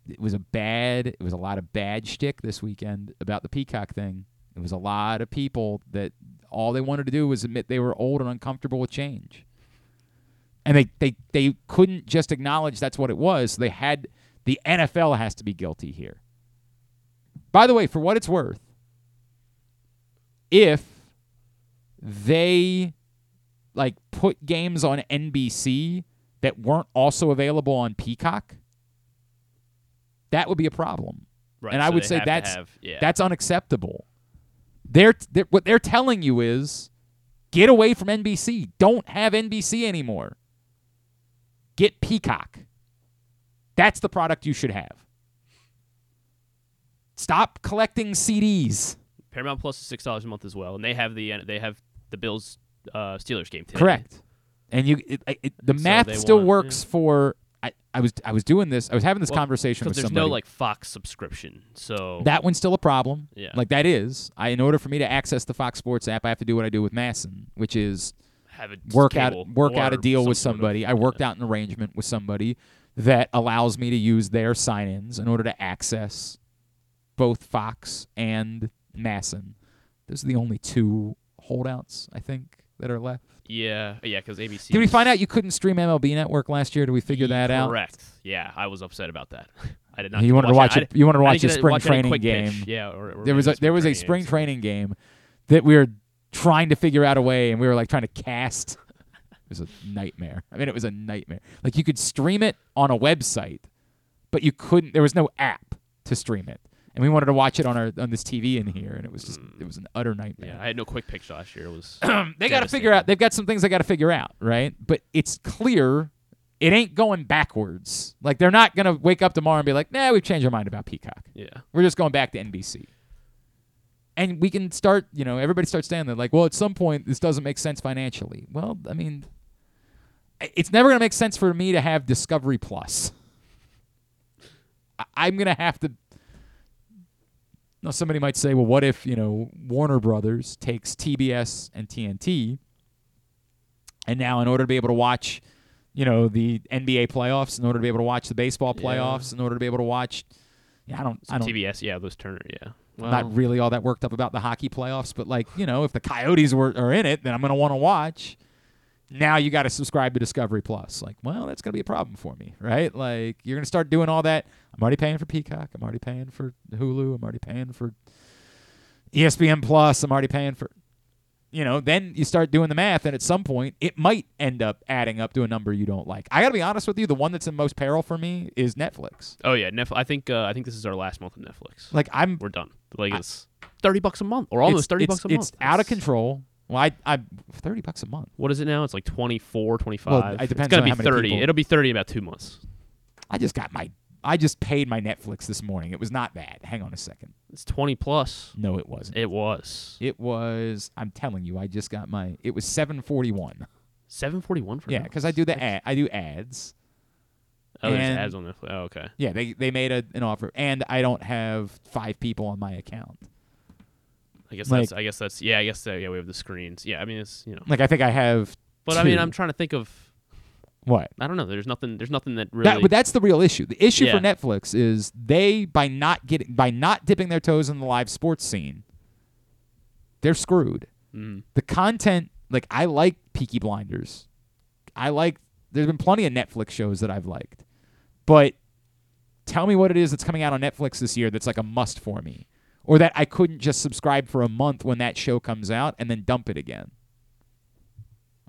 it was a bad, it was a lot of bad shtick this weekend about the Peacock thing. It was a lot of people that all they wanted to do was admit they were old and uncomfortable with change. And they, they, they couldn't just acknowledge that's what it was. They had, the NFL has to be guilty here. By the way, for what it's worth, if they like put games on NBC that weren't also available on Peacock, that would be a problem. Right, and I so would say that's have- yeah. that's unacceptable. They're, they're what they're telling you is get away from NBC. Don't have NBC anymore. Get Peacock. That's the product you should have. Stop collecting CDs. Paramount Plus is six dollars a month as well, and they have the they have the Bills uh, Steelers game today. Correct. And you, it, it, the So math still want- works for. I, I was I was doing this. I was having this Well, conversation with because there's somebody. no like Fox subscription, so that one's still a problem. Yeah. Like that is. I in order for me to access the Fox Sports app, I have to do what I do with MASN, which is Have a work out work out a deal with some sort of- somebody. I worked out an arrangement with somebody that allows me to use their sign-ins in order to access both Fox and MASN. Those are the only two holdouts I think that are left. yeah, yeah, because ABC. Did we find out you couldn't stream MLB Network last year? Did we figure that out? Correct. Yeah, I was upset about that. I did not. You wanted to watch it. You wanted to watch a spring watch training game. pitch. Yeah, or, or there was a there was a spring training game that we were trying to figure out a way, and we were like trying to cast. It was a nightmare. I mean, it was a nightmare. Like you could stream it on a website, but you couldn't. There was no app to stream it, and we wanted to watch it on our on this TV in here, and it was just mm. it was an utter nightmare. Yeah, I had no quick pitch last year. It was. they got to figure out. They've got some things they got to figure out, right? But it's clear it ain't going backwards. Like they're not gonna wake up tomorrow and be like, "Nah, we've changed our mind about Peacock. Yeah. we're just going back to NBC." And we can start, you know, everybody starts standing that, like, well, at some point this doesn't make sense financially. Well, I mean, it's never gonna make sense for me to have Discovery Plus. I- I'm gonna have to. Now, somebody might say, well, what if, you know, Warner Brothers takes TBS and TNT, and now in order to be able to watch, you know, the NBA playoffs, in order to be able to watch the baseball Yeah. playoffs, in order to be able to watch, yeah, I don't, I don't, TBS, yeah, those Turner, yeah. Well, not really all that worked up about the hockey playoffs, but like, you know, if the Coyotes were are in it, then I'm gonna want to watch. Now you got to subscribe to Discovery Plus. Like, well, that's gonna be a problem for me, right? Like, you're gonna start doing all that. I'm already paying for Peacock. I'm already paying for Hulu. I'm already paying for ESPN Plus. I'm already paying for, you know. Then you start doing the math, and at some point, it might end up adding up to a number you don't like. I gotta be honest with you. The one that's in most peril for me is Netflix. Oh yeah, Netflix. I think uh, I think this is our last month of Netflix. Like I'm, we're done. Like it's thirty bucks a month, or almost thirty bucks a month. It's out of control. Well, I, I, thirty bucks a month. What is it now? It's like 24, 25. Well, it depends it's gonna on be how many thirty. people- It'll be thirty in about two months. I just got my. I just paid my Netflix this morning. It was not bad. Hang on a second. It's twenty plus. No, it wasn't. It was It was. I'm telling you, I just got my. It was seven forty one. seven forty one for Yeah, because I do the ad, I do ads. Oh, there's ads on Netflix. Oh, okay. Yeah, they they made a, an offer, and I don't have five people on my account. I guess Like- that's. I guess that's. Yeah, I guess uh, yeah. We have the screens. Yeah, I mean it's you know. Like I think I have. But I mean. I'm trying to think of. What? I don't know. There's nothing. There's nothing that really. That, but that's the real issue. The issue for Netflix is they by not getting by not dipping their toes in the live sports scene, they're screwed. Mhm. The content, like I like Peaky Blinders, I like. There's been plenty of Netflix shows that I've liked, but tell me what it is that's coming out on Netflix this year that's like a must for me, or that I couldn't just subscribe for a month when that show comes out and then dump it again.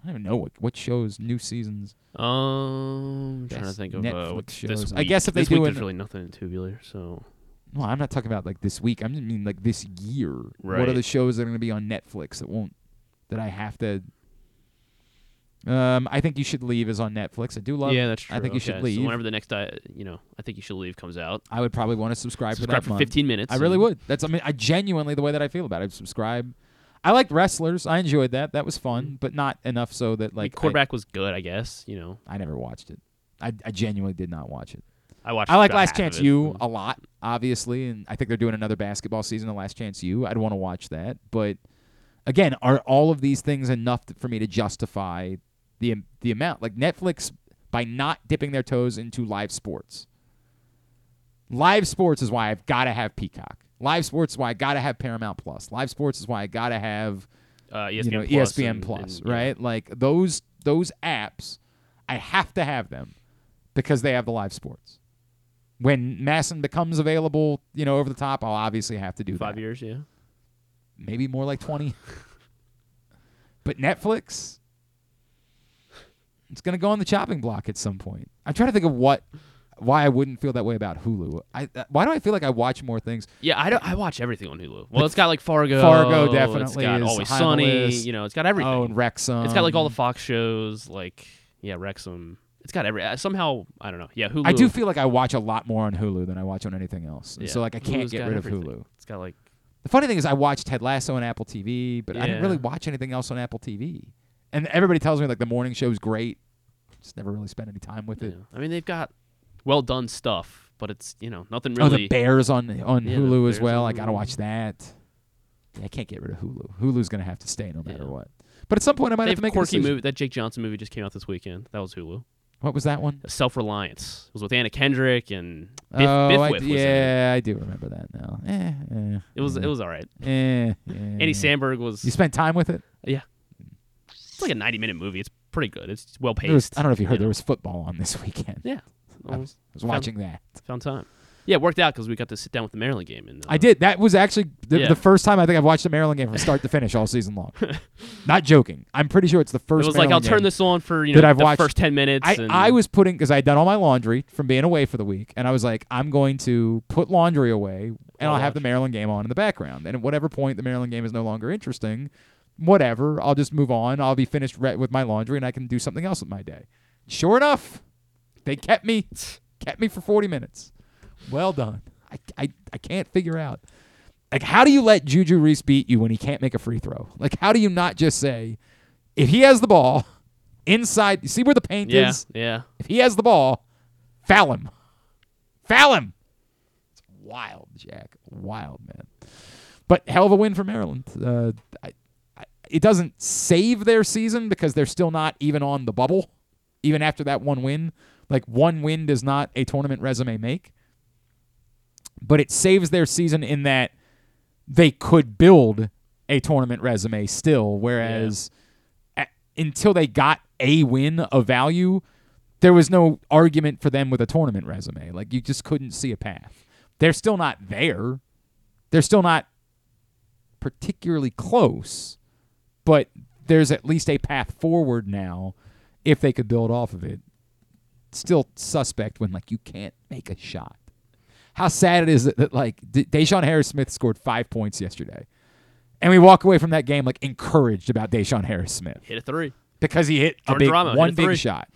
I don't know what what shows new seasons. Um, I'm trying to think of uh, Netflix what's shows. this I week. guess if they this do week, there's really nothing in tubular. So Well, I'm not talking about like this week. I just mean like this year. What are the shows that are going to be on Netflix that won't that I have to? Um, I think you should leave is on Netflix. I do love. yeah, that's true. I think you Okay, should leave. So whenever the next, uh, you know, I think you should leave comes out. I would probably want to subscribe, Subscribe for that for month. 15 minutes I really would. That's I mean I genuinely the way that I feel about it. I subscribe. I liked wrestlers. I enjoyed that. That was fun, mm. but not enough so that like I- quarterback was good, I guess. You know, I never watched it. I, I genuinely did not watch it. I watched. I like Last Chance. U a lot, obviously, and I think they're doing another basketball season of Last Chance U. I'd want to watch that, but again, are all of these things enough to, for me to justify the the amount? Like Netflix, by not dipping their toes into live sports. Live sports is why I've got to have Peacock. Live sports is why I got to have Paramount Plus. Live sports is why I got to have Uh, you ESPN know, Plus ESPN and- Plus, and, yeah. right? Like those those apps, I have to have them because they have the live sports. When MASN becomes available, you know, over the top, I'll obviously have to do Five that. years, yeah. Maybe more like twenty. but Netflix, it's gonna go on the chopping block at some point. I'm trying to think of what, why I wouldn't feel that way about Hulu. I uh, why do I feel like I watch more things? Yeah, I don't. I watch everything on Hulu. Well, it's got like Fargo. Fargo It's definitely got is Always high on the Sunny. list. You know, it's got everything. Oh, and Wrexham. It's got like all the Fox shows. Like yeah, Wrexham. It's got every. uh, Somehow I don't know. Yeah, Hulu. I do feel like I watch a lot more on Hulu than I watch on anything else. And Yeah, So like I can't Hulu's get got rid everything. of Hulu. It's got like The funny thing is I watched Ted Lasso on Apple TV, but I didn't Yeah. really watch anything else on Apple TV. And everybody tells me like the morning show's great. Just never really spent any time with it. I mean, they've got well done stuff, but it's you know nothing really. Oh, the Bears on on Yeah, Hulu as well. I gotta watch that. Yeah, I can't get rid of Hulu. Hulu's gonna have to stay no matter what. But at some point I might They have to make a quirky decision. movie. That Jake Johnson movie just came out this weekend. That was Hulu. What was that one? Self Reliance. It was with Anna Kendrick and Biff, oh, Biff I, Whiff was in it. yeah, I do remember that now. Eh, eh, It was eh. it was all right. Eh, Andy eh. Samberg was. You spent time with it? Yeah. It's like a ninety minute movie. It's pretty good. It's well paced. I don't know if you heard there was football on this weekend. Yeah. I was, I was Found- watching that. Found time. Yeah, it worked out because we got to sit down with the Maryland game. And uh, I did. That was actually the, Yeah. the first time I think I've watched the Maryland game from start to finish all season long. Not joking. I'm pretty sure it's the first. It was like I'll turn this on for you that know I've the watched. first ten minutes. I, and I was putting because I had done all my laundry from being away for the week, and I was like, I'm going to put laundry away, and I'll have the Maryland game on in the background. And at whatever point the Maryland game is no longer interesting, whatever, I'll just move on. I'll be finished re- with my laundry, and I can do something else with my day. Sure enough, they kept me kept me for 40 minutes. Well done. I, I, I can't figure out. Like, how do you let Juju Reese beat you when he can't make a free throw? Like, how do you not just say, if he has the ball inside, you see where the paint Yeah, is? yeah. If he has the ball, foul him. Foul him. It's wild, Jack. Wild, man. But hell of a win for Maryland. Uh, I, I, it doesn't save their season because they're still not even on the bubble, even after that one win. Like, one win does not a tournament resume make. But it saves their season in that they could build a tournament resume still, whereas a- until they got a win of value, there was no argument for them with a tournament resume. Like you just couldn't see a path. They're still not there. They're still not particularly close, but there's at least a path forward now if they could build off of it. Still suspect when like you can't make a shot. How sad it is that, that like D- DeShawn Harris Smith scored five points yesterday, and we walk away from that game like encouraged about DeShawn Harris Smith hit a three because he hit a big Drama one a big shot.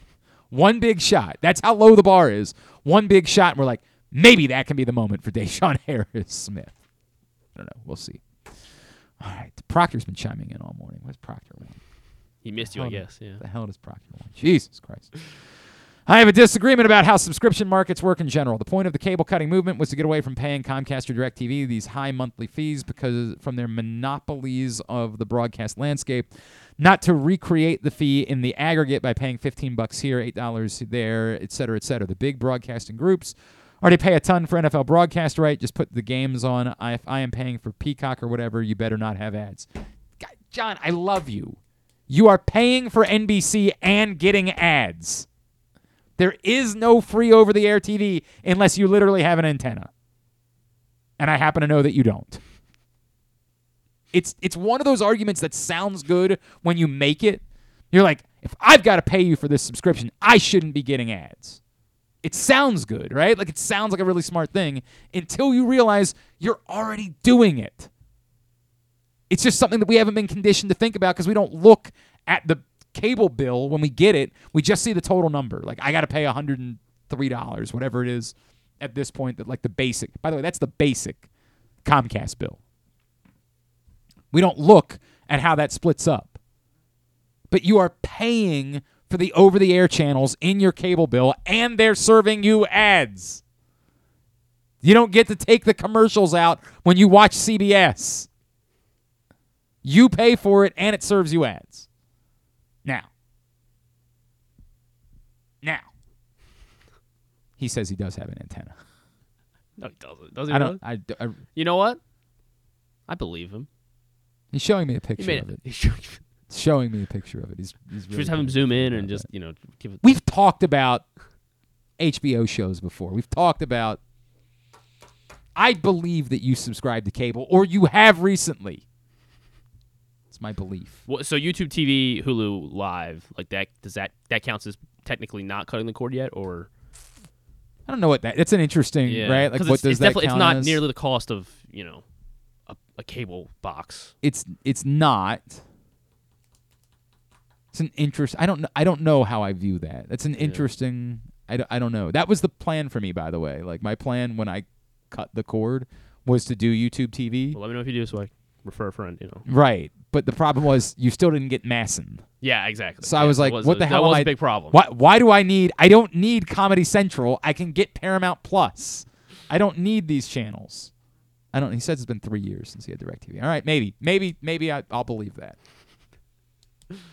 One big shot. That's how low the bar is. One big shot, and we're like, maybe that can be the moment for DeShawn Harris Smith. I don't know. We'll see. All right. Proctor's been chiming in all morning. Where's Proctor? want? He missed you, I guess. Yeah. The hell does Proctor want? Jesus Christ. I have a disagreement about how subscription markets work in general. The point of the cable cutting movement was to get away from paying Comcast or DirecTV these high monthly fees because from their monopolies of the broadcast landscape, not to recreate the fee in the aggregate by paying 15 bucks here, $8 there, et cetera, et cetera. The big broadcasting groups already pay a ton for NFL broadcast right. Just put the games on. If I am paying for Peacock or whatever, you better not have ads. God, John, I love you. You are paying for NBC and getting ads. There is no free over the air TV unless you literally have an antenna. And I happen to know that you don't. It's it's one of those arguments that sounds good when you make it. You're like, if I've got to pay you for this subscription, I shouldn't be getting ads. It sounds good, right? Like it sounds like a really smart thing until you realize you're already doing it. It's just something that we haven't been conditioned to think about because we don't look at the cable bill when we get it. We just see the total number. Like I got to pay $103, whatever it is at this point that like the basic. By the way, that's the basic Comcast bill. We don't look at how that splits up. But you are paying for the over the air channels in your cable bill and they're serving you ads. You don't get to take the commercials out when you watch CBS. You pay for it and it serves you ads. Now. Now. He says he does have an antenna. No, he doesn't. Does he? I really? don't. I, d- I- You know what? I believe him. he's showing me a picture made of it- it. he's showing- He's showing me a picture of it. He's, he's really just have him good. zoom in and just you know give it. We've talked about HBO shows before. We've talked about. I believe that you subscribe to cable, or you have recently. It's my belief. Well, so YouTube TV, Hulu Live, like that. Does that that counts as technically not cutting the cord yet, or I don't know what that. It's an interesting, yeah? right? Like, what it's, does it's that definitely count it's not as? nearly the cost of you know a, a cable box. It's it's not. It's an interest. I don't. I don't know how I view that. That's an interesting. I don't, I don't know. That was the plan for me, by the way. Like my plan when I cut the cord was to do YouTube TV. Well, let me know if you do, so I refer a friend. You know. Right. But the problem was you still didn't get MASN. Yeah, exactly. So I was like, was what a- the that hell was am a big problem. Why, why do I need I don't need Comedy Central. I can get Paramount Plus. I don't need these channels. I don't he says it's been 3 years since he had DirecTV. All right, maybe. Maybe maybe I, I'll believe that.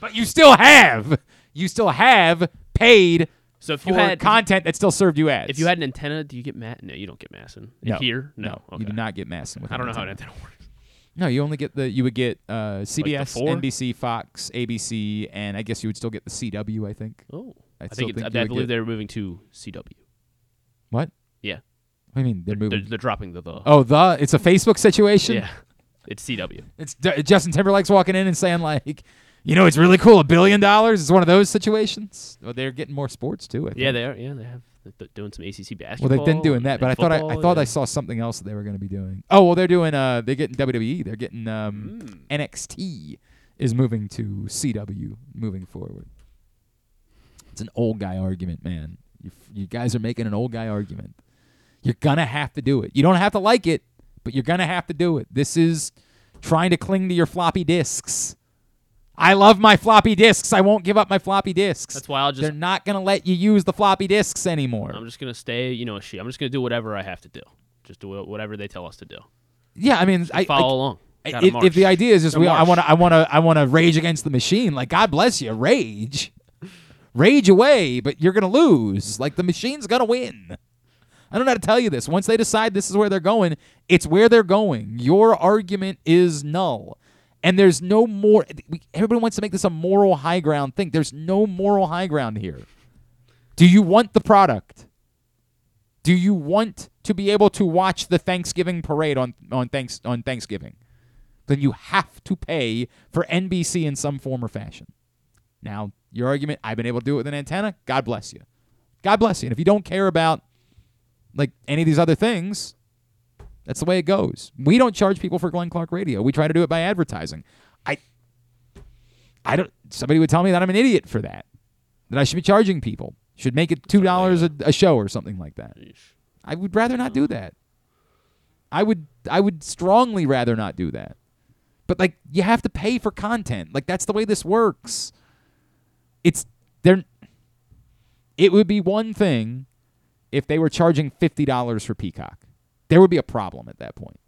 But you still have you still have paid So if you for had content that still served you ads. if you had an antenna, do you get Matt? No, you don't get MASN. No, Here, no, no. you do not get MASN with I don't know how an antenna. antenna works. No, you only get the you would get uh, CBS, four? NBC, Fox, ABC, and I guess you would still get the CW. I think. Oh, I, still think, it's, you I would believe get- they're moving to CW. What? Yeah. I mean they're, moving? They're, they're dropping the the. oh, the it's a Facebook situation. yeah, it's CW. It's D- Justin Timberlake's walking in and saying like, you know, it's really cool. A billion dollars. is one of those situations. Well, they're getting more sports too. Yeah, they are. Yeah, they have they're- doing some ACC basketball. Well, they've been doing that, but I thought I, I thought yeah. I saw something else that they were going to be doing. Oh well, they're doing uh they're getting WWE. They're getting um Mm. NXT is moving to CW moving forward. It's an old guy argument, man. You f- you guys are making an old guy argument. You're gonna have to do it. You don't have to like it, but you're gonna have to do it. This is trying to cling to your floppy disks. I love my floppy disks. I won't give up my floppy disks. That's why I'll just. They're not gonna let you use the floppy disks anymore. I'm just gonna stay. You know, she. I'm just gonna do whatever I have to do. Just do whatever they tell us to do. Yeah, I mean, I follow like, along. Gotta If, if the idea is just we, I want to, I want to, I want to rage against the machine. Like God bless you, rage, rage away, but you're gonna lose. Like the machine's gonna win. I don't know how to tell you this. Once they decide this is where they're going, it's where they're going. Your argument is null. And there's no more. Everybody wants to make this a moral high ground thing. There's no moral high ground here. Do you want the product? Do you want to be able to watch the Thanksgiving parade on on thanks on Thanksgiving? Then you have to pay for NBC in some form or fashion. Now, your argument, I've been able to do it with an antenna. God bless you. God bless you. And if you don't care about like any of these other things, that's the way it goes. We don't charge people for Glenn Clark Radio. We try to do it by advertising. I I don't somebody would tell me that I'm an idiot for that. That I should be charging people. Should make it two dollars a, a show or something like that. I would rather not do that. I would I would strongly rather not do that. But like you have to pay for content. Like that's the way this works. It's there it would be one thing if they were charging $50 for Peacock. There would be a problem at that point.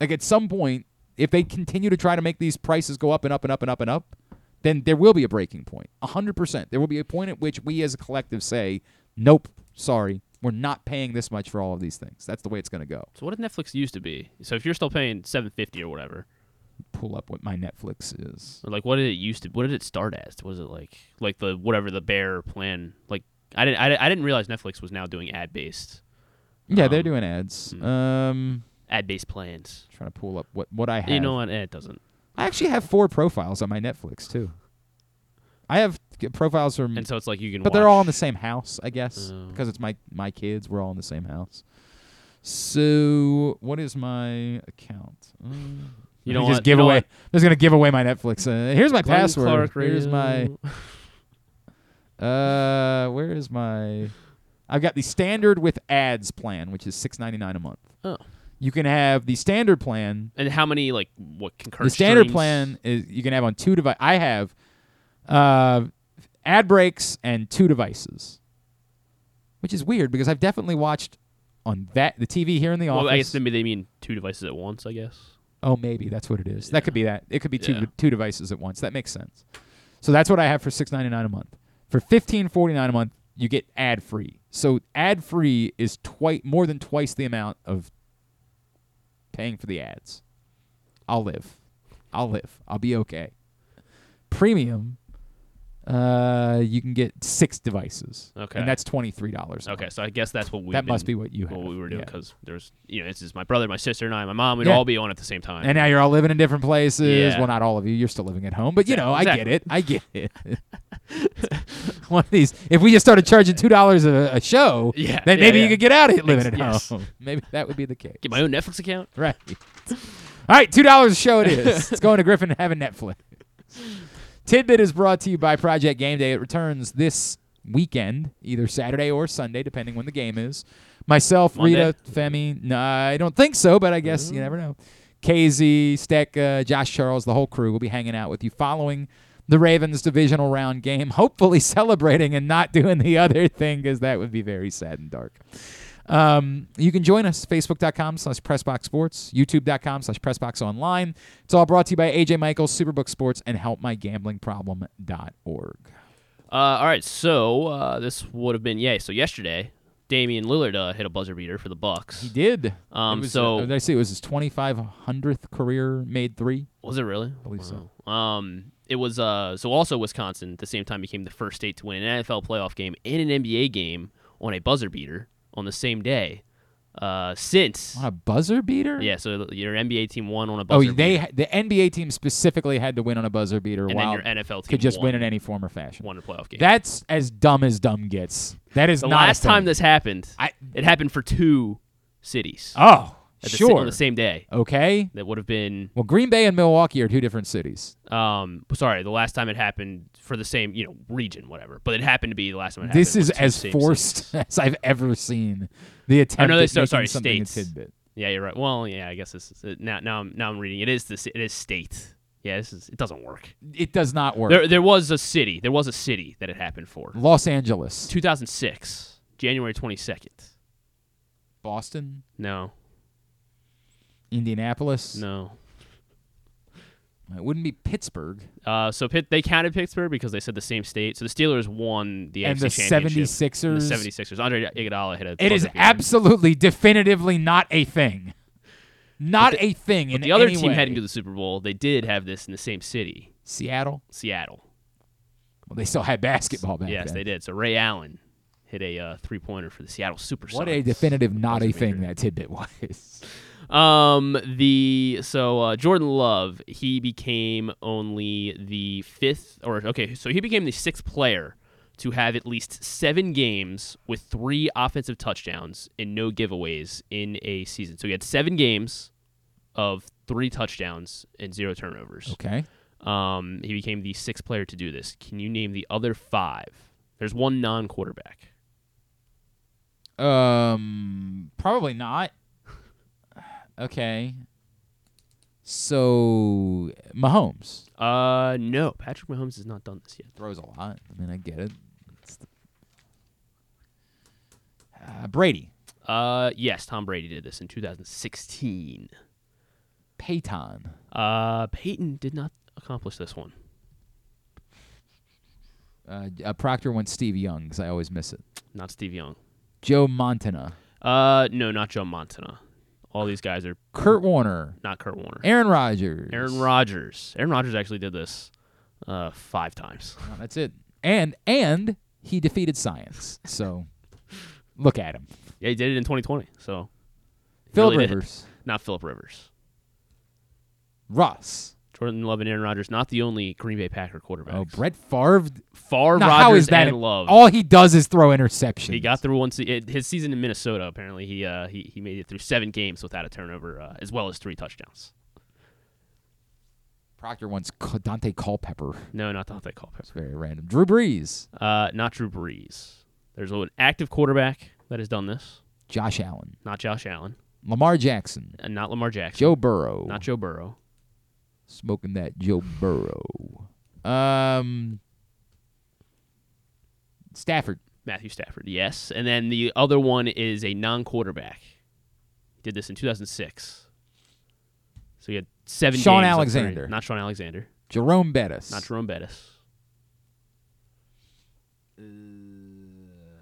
Like at some point if they continue to try to make these prices go up and up and up and up and up, then there will be a breaking point. 100%. There will be a point at which we as a collective say, "Nope, sorry. We're not paying this much for all of these things." That's the way it's going to go. So what did Netflix used to be? So if you're still paying seven fifty or whatever, Pull up what my Netflix is. or like what did it used to? What did it start as? Was it like like the whatever the bear plan? Like I didn't I, I didn't realize Netflix was now doing ad based Yeah, they're Um, doing ads. hmm. Um ad based plans. trying to pull up what what I have. You know what? Eh, it doesn't. I actually have four profiles on my Netflix too. I have profiles from, And so it's like you can. but they're all in the same house, I guess, Oh. because it's my my kids. We're all in the same house. So what is my account? Mm, You me just what? give away. I'm just gonna give away my Netflix. Uh, here's my Glenn password. Clark here's my. Uh, where is my? I've got the standard with ads plan, which is six ninety nine a month. Oh. You can have the standard plan. And how many like what concurrent? The standard streams? plan is you can have on two devices. I have uh, ad breaks and two devices, which is weird because I've definitely watched on that the TV here in the office. Well, I guess maybe they mean two devices at once. I guess. Oh, maybe that's what it is. That could be that. It could be two Yeah. two devices at once. That makes sense. So that's what I have for six ninety nine a month. For fifteen forty nine a month, you get ad free. So ad free is twice more than twice the amount of paying for the ads. I'll live. I'll live. I'll be okay. Premium, uh, you can get six devices. Okay. And that's twenty three dollars. Okay, so I guess that's what we. That must be what you What have, we were doing yeah. because there's you know it's just my brother, my sister, and I, my mom. We'd Yeah. all be on at the same time. And now you're all living in different places. Yeah. Well, not all of you. You're still living at home, but you know, Exactly. I get it. I get it. One of these. If we just started charging two dollars a, show, Yeah, then yeah, maybe yeah. you could get out of it living Ex- at yes. home. Maybe that would be the case. Get my own Netflix account. Right. All right, two dollars a show it is. it's going to Griffin having Netflix. Tidbit is brought to you by Project Game Day. It returns this weekend, either Saturday or Sunday, depending when the game is. Myself, Monday? Rita, Femi. No, I don't think so, but I guess you never know. KZ, Steck, uh, Josh Charles, the whole crew will be hanging out with you following the Ravens divisional round game, hopefully celebrating and not doing the other thing because that would be very sad and dark. Um, you can join us, facebook.com slash pressboxsports, youtube.com slash pressboxonline. It's all brought to you by AJ Michaels, Superbook Sports, and helpmygamblingproblem.org. Uh, all right, so uh, this would have been yay. So yesterday, Damian Lillard uh, hit a buzzer beater for the Bucks. He did. Um, was, so uh, did I see it was his 2500th career made three? Was it really? I believe so. Um, it was uh, so also Wisconsin at the same time became the first state to win an NFL playoff game and an NBA game on a buzzer beater on the same day. Uh, since On a buzzer beater? yeah, so your NBA team won on a buzzer. Oh, they beater. the NBA team specifically had to win on a buzzer beater, And then while your NFL team could just win in any form or fashion. won a playoff game. That's as dumb as dumb gets. That is the last time this happened. it happened for two cities. Oh, the, sure. on the same day. Okay. That would have been Well, Green Bay and Milwaukee are two different cities. um sorry, the last time it happened for the same, you know, region, whatever. But it happened to be the last time it This is as forced cities. as I've ever seen the attempt Oh, no, they, at making sorry, something states. a tidbit. Yeah, you're right. Well, yeah, I guess this is now. Now I'm now I'm reading. It is this. It is state. Yeah, this is. It doesn't work. It does not work. There, there was a city. There was a city that it happened for. Los Angeles, 2006, January 22nd. Boston, No, Indianapolis. no. It wouldn't be Pittsburgh. Uh, so Pitt, they counted Pittsburgh because they said the same state. So the Steelers won the And AFC the championship. 76ers? And the 76ers. Andre Iguodala hit a. It is beater. absolutely, definitively not a thing. Not the- a thing But the other team way. heading to the Super Bowl, they did have this in the same city. Seattle. Seattle. Well, they still had basketball back then. yes, then. they did. So Ray Allen hit a uh, three pointer for the Seattle Supersonics. What a definitive not a thing that tidbit was. Um, the so uh, Jordan Love, he became only the fifth, or okay, so he became the sixth player to have at least seven games with three offensive touchdowns and no giveaways in a season. So he had seven games of three touchdowns and zero turnovers. Okay. Um, he became the sixth player to do this. Can you name the other five? There's one non-quarterback. Um, probably not. Okay. So Mahomes Uh, no, Patrick Mahomes has not done this yet. throws a lot. I mean, I get it. It's the- Uh, Brady, Uh, yes, Tom Brady did this in 2016. Peyton, Uh, Peyton did not accomplish this one. uh, uh, Proctor went Steve Young because I always miss it. Not Steve Young. Joe Montana, Uh, no, not Joe Montana. All these guys are Kurt Warner, not Kurt Warner. Aaron Rodgers. Aaron Rodgers. Aaron Rodgers actually did this uh, five times. That's it. And and he defeated science. So look at him. Yeah, he did it in 2020. So Philip really did. Rivers, not Philip Rivers. Russ. Jordan Love and Aaron Rodgers, not the only Green Bay Packer quarterbacks. Oh, Brett Favre. Favre, Now, Rodgers, how is that? and Love. All he does is throw interceptions. He got through one se- his season in Minnesota. Apparently, he uh, he he made it through seven games without a turnover, uh, as well as three touchdowns. Proctor wants Daunte Culpepper. No, not Daunte Culpepper. It's very random. Drew Brees, Uh, not Drew Brees. There's an active quarterback that has done this. Josh Allen, Not Josh Allen. Lamar Jackson. And not Lamar Jackson. Joe Burrow. Not Joe Burrow. Smoking that Joe Burrow. Um, Stafford. Matthew Stafford, yes. And then the other one is a non-quarterback. Did this in 2006. So he had seven. Shaun games Alexander. Not Shaun Alexander. Jerome Bettis. Not Jerome Bettis.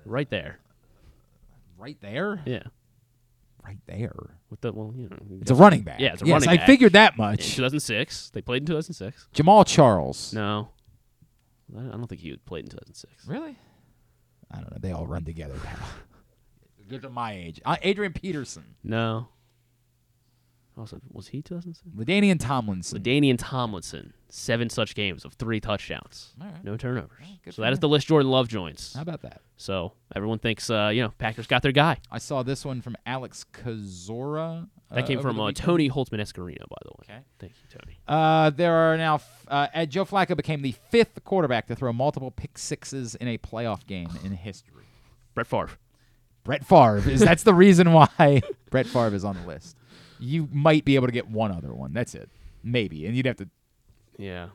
right there. Right there? Yeah. Right there. With the well, you know, It's a running back. Yeah, it's a Yes, running I back. figured that In much. 2006, they played in 2006. Jamaal Charles. No, I I don't think he played in 2006. Really? I don't know. They all run together now. To my age. Uh, Adrian Peterson. No. Also, was he 2006? LaDainian Tomlinson. LaDainian Tomlinson. Seven such games of three touchdowns. Right. No turnovers. so that is him. the list Jordan Love joins. How about that? So everyone thinks, uh, you know, Packers got their guy. I saw this one from Alex Kozora. That uh, came from uh. Tony Holtzman Escarino, by the way. Okay. Thank you, Tony. Uh, there are now. F- uh, Ed Joe Flacco became the fifth quarterback to throw multiple pick sixes in a playoff game in history. Brett Favre. Brett Favre is that's the reason why Brett Favre is on the list. You might be able to get one other one. That's it, maybe, and you'd have to. Yeah.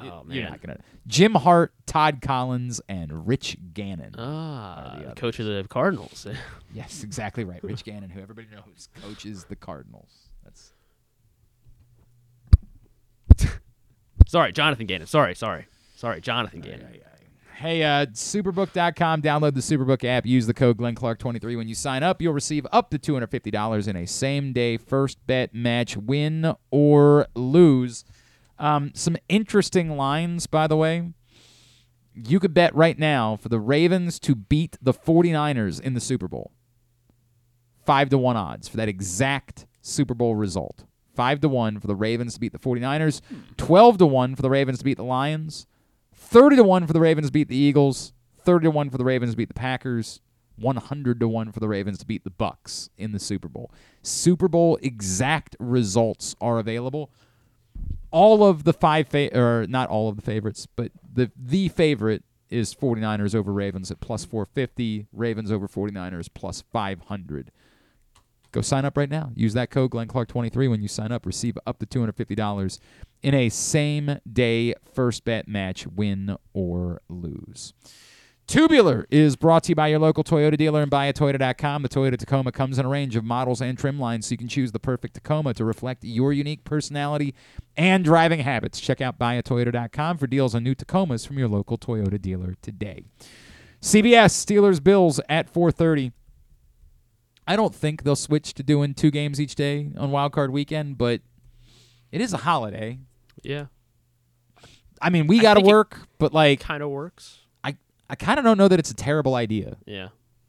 Oh, man. You're not gonna. Jim Hart, Todd Collins, and Rich Gannon. Ah, the coach of the Cardinals. Yes, exactly right. Rich Gannon, who everybody knows coaches the Cardinals. That's sorry, Jonathan Gannon. Sorry, sorry. Sorry, Jonathan Gannon. Hey, uh, superbook.com. Download the Superbook app. Use the code GlennClark23 when you sign up. You'll receive up to $250 in a same day first bet match, win or lose. Um, some interesting lines, by the way. You could bet right now for the Ravens to beat the 49ers in the Super Bowl. Five to one odds for that exact Super Bowl result. Five to one for the Ravens to beat the 49ers. 12 to one for the Ravens to beat the Lions. 30 to 1 for the Ravens beat the Eagles, 30 to 1 for the Ravens beat the Packers, 100 to 1 for the Ravens to beat the Bucks in the Super Bowl. Super Bowl exact results are available. All of the five fa- or not all of the favorites, but the the favorite is 49ers over Ravens at plus 450, Ravens over 49ers plus 500. Go sign up right now. Use that code GlennClark23 when you sign up. Receive up to $250 in a same day first bet match, win or lose. Tubular is brought to you by your local Toyota dealer and buyatoyota.com. The Toyota Tacoma comes in a range of models and trim lines, so you can choose the perfect Tacoma to reflect your unique personality and driving habits. Check out buyatoyota.com for deals on new Tacomas from your local Toyota dealer today. CBS Steelers Bills at 4:30. I don't think they'll switch to doing two games each day on Wild Card Weekend, but it is a holiday. Yeah. I mean, we got to work, but like Kind of works. I I kind of don't know that it's a terrible idea. Yeah.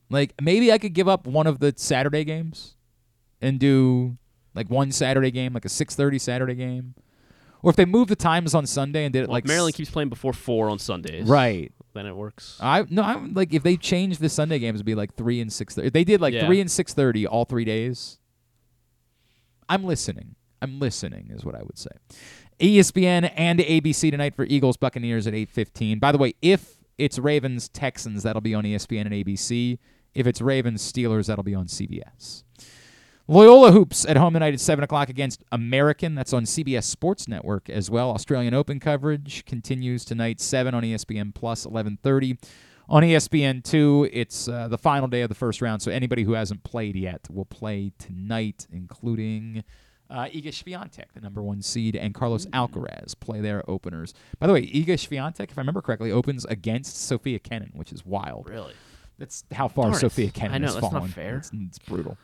Like maybe I could give up one of the Saturday games and do like one Saturday game, like a 6:30 Saturday game. Or if they move the times on Sunday and did it Well, like Maryland s- keeps playing before four on Sundays. Right. Then it works. I no, I'm like if they changed the Sunday games to be like 3 and 6 If they did like Yeah. 3 and 6:30 all 3 days. I'm listening. I'm listening is what I would say. ESPN and ABC tonight for Eagles Buccaneers at 8:15. By the way, if it's Ravens Texans, that'll be on ESPN and ABC. If it's Ravens Steelers, that'll be on CBS. Loyola Hoops at home tonight at 7 o'clock against American. That's on CBS Sports Network as well. Australian Open coverage continues tonight, 7 on ESPN Plus, 11.30. On E ESPN 2, it's uh, the final day of the first round, so anybody who hasn't played yet will play tonight, including uh, Iga Swiatek, the number one seed, and Carlos Alcaraz play their openers. By the way, Iga Swiatek, if I remember correctly, opens against Sofia Kenin, which is wild. Really? That's how far Darn. Sofia Kenin I know, has that's not fair. It's, it's brutal.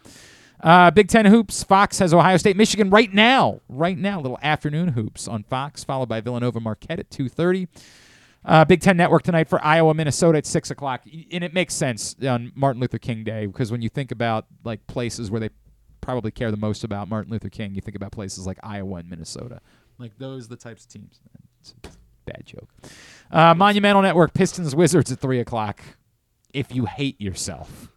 Uh, Big Ten hoops. Fox has Ohio State, Michigan right now. Right now, little afternoon hoops on Fox, followed by Villanova Marquette at two thirty. Uh, Big Ten Network tonight for Iowa, Minnesota at six o'clock, and it makes sense on Martin Luther King Day because when you think about like places where they probably care the most about Martin Luther King, you think about places like Iowa and Minnesota. Like those the types of teams. Bad joke. Uh, Monumental Network, Pistons Wizards at three o'clock. If you hate yourself,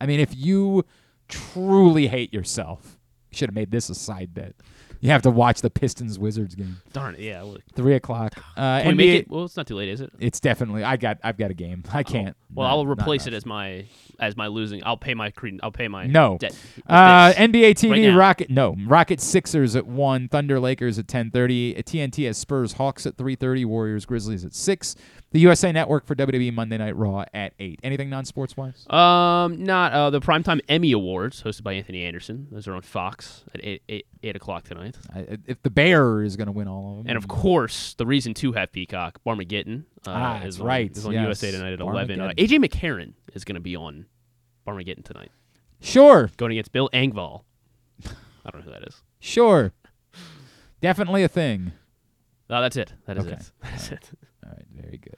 I mean, if you truly hate yourself, should have made this a side bet. You have to watch the Pistons Wizards game. Darn it! Yeah. Three o'clock. Uh, Can we NBA make it? Well, it's not too late, is it? It's definitely. I got. I've got a game. I can't. Well, I'll replace it as my as my losing. I'll pay my. I'll pay my No. debt. with Uh, this NBA right TV now. Rocket no Rocket Sixers at one, Thunder Lakers at ten thirty. TNT has Spurs Hawks at three thirty, Warriors Grizzlies at six. The USA Network for WWE Monday Night Raw at eight. Anything non sports wise? Um, not uh, the primetime Emmy Awards hosted by Anthony Anderson. Those are on Fox at eight eight, eight o'clock tonight. I, if the Bear is going to win all of them, And of course, the reason to have Peacock, Barmageddon, uh, Ah, is on, right, is on yes. USA tonight at eleven. Uh, AJ McCarron is going to be on Barmageddon tonight, sure, going against Bill Engvall. I don't know who that is. sure, definitely a thing. Oh, that's it. That is Okay. it. That's it. All right, very good.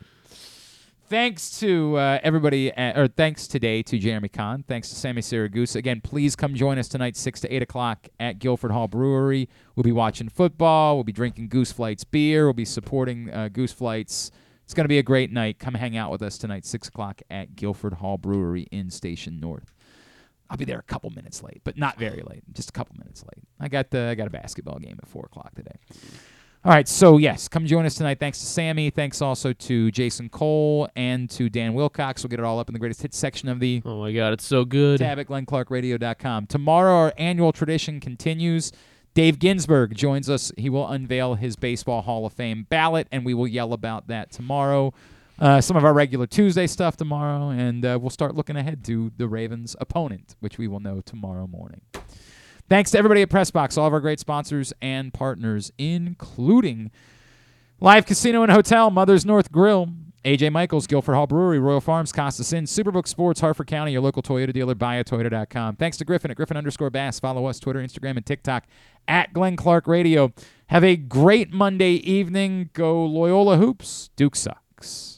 Thanks to uh, everybody, at, or thanks today to Jeremy Conn. Thanks to Sammi Siragusa. Again, please come join us tonight, 6 to 8 o'clock at Guilford Hall Brewery. We'll be watching football. We'll be drinking Goose Flights beer. We'll be supporting uh, Goose Flights. It's going to be a great night. Come hang out with us tonight, 6 o'clock at Guilford Hall Brewery in Station North. I'll be there a couple minutes late, but not very late. Just a couple minutes late. I got the I got a basketball game at four o'clock today. All right, so yes, come join us tonight. Thanks to Sammi. Thanks also to Jason Cole and to Dan Wilcox. We'll get it all up in the greatest hits section of the Oh my God, it's so good. tab at glennclarkradio.com. Tomorrow, our annual tradition continues. Dave Ginsburg joins us. He will unveil his Baseball Hall of Fame ballot, and we will yell about that tomorrow. Uh, some of our regular Tuesday stuff tomorrow, and uh, we'll start looking ahead to the Ravens' opponent, which we will know tomorrow morning. Thanks to everybody at Pressbox, all of our great sponsors and partners, including Live Casino and Hotel, Mother's North Grill, AJ Michaels, Guilford Hall Brewery, Royal Farms, Costas Inn, Superbook Sports, Harford County, your local Toyota dealer, buyatoyota.com. Thanks to Griffin at Griffin underscore Bass. Follow us, Twitter, Instagram, and TikTok at Glenn Clark Radio. Have a great Monday evening. Go Loyola Hoops. Duke sucks.